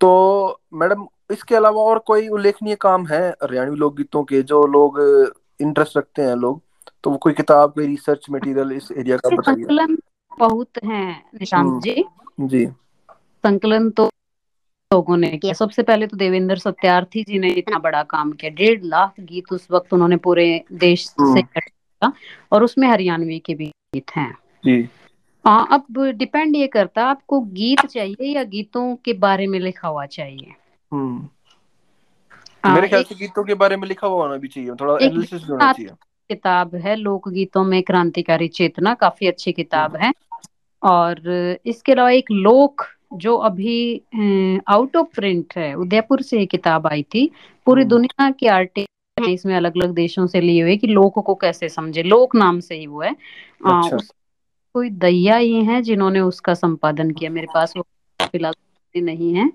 तो मैडम इसके अलावा और कोई उल्लेखनीय काम है हरियाणवी लोकगीतों के जो लोग इंटरेस्ट रखते हैं लोग? तो वो कोई किताब कोई रिसर्च मटेरियल इस एरिया का बताइए। संकलन बहुत है निशांत हम्म। जी। जी। संकलन तो लोगों ने किया। सबसे पहले तो देवेंद्र सत्यार्थी जी ने इतना बड़ा काम किया। डेढ़ लाख गीत उस वक्त उन्होंने पूरे देश से हम्म। और उसमें हरियाणवी के भी गीत हैं। जी। हाँ अब डिपेंड ये करता आपको गीत चाहिए या गीतों के बारे में लिखा हुआ चाहिए? हम्म। आ, मेरे ख्याल से गीतों के बारे में लिखा हुआ होना भी चाहिए थोड़ा एनालिसिस भी होना चाहिए। किताब है लोक गीतों में क्रांतिकारी चेतना काफ़ी अच्छी किताब हम्म। है। और इसके अलावा एक लोक जो अभी आउट ऑफ़ प्रिंट है उदयपुर से ये किताब आई थी। पूरी हम्म, दुनिया के आर्टिस्ट हैं इसमें अलग अलग देशों से लिए हुए कि लोक को कैसे समझे लोक नाम से ही वो है। आ, अच्छा। उस कोई दैया ही है जिन्होंने उसका संपादन किया? मेरे पास वो फ़िलहाल नहीं है।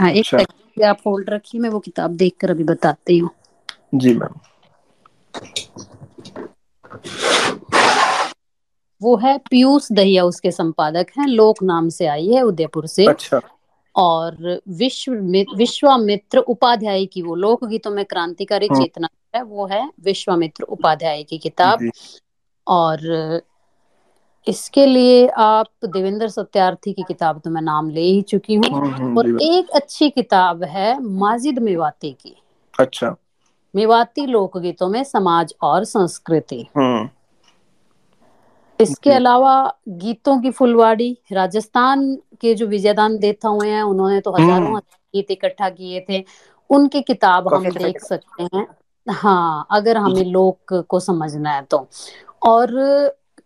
हाँ एक अच्छा। आप होल्ड रखिए मैं वो किताब देख कर अभी बताती हूँ। जी मैम। वो है पीयूष दहिया उसके संपादक हैं। लोक नाम से आई है उदयपुर से। अच्छा। और विश्व विश्वामित्र उपाध्याय की वो लोक गीतों में क्रांतिकारी हम्म, चेतना है वो है विश्वामित्र उपाध्याय की किताब। और इसके लिए आप देवेंद्र सत्यार्थी की किताब तो मैं नाम ले ही चुकी हूँ। हम्म, हम्म, और एक अच्छी किताब है माजिद मेवाती की। अच्छा। मेवाती लोकगीतों में समाज और संस्कृति। हम्म। इसके अलावा गीतों की फुलवाड़ी राजस्थान के जो विजयदान देता हुए हैं उन्होंने तो हज़ारों गीत इकट्ठा किए थे। उनकी किताब हम देख सकते हैं। हाँ अगर हमें लोक को समझना है तो। और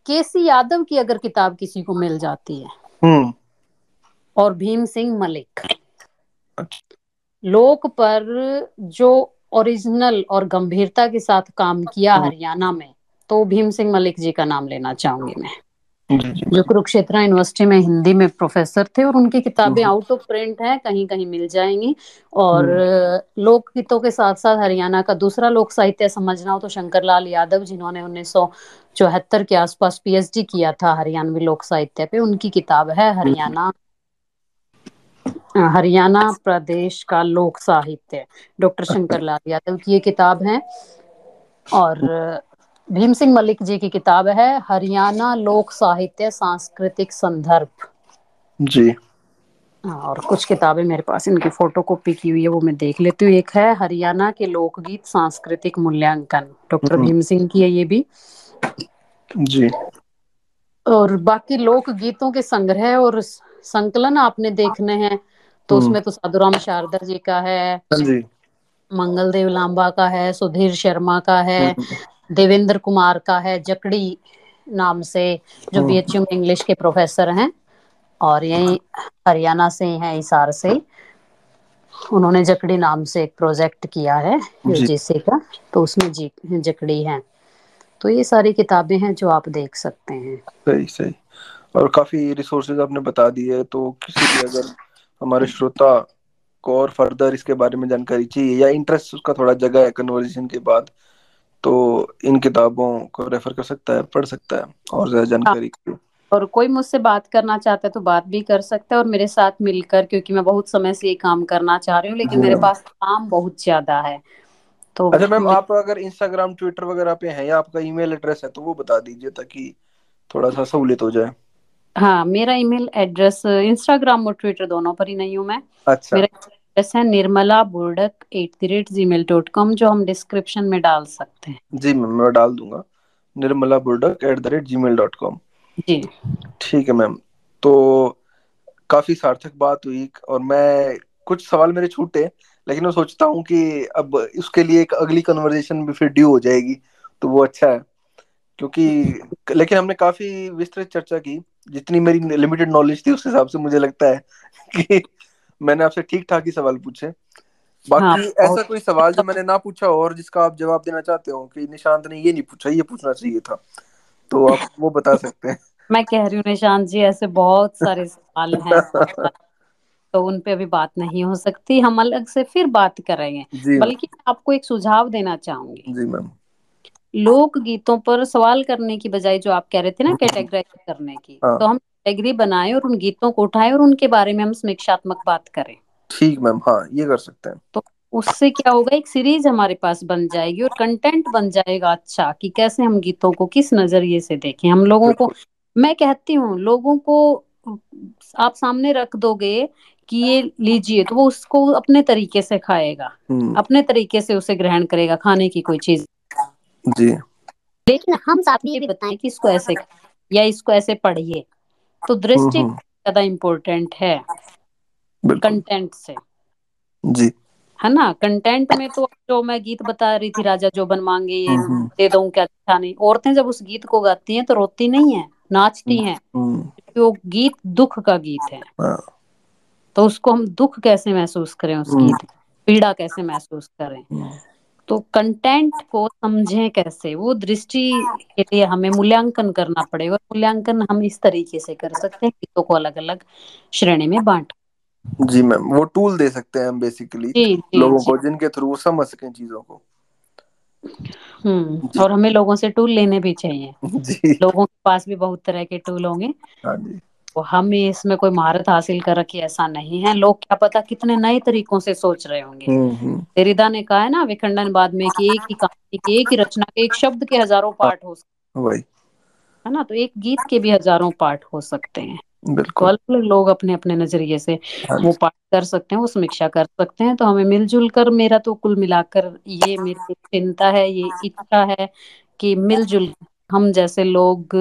केसी यादव की अगर किताब किसी को मिल जाती है। हम्म। और भीम सिंह मलिक। अच्छा। लोक पर जो ओरिजिनल और गंभीरता के साथ काम किया हम्म, हरियाणा में तो भीम सिंह मलिक जी का नाम लेना चाहूँगी मैं। जी जी कुरुक्षेत्र यूनिवर्सिटी में हिंदी में प्रोफेसर थे और उनकी किताबें हम्म, आउट ऑफ़ प्रिंट हैं कहीं कहीं मिल जाएँगी। और हम्म, लोक गीतों के साथ साथ हरियाणा का दूसरा लोक साहित्य समझना हो तो शंकर लाल यादव जिन्होंने उन्नीस सौ चौहत्तर के आसपास पीएचडी किया था हरियाणवी लोक साहित्य पे उनकी किताब है हम्म, हरियाणा हरियाणा प्रदेश का लोक साहित्य। डॉक्टर शंकर लाल यादव की ये किताब है। और भीम सिंह मलिक जी की किताब है हरियाणा लोक साहित्य सांस्कृतिक संदर्भ। जी। हाँ, और कुछ किताबें मेरे पास इनकी फ़ोटो कॉपी की हुई है वो मैं देख लेती हूँ। एक है हरियाणा के लोकगीत सांस्कृतिक मूल्यांकन। डॉक्टर हम्म, भीम सिंह की है ये भी। जी। और बाकी लोक गीतों के संग्रह और संकलन आपने देखने हैं तो हम्म। उसमें तो साधुराम शारदा जी का है हाँ जी। मंगल देव लांबा का है सुधीर शर्मा का है हम्म। देवेंद्र कुमार का है जकड़ी नाम से जो बी एच में इंग्लिश के प्रोफेसर हैं और यही हरियाणा से ही हैं हिसार से। उन्होंने जकड़ी नाम से एक प्रोजेक्ट किया है यूजीसी का तो उसमें जी जकड़ी है। तो ये सारी किताबें हैं जो आप देख सकते हैं। सही सही। और काफ़ी रिसोर्सेज आपने बता दिए तो किसी भी अगर हमारे श्रोता को और फर्दर इसके बारे में जानकारी चाहिए या इंटरेस्ट उसका थोड़ा जगह है कन्वर्सेशन के बाद तो इन किताबों को रेफर कर सकता है पढ़ सकता है और ज़्यादा जानकारी के लिए। और कोई मुझसे बात करना चाहता है तो बात भी कर सकता है और मेरे साथ मिलकर क्योंकि मैं बहुत समय से ये काम करना चाह रही हूँ लेकिन मेरे पास काम बहुत ज़्यादा है। तो अच्छा मैम आप अगर इंस्टाग्राम ट्विटर वगैरह पे हैं या आपका ईमेल एड्रेस है तो वो बता दीजिए ताकि थोड़ा सा सहूलियत हो जाए। हाँ मेरा ईमेल एड्रेस इंस्टाग्राम और ट्विटर दोनों पर ही नहीं हूँ मैं। अच्छा। मेरा एड्रेस है Nirmala Burdak at the rate G mail dot com जो हम डिस्क्रिप्शन में डाल सकते हैं। जी मैम मैं डाल दूँगा। Nirmala Burdak at the rate G mail dot com जी। ठीक है मैम तो काफ़ी सार्थक बात हुई और मैं कुछ सवाल मेरे छूटे लेकिन मैं सोचता हूँ कि अब उसके लिए एक अगली कन्वर्जेशन भी फिर ड्यू हो जाएगी तो वो अच्छा है। क्योंकि लेकिन हमने काफ़ी विस्तृत चर्चा की जितनी मेरी लिमिटेड नॉलेज थी उस हिसाब से मुझे लगता है कि मैंने आपसे ठीक ठाक ही सवाल पूछे। बाकी हाँ ऐसा बहुत कोई सवाल जो मैंने ना पूछा और जिसका आप जवाब देना चाहते हो कि निशांत ने ये नहीं पूछा ये पूछना चाहिए था तो आप वो बता सकते हैं। मैं कह रही हूँ निशांत जी ऐसे बहुत सारे सवाल हैं। तो उन पे अभी बात नहीं हो सकती हम अलग से फिर बात करेंगे। बल्कि आपको एक सुझाव देना चाहूँगी। जी मैम। लोक गीतों पर सवाल करने की बजाय जो आप कह रहे थे ना कैटेगराइज करने की हाँ। तो हम कैटेगरी बनाए और उन गीतों को उठाए और उनके बारे में हम समीक्षात्मक बात करें। ठीक मैम हाँ ये कर सकते हैं। तो उससे क्या होगा एक सीरीज़ हमारे पास बन जाएगी और कंटेंट बन जाएगा अच्छा कि कैसे हम गीतों को किस नज़रिए से देखें। हम लोगों को मैं कहती हूँ लोगों को आप सामने रख दोगे कि ये लीजिए तो वो उसको अपने तरीके से खाएगा। हम्म। अपने तरीके से उसे ग्रहण करेगा खाने की कोई चीज़। जी। लेकिन हम साथ में ये भी बताएँ कि इसको ऐसे या इसको ऐसे पढ़िए। तो हम्म दृष्टि हम्म ज़्यादा इम्पोर्टेंट है। कंटेंट से। जी। है ना? कंटेंट में तो जो मैं गीत बता रही थी राजा जोबन मांगे ये हम्म हम्म। दे दू क्या अच्छा नहीं। औरतें जब उस गीत को गाती हैं तो रोती नहीं है नाचती हैं। हम्म। क्योंकि वो गीत दुख का गीत है। हाँ। तो उसको हम दुख कैसे महसूस करें उस हम्म। गीत पीड़ा कैसे महसूस करें? तो कंटेंट को समझें कैसे? वो दृष्टि के लिए हमें मूल्यांकन करना पड़ेगा मूल्यांकन हम इस तरीके से कर सकते हैं गीतों को अलग अलग श्रेणी में बांट। जी मैम वो टूल दे सकते हैं हम बेसिकली जी जी लोगों जी। को जिनके थ्रू वो समझ सकें चीज़ों को। हम्म और हमें लोगों से टूल लेने भी चाहिए। जी। लोगों के पास भी बहुत तरह के टूल होंगे। हाँ जी। तो हम इसमें कोई महारत हासिल कर रखी ऐसा नहीं है। लोग क्या पता कितने नए तरीकों से सोच रहे होंगे। हम्म हम्म। ने कहा है ना विखंडन बाद में कि एक ही कहानी की एक ही रचना के एक शब्द के हज़ारों पार्ट हो सकते है। ना? तो एक गीत के भी हज़ारों पार्ट हो सकते हैं। तो बिल्कुल। अलग अलग लोग अपने अपने नज़रिए से हाँ वो पाठ कर सकते हैं वो समीक्षा कर सकते हैं। तो हमें मिलजुल कर मेरा तो कुल मिलाकर ये मेरी चिंता है ये इच्छा है कि मिलजुल हम जैसे लोग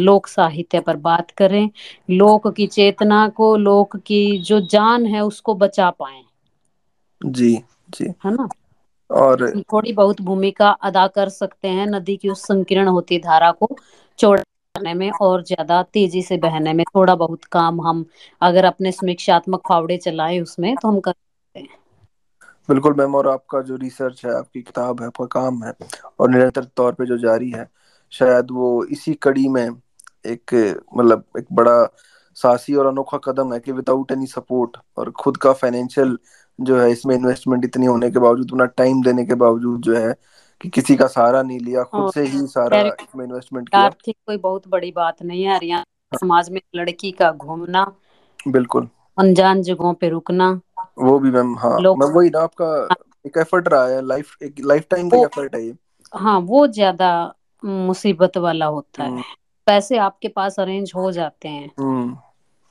लोक साहित्य पर बात करें लोक की चेतना को लोक की जो जान है उसको बचा पाए। जी जी। है ना? और थोड़ी बहुत भूमिका अदा कर सकते हैं नदी की उस संकीर्ण होती धारा को चौड़ा करने में और ज़्यादा तेज़ी से बहने में। थोड़ा बहुत काम हम अगर अपने समीक्षात्मक फावड़े चलाएँ उसमें तो हम कर सकते हैं। बिल्कुल मैम और आपका जो रिसर्च है आपकी किताब है आपका काम है और निरंतर तौर पे जो जारी है शायद वो इसी कड़ी में एक मतलब एक बड़ा साहसी और अनोखा कदम है कि विदाउट एनी सपोर्ट और खुद का फाइनेंशियल जो है इसमें इन्वेस्टमेंट इतनी होने के बावजूद उतना टाइम देने के बावजूद जो है कि किसी का सहारा नहीं लिया खुद से ही सारा इसमें इन्वेस्टमेंट किया। आर्थिक कोई बहुत बड़ी बात नहीं है हरियाणा समाज में लड़की का घूमना बिल्कुल। अनजान जगहों पे रुकना। वो भी मैम हाँ मैं वही ना आपका एक एफर्ट रहा है लाइफ एक लाइफ टाइम का एफर्ट है ये। हाँ वो ज़्यादा मुसीबत वाला होता हम्म। है पैसे आपके पास अरेंज हो जाते हैं। हम्म।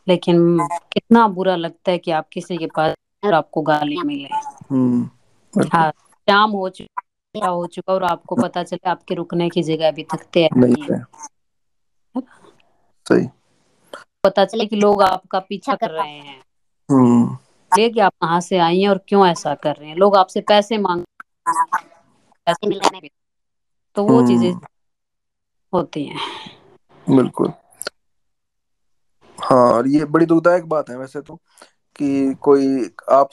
लेकिन कितना बुरा लगता है कि आप किसी के पास और आपको गाली मिले। हम्म। हाँ शाम हो चुका हो चुका और आपको पता चले आपके रुकने की जगह अभी नहीं है। सही। पता चले कि लोग आपका पीछा कर रहे हैं। हम्म। कि आप कहाँ से आई हैं और क्यों ऐसा कर रहे हैं? लोग आपसे पैसे मांग पैसे तो वो चीज़ें हम्म होती हैं। बिल्कुल। हाँ और ये बड़ी दुखदायक बात है वैसे तो कि कोई आप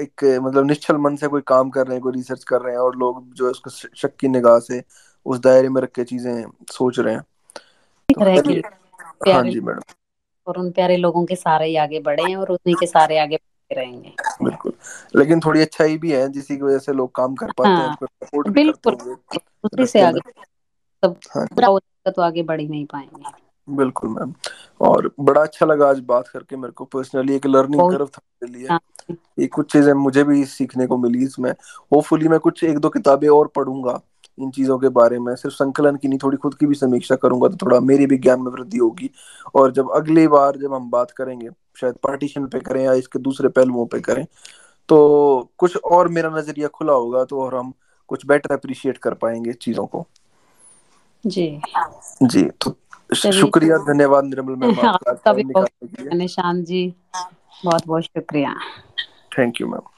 एक मतलब निश्चल मन से कोई काम कर रहे हैं कोई रिसर्च कर रहे हैं और लोग जो उसको शक की निगाह से उस दायरे में रख के चीज़ें सोच रहे हैं। तो ये हाँ जी मैडम। और उन प्यारे लोगों के सारे ही आगे बढ़े हैं और उन्हीं के सारे आगे रहेंगे। बिल्कुल। लेकिन थोड़ी अच्छाई भी है जिसकी वजह से लोग काम कर पाते हैं हाँ बिल्कुल। उसी से आगे सब हाँ। पूरा हो जाएगा तो आगे बढ़ ही नहीं पाएँगे। बिल्कुल मैम। और बड़ा अच्छा लगा आज बात करके मेरे को पर्सनली एक लर्निंग कर्व था मेरे लिए। हाँ, ये कुछ चीज़ें मुझे भी सीखने को मिली इसमें। होपफुली मैं कुछ एक दो किताबें और पढ़ूँगा इन चीज़ों के बारे में। सिर्फ़ संकलन की नहीं थोड़ी खुद की भी समीक्षा करूँगा तो थोड़ा मेरी भी ज्ञान में वृद्धि होगी। और जब अगली बार जब हम बात करेंगे शायद पार्टीशन पे करें या इसके दूसरे पहलुओं पे करें तो कुछ और मेरा नज़रिया खुला होगा तो और हम कुछ बेटर अप्रिशिएट कर पाएँगे चीज़ों को। जी। जी तो शुक्रिया धन्यवाद निर्मल मैम आपका आपका भी निशान जी बहुत बहुत शुक्रिया। Thank you ma'am